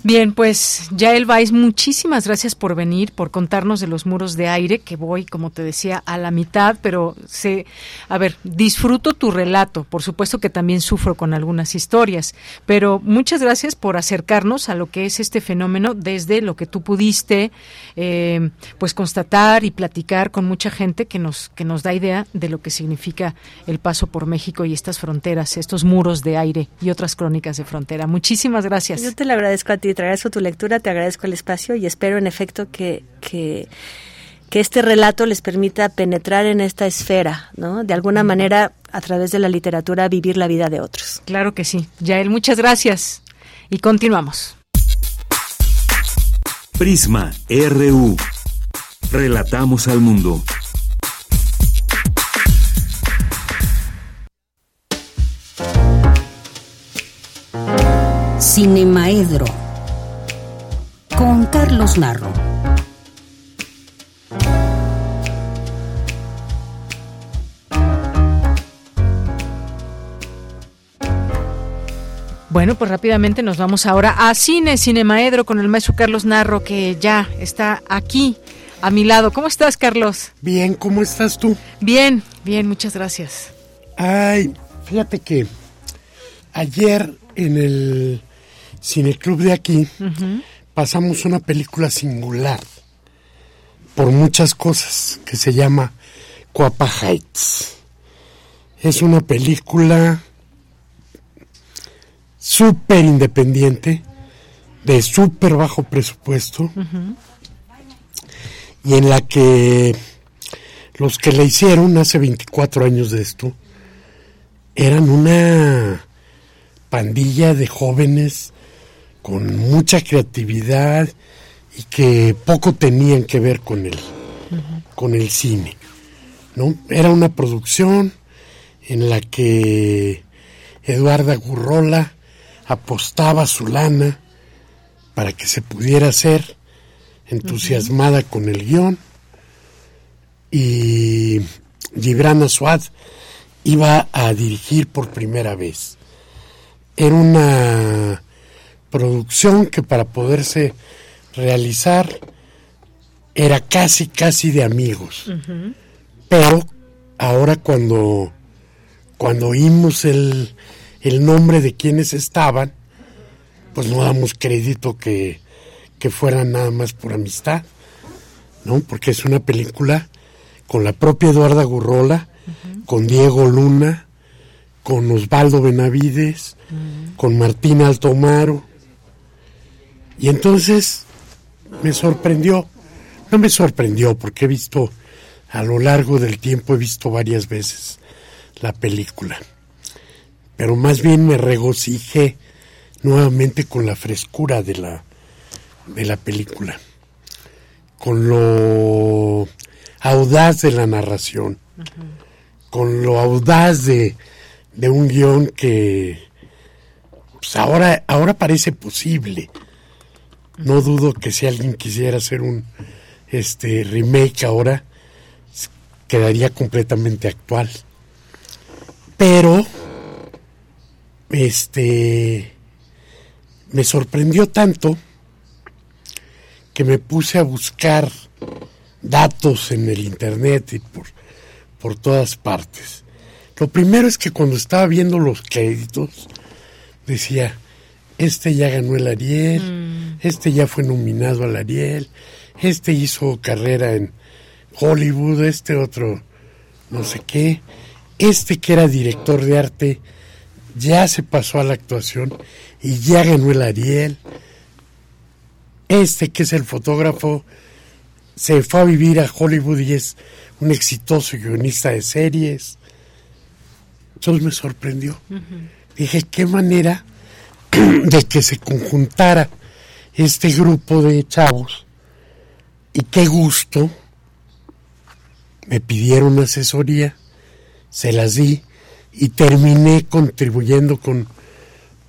Bien, pues Yael Vais, muchísimas gracias por venir, por contarnos de los muros de aire, que voy, como te decía, a la mitad, pero sé, a ver, disfruto tu relato, por supuesto que también sufro con algunas historias, pero muchas gracias por acercarnos a lo que es este fenómeno desde lo que tú pudiste, eh, pues constatar y platicar con mucha gente que nos, que nos da idea de lo que significa el paso por México y estas fronteras, estos muros de aire y otras crónicas de frontera. Muchísimas gracias. Yo te lo agradezco a ti te agradezco tu lectura, te agradezco el espacio y espero en efecto que, que, este relato les permita penetrar en esta esfera, ¿no? De alguna manera, a través de la literatura, vivir la vida de otros. Claro que sí. Yael, muchas gracias. Y continuamos. Prisma RU. Relatamos al mundo. Cinemaedro con Carlos Narro. Bueno, pues rápidamente nos vamos ahora a Cine, Cinemaedro con el maestro Carlos Narro que ya está aquí a mi lado. ¿Cómo estás, Carlos? Bien, ¿cómo estás tú? Bien, bien, muchas gracias. Ay, fíjate que ayer en el cineclub de aquí pasamos una película singular por muchas cosas que se llama Coapa Heights. Es una película súper independiente, de súper bajo presupuesto, y en la que los que la hicieron hace 24 años de esto eran una pandilla de jóvenes con mucha creatividad y que poco tenían que ver con el, con el cine. ¿no? Era una producción en la que Eduarda Gurrola apostaba su lana para que se pudiera hacer, entusiasmada con el guion, y Gibran Aswad iba a dirigir por primera vez. Era una producción que para poderse realizar era casi, casi de amigos. Pero ahora cuando, cuando oímos el, el nombre de quienes estaban, pues no damos crédito que, que fueran nada más por amistad, ¿no? Porque es una película con la propia Eduarda Gurrola, con Diego Luna, con Osvaldo Benavides, con Martín Altomaro. Y entonces me sorprendió, no me sorprendió porque he visto a lo largo del tiempo, he visto varias veces la película. Pero más bien me regocijé nuevamente con la frescura de la, de la película, con lo audaz de la narración, con lo audaz de, de un guion que pues ahora, ahora parece posible. No dudo que si alguien quisiera hacer un este remake ahora, quedaría completamente actual. Pero este me sorprendió tanto que me puse a buscar datos en el internet y por, por todas partes. Lo primero es que cuando estaba viendo los créditos, decía, este ya ganó el Ariel, Mm. este ya fue nominado al Ariel, este hizo carrera en Hollywood, este otro no sé qué, este que era director de arte ya se pasó a la actuación y ya ganó el Ariel. Este que es el fotógrafo se fue a vivir a Hollywood y es un exitoso guionista de series. Entonces me sorprendió. Dije, qué manera de que se conjuntara este grupo de chavos y qué gusto. Me pidieron asesoría, se las di y terminé contribuyendo con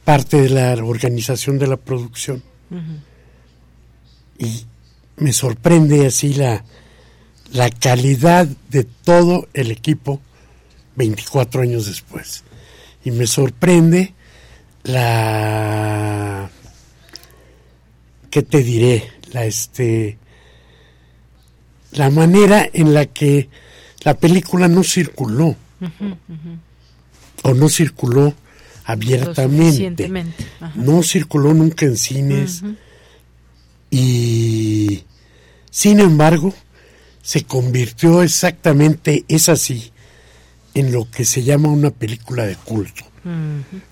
parte de la organización de la producción. Y me sorprende así la, la calidad de todo el equipo 24 años después. Y me sorprende la ¿qué te diré? La este la manera en la que la película no circuló o no circuló abiertamente. No circuló nunca en cines y sin embargo se convirtió exactamente, es así, en lo que se llama una película de culto.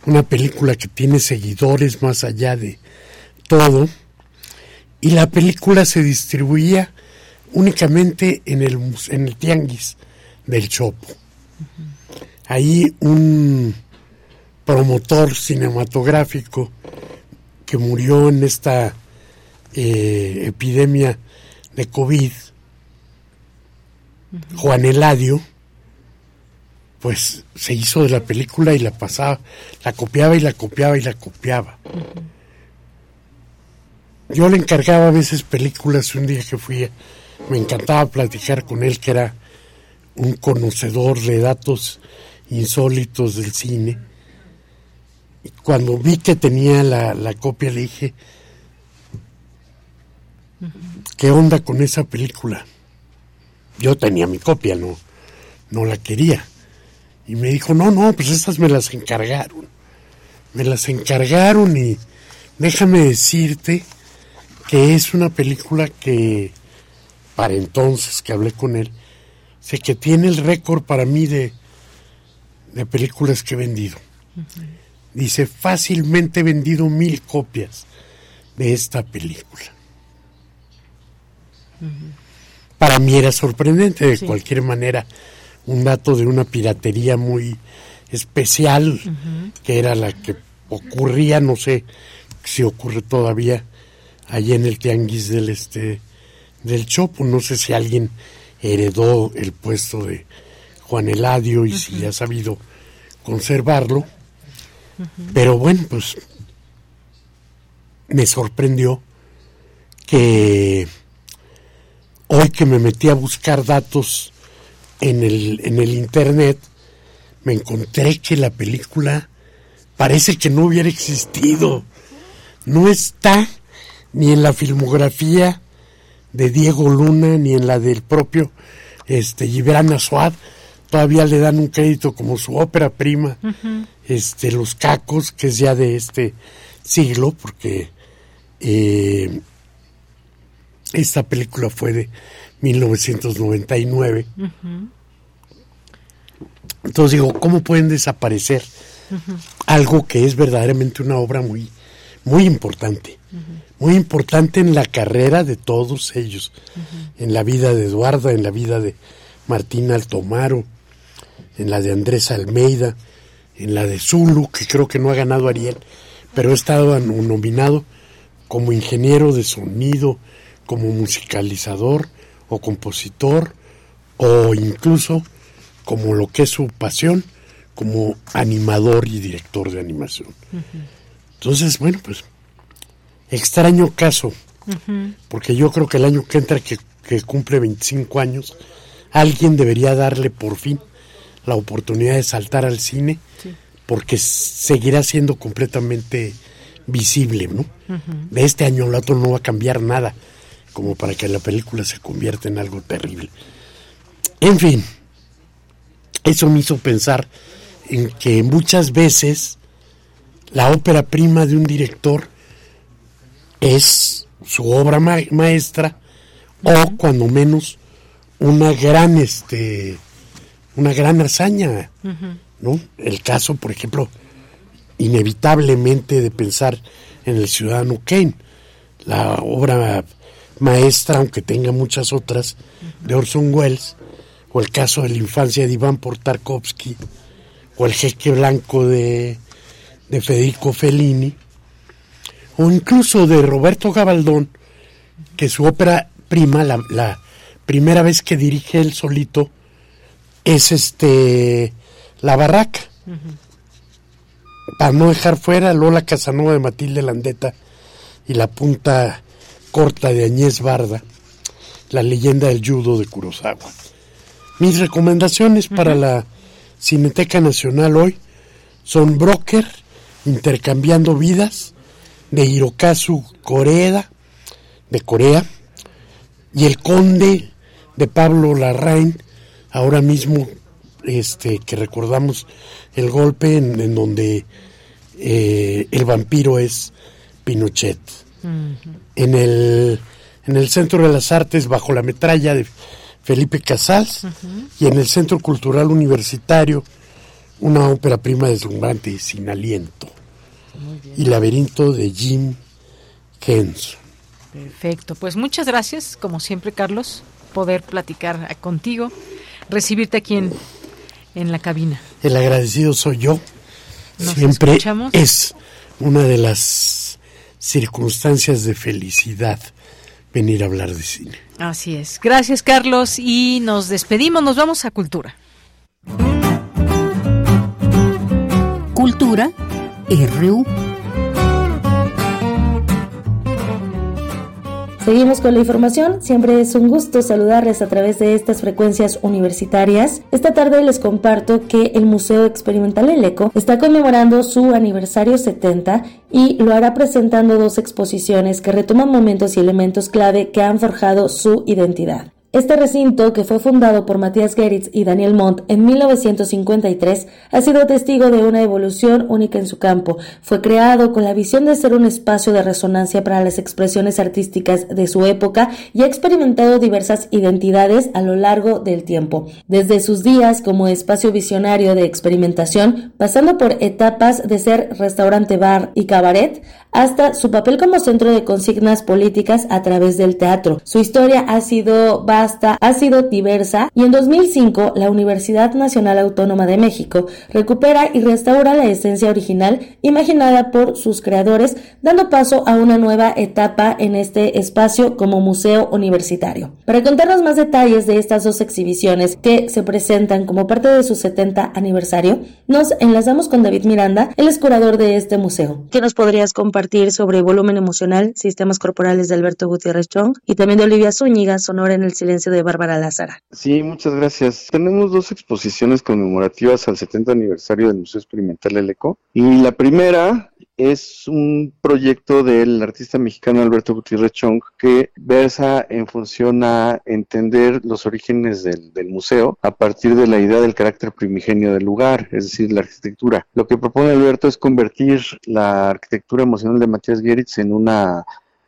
Una película que tiene seguidores más allá de todo. Y la película se distribuía únicamente en el, en el tianguis del Chopo. Ahí un promotor cinematográfico que murió en esta eh, epidemia de COVID, Juan Eladio, pues se hizo de la película y la pasaba, la copiaba y la copiaba y la copiaba. Yo le encargaba a veces películas, un día que fui, me encantaba platicar con él, que era un conocedor de datos insólitos del cine. Y cuando vi que tenía la, la copia, le dije, ¿qué onda con esa película? Yo tenía mi copia, no, no la quería. Y me dijo, no, no, pues estas me las encargaron. Me las encargaron y déjame decirte que es una película que, para entonces que hablé con él, sé que tiene el récord para mí de, de películas que he vendido. Dice, fácilmente he vendido mil copias de esta película. Para mí era sorprendente, de cualquier manera, un dato de una piratería muy especial, que era la que ocurría, no sé si ocurre todavía, allí en el tianguis del este del Chopo. No sé si alguien heredó el puesto de Juan Eladio y si ha sabido conservarlo. Pero bueno, pues me sorprendió que hoy que me metí a buscar datos en el, en el internet, me encontré que la película parece que no hubiera existido. No está ni en la filmografía de Diego Luna, ni en la del propio este, Gibran Asuad, todavía le dan un crédito como su ópera prima, este, Los Cacos, que es ya de este siglo, porque eh, esta película fue de 1999. Entonces digo, ¿cómo pueden desaparecer algo que es verdaderamente una obra muy, muy importante? muy importante en la carrera de todos ellos, en la vida de Eduardo, en la vida de Martín Altomaro, en la de Andrés Almeida, en la de Zulu, que creo que no ha ganado Ariel, pero ha estado nominado como ingeniero de sonido, como musicalizador o compositor, o incluso como lo que es su pasión, como animador y director de animación. Entonces, bueno, pues extraño caso, porque yo creo que el año que entra, que, cumple 25 años, alguien debería darle por fin la oportunidad de saltar al cine, porque seguirá siendo completamente visible, ¿no? De este año al otro no va a cambiar nada, como para que la película se convierta en algo terrible. En fin, eso me hizo pensar en que muchas veces la ópera prima de un director es su obra maestra o cuando menos una gran este una gran hazaña no el caso por ejemplo inevitablemente de pensar en el ciudadano Kane la obra maestra aunque tenga muchas otras de Orson Welles o el caso de la infancia de Iván Portarkovsky o el jeque blanco de, de Federico Fellini o incluso de Roberto Gabaldón, que su ópera prima, la, primera vez que dirige él solito, es este La Barraca. Para no dejar fuera Lola Casanova de Matilde Landeta y la punta corta de Añez Barda, la leyenda del judo de Kurosawa. Mis recomendaciones para la Cineteca Nacional hoy son Broker, Intercambiando Vidas, de Hirokazu Koreeda, de Corea, y el conde de Pablo Larraín, ahora mismo este, que recordamos el golpe en, donde eh, el vampiro es Pinochet. En, el, en el Centro de las Artes, bajo la metralla de Felipe Casals, y en el Centro Cultural Universitario, una ópera prima deslumbrante y sin aliento y Laberinto de Jim Henson. Perfecto, pues muchas gracias, como siempre, Carlos, poder platicar contigo, recibirte aquí en, en la cabina. El agradecido soy yo. siempre es una de las circunstancias de felicidad venir a hablar de cine. Así es. Gracias, Carlos. Y nos despedimos. Nos vamos a Cultura. Cultura RU. Seguimos con la información. Siempre es un gusto saludarles a través de estas frecuencias universitarias. Esta tarde les comparto que el Museo Experimental El Eco está conmemorando su aniversario 70 y lo hará presentando dos exposiciones que retoman momentos y elementos clave que han forjado su identidad. Este recinto, que fue fundado por Matías Geritz y Daniel Montt en 1953, ha sido testigo de una evolución única en su campo. Fue creado con la visión de ser un espacio de resonancia para las expresiones artísticas de su época y ha experimentado diversas identidades a lo largo del tiempo. Desde sus días como espacio visionario de experimentación, pasando por etapas de ser restaurante bar y cabaret, hasta su papel como centro de consignas políticas a través del teatro. Su historia ha sido vasta, ha sido diversa y en 2005 la Universidad Nacional Autónoma de México recupera y restaura la esencia original imaginada por sus creadores, dando paso a una nueva etapa en este espacio como museo universitario. Para contarnos más detalles de estas dos exhibiciones que se presentan como parte de su 70 aniversario, nos enlazamos con David Miranda, el curador de este museo. ¿Qué nos podrías compartir? sobre volumen emocional, sistemas corporales de Alberto Gutiérrez Chong y también de Olivia Zúñiga, Sonora en el silencio de Bárbara Lázara. Sí, muchas gracias. Tenemos dos exposiciones conmemorativas al 70 aniversario del Museo Experimental El Eco y la primera es un proyecto del artista mexicano Alberto Gutiérrez Chong que versa en función a entender los orígenes del, museo a partir de la idea del carácter primigenio del lugar, es decir, la arquitectura. Lo que propone Alberto es convertir la arquitectura emocional de Matías Geritz en una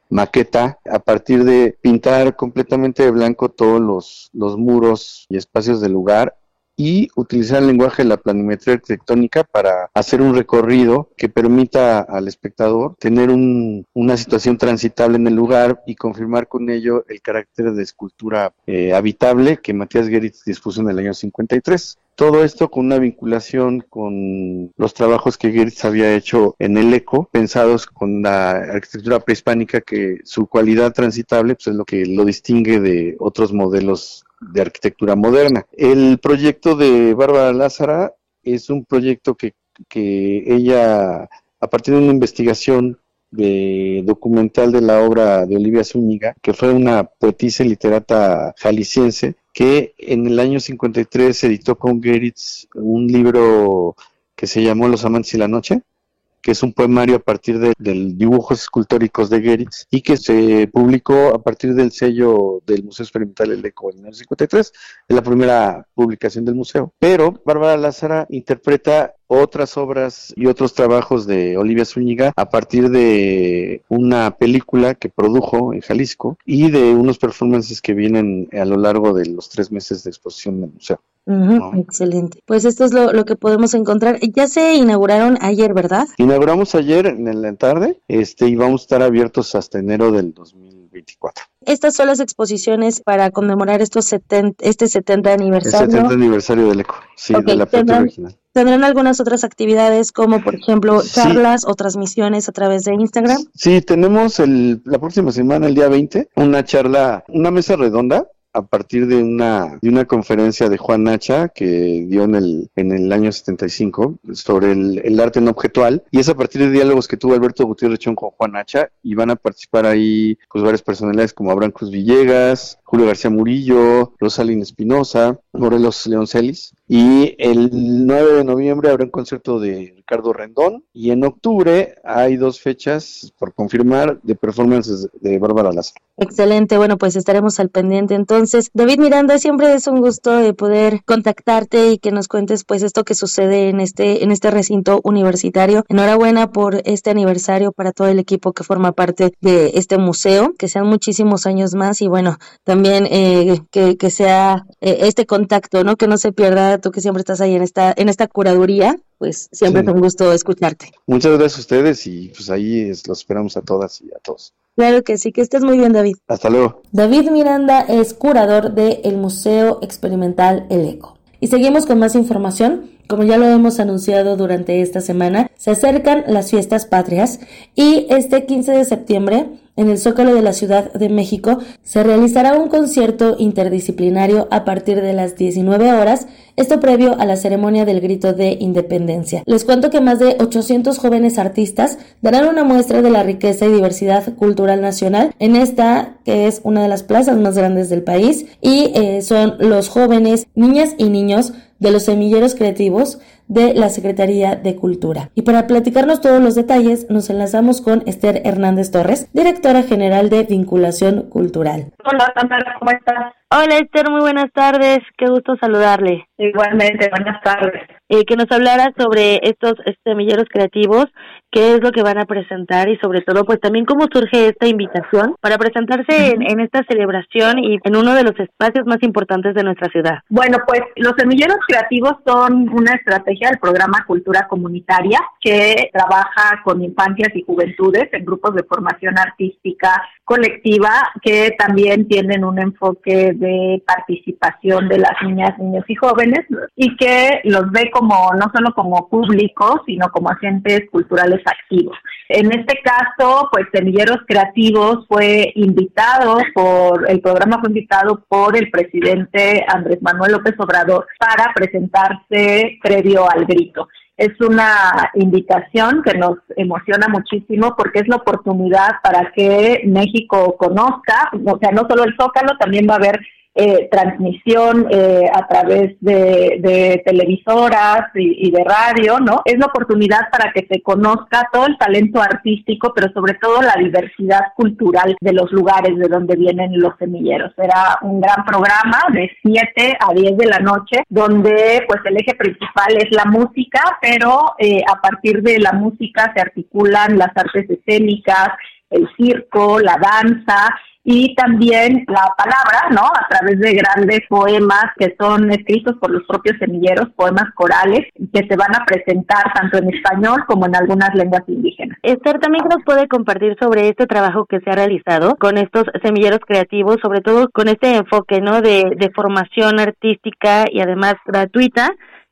maqueta a partir de pintar completamente de blanco todos los, los muros y espacios del lugar y utilizar el lenguaje de la planimetría arquitectónica para hacer un recorrido que permita al espectador tener una situación transitable en el lugar y confirmar con ello el carácter de escultura eh, habitable que Matías Geritz dispuso en el año 53. Todo esto con una vinculación con los trabajos que Geritz había hecho en el ECO, pensados con la arquitectura prehispánica, que su cualidad transitable pues, es lo que lo distingue de otros modelos de arquitectura moderna. El proyecto de Bárbara Lázara es un proyecto que, que ella, a partir de una investigación de documental de la obra de Olivia Zúñiga, que fue una poetisa y literata jalisciense, que en el año 53 editó con Geritz un libro que se llamó Los amantes y la noche, que es un poemario a partir de, dibujos escultóricos de Geritz y que se publicó a partir del sello del Museo Experimental El Eco en el 53, es la primera publicación del museo. Pero Bárbara Lázara interpreta otras obras y otros trabajos de Olivia Zúñiga a partir de una película que produjo en Jalisco y de unos performances que vienen a lo largo de los tres meses de exposición del museo. Excelente. Pues esto es lo, que podemos encontrar. Ya se inauguraron ayer, ¿verdad? Inauguramos ayer en la tarde este, y vamos a estar abiertos hasta enero del 2024. Estas son las exposiciones para conmemorar estos 70, este 70 aniversario. El 70 aniversario del ECO, sí, de la fecha original. ¿Tendrán algunas otras actividades como, por ejemplo, charlas o transmisiones a través de Instagram? Sí, tenemos el, la próxima semana, el día 20, una charla, una mesa redonda a partir de una, de una conferencia de Juan Nacha que dio en el, en el año 75 sobre el, el arte no objetual. Y es a partir de diálogos que tuvo Alberto Gutiérrez Chón con Juan Nacha y van a participar ahí pues varias personalidades como Abraham Cruz Villegas, Julio García Murillo, Rosalín Espinosa, Morelos Leoncelis y el 9 de noviembre habrá un concierto de Ricardo Rendón y en octubre hay dos fechas por confirmar de performances de Bárbara Lázaro. Excelente, bueno pues estaremos al pendiente entonces. David Miranda, siempre es un gusto de poder contactarte y que nos cuentes pues esto que sucede en este en este recinto universitario. Enhorabuena por este aniversario para todo el equipo que forma parte de este museo, que sean muchísimos años más y bueno, también eh, que, que, sea eh, este contacto, ¿no? Que no se pierda tú que siempre estás ahí en esta en esta curaduría pues siempre es un gusto escucharte. Muchas gracias a ustedes y pues ahí los esperamos a todas y a todos. Claro que sí, que estés muy bien David. Hasta luego. David Miranda es curador del Museo Experimental El Eco. Y seguimos con más información. Como ya lo hemos anunciado durante esta semana, se acercan las fiestas patrias y este 15 de septiembre en el Zócalo de la Ciudad de México, se realizará un concierto interdisciplinario a partir de las 19 horas, esto previo a la ceremonia del grito de independencia. Les cuento que más de 800 jóvenes artistas darán una muestra de la riqueza y diversidad cultural nacional en esta que es una de las plazas más grandes del país y eh, son los jóvenes, niñas y niños de los semilleros creativos de la Secretaría de Cultura. Y para platicarnos todos los detalles, nos enlazamos con Esther Hernández Torres, directora general de Vinculación Cultural. Hola, Tamara, ¿cómo estás? Hola Esther, muy buenas tardes, qué gusto saludarle. Igualmente, buenas tardes. Eh, que nos hablara sobre estos semilleros creativos, qué es lo que van a presentar y sobre todo pues también cómo surge esta invitación para presentarse en, en, esta celebración y en uno de los espacios más importantes de nuestra ciudad. Bueno, pues los semilleros creativos son una estrategia del programa Cultura Comunitaria que trabaja con infancias y juventudes en grupos de formación artística colectiva que también tienen un enfoque de participación de las niñas, niños y jóvenes y que los ve como no solo como públicos, sino como agentes culturales activos. En este caso, pues Semilleros Creativos fue invitado por, el programa fue invitado por el presidente Andrés Manuel López Obrador para presentarse previo al grito. Es una invitación que nos emociona muchísimo porque es la oportunidad para que México conozca, o sea, no solo el Zócalo, también va a haber eh, transmisión eh, a través de, televisoras y, de radio, ¿no? Es la oportunidad para que se conozca todo el talento artístico, pero sobre todo la diversidad cultural de los lugares de donde vienen los semilleros. Será un gran programa de 7 a 10 de la noche, donde pues el eje principal es la música, pero eh, a partir de la música se articulan las artes escénicas, el circo, la danza y también la palabra, ¿no? A través de grandes poemas que son escritos por los propios semilleros, poemas corales, que se van a presentar tanto en español como en algunas lenguas indígenas. Esther, también nos puede compartir sobre este trabajo que se ha realizado con estos semilleros creativos, sobre todo con este enfoque, ¿no? De, de formación artística y además gratuita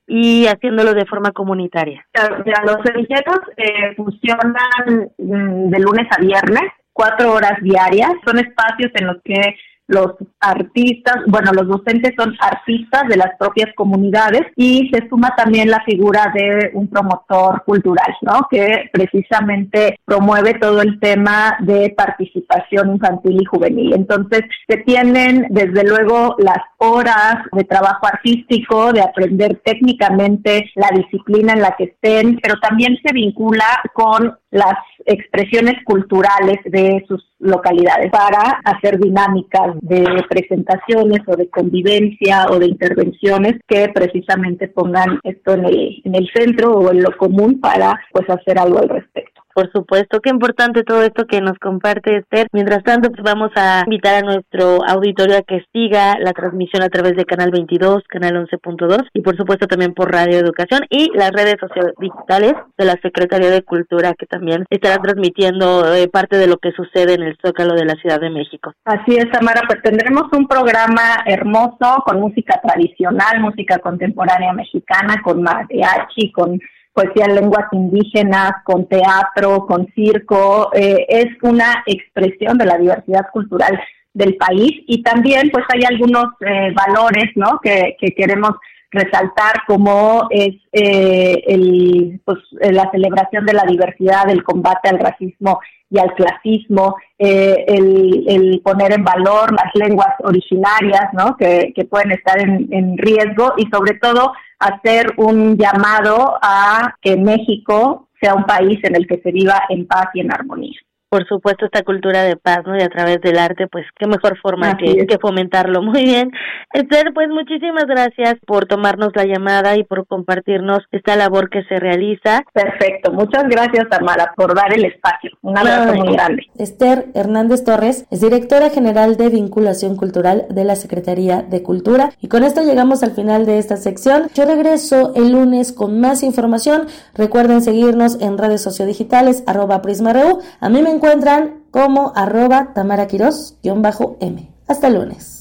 y haciéndolo de forma comunitaria. los semilleros eh, funcionan mm, de lunes a viernes cuatro horas diarias. Son espacios en los que los artistas, bueno, los docentes son artistas de las propias comunidades y se suma también la figura de un promotor cultural, ¿no? Que precisamente promueve todo el tema de participación infantil y juvenil. Entonces, se tienen desde luego las horas de trabajo artístico, de aprender técnicamente la disciplina en la que estén, pero también se vincula con las expresiones culturales de sus localidades para hacer dinámicas de presentaciones o de convivencia o de intervenciones que precisamente pongan esto en el, en el centro o en lo común para pues hacer algo al respecto. Por supuesto, qué importante todo esto que nos comparte Esther. Mientras tanto, pues vamos a invitar a nuestro auditorio a que siga la transmisión a través de Canal 22, Canal 11.2 y por supuesto también por Radio Educación y las redes sociales digitales de la Secretaría de Cultura que también estará transmitiendo eh, parte de lo que sucede en el Zócalo de la Ciudad de México. Así es, Tamara, pues tendremos un programa hermoso con música tradicional, música contemporánea mexicana, con mariachi, con poesía en lenguas indígenas, con teatro, con circo, eh, es una expresión de la diversidad cultural del país y también pues hay algunos eh, valores ¿no? que, que queremos resaltar como es eh, el, pues, la celebración de la diversidad, el combate al racismo y al clasismo, eh, el, poner en valor las lenguas originarias ¿no? que, pueden estar en riesgo y sobre todo hacer un llamado a que México sea un país en el que se viva en paz y en armonía por supuesto esta cultura de paz, ¿no? Y a través del arte, pues qué mejor forma que, que, fomentarlo. Muy bien. Esther, pues muchísimas gracias por tomarnos la llamada y por compartirnos esta labor que se realiza. Perfecto. Muchas gracias, Tamara, por dar el espacio. Un abrazo muy grande. Esther Hernández Torres es directora general de vinculación cultural de la Secretaría de Cultura. Y con esto llegamos al final de esta sección. Yo regreso el lunes con más información. Recuerden seguirnos en redes sociodigitales, arroba prisma.ru. A mí me encuentro encuentran como arroba tamaraquiros-m. Hasta lunes.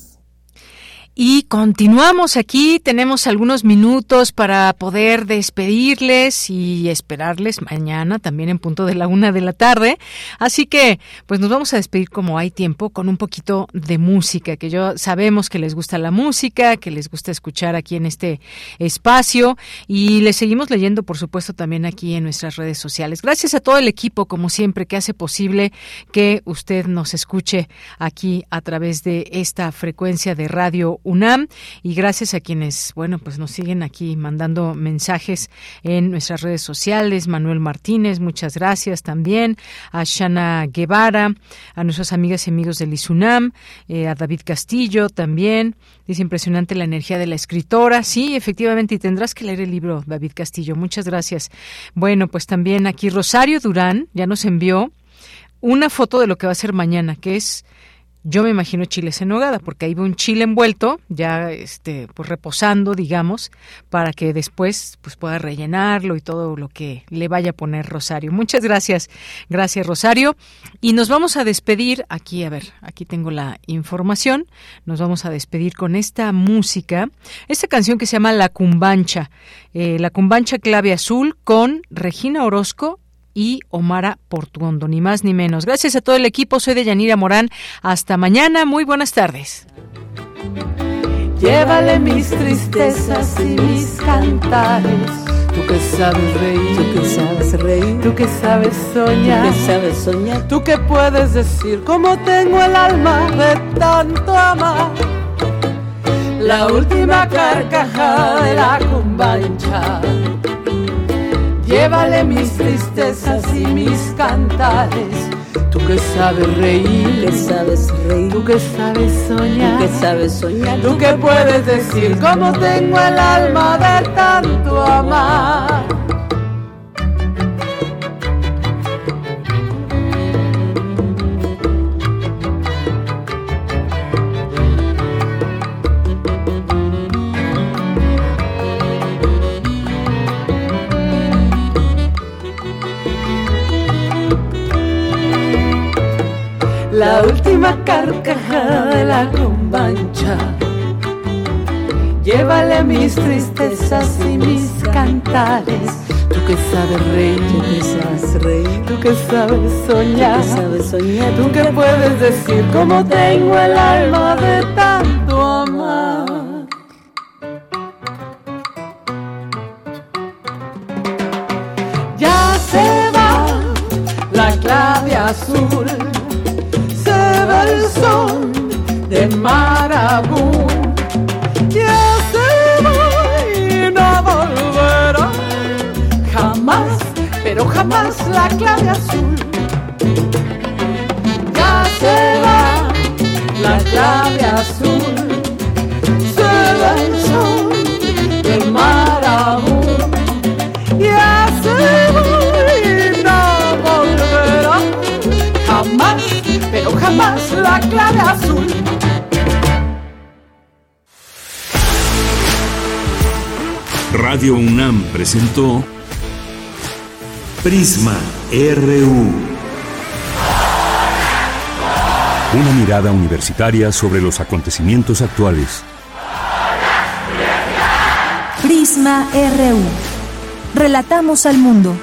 Y continuamos aquí, tenemos algunos minutos para poder despedirles y esperarles mañana también en punto de la una de la tarde. Así que, pues nos vamos a despedir como hay tiempo con un poquito de música, que yo sabemos que les gusta la música, que les gusta escuchar aquí en este espacio y les seguimos leyendo, por supuesto, también aquí en nuestras redes sociales. Gracias a todo el equipo, como siempre, que hace posible que usted nos escuche aquí a través de esta frecuencia de radio UNAM y gracias a quienes, bueno, pues nos siguen aquí mandando mensajes en nuestras redes sociales. Manuel Martínez, muchas gracias también. A Shana Guevara, a nuestras amigas y amigos del ISUNAM, eh, a David Castillo también. Dice impresionante la energía de la escritora. Sí, efectivamente, y tendrás que leer el libro, David Castillo. Muchas gracias. Bueno, pues también aquí Rosario Durán ya nos envió una foto de lo que va a ser mañana, que es yo me imagino chiles en nogada, porque ahí va un chile envuelto, ya este, pues reposando, digamos, para que después pues pueda rellenarlo y todo lo que le vaya a poner Rosario. Muchas gracias, gracias Rosario. Y nos vamos a despedir aquí, a ver, aquí tengo la información. Nos vamos a despedir con esta música, esta canción que se llama La Cumbancha, eh, La Cumbancha Clave Azul con Regina Orozco y Omara Portuondo, ni más ni menos. Gracias a todo el equipo, soy de Yanira Morán. Hasta mañana, muy buenas tardes. Llévale mis tristezas y mis cantares. Tú que sabes reír, tú que sabes reír, tú que sabes soñar, tú que sabes soñar, tú que puedes decir cómo tengo el alma de tanto amar. La última carcajada de la cumbancha Llévale mis tristezas y mis cantares. Tú que sabes reír, que sabes reír, tú que sabes soñar, tú que sabes soñar, tú que puedes decir cómo tengo el alma de tanto amar. La última carcajada de la combancha. Llévale mis tristezas y mis cantares. Tú que sabes reír, tú que sabes reír, tú que sabes soñar, tú que sabes soñar, tú que puedes decir cómo tengo el alma de tanto amar. Ya se va la clave azul el son de Marabú. Ya se va y no volverá jamás, pero jamás la clave azul. Ya se va la clave azul, se va el son jamás la clave azul. Radio UNAM presentó Prisma RU. Una mirada universitaria sobre los acontecimientos actuales. Prisma RU. Relatamos al mundo.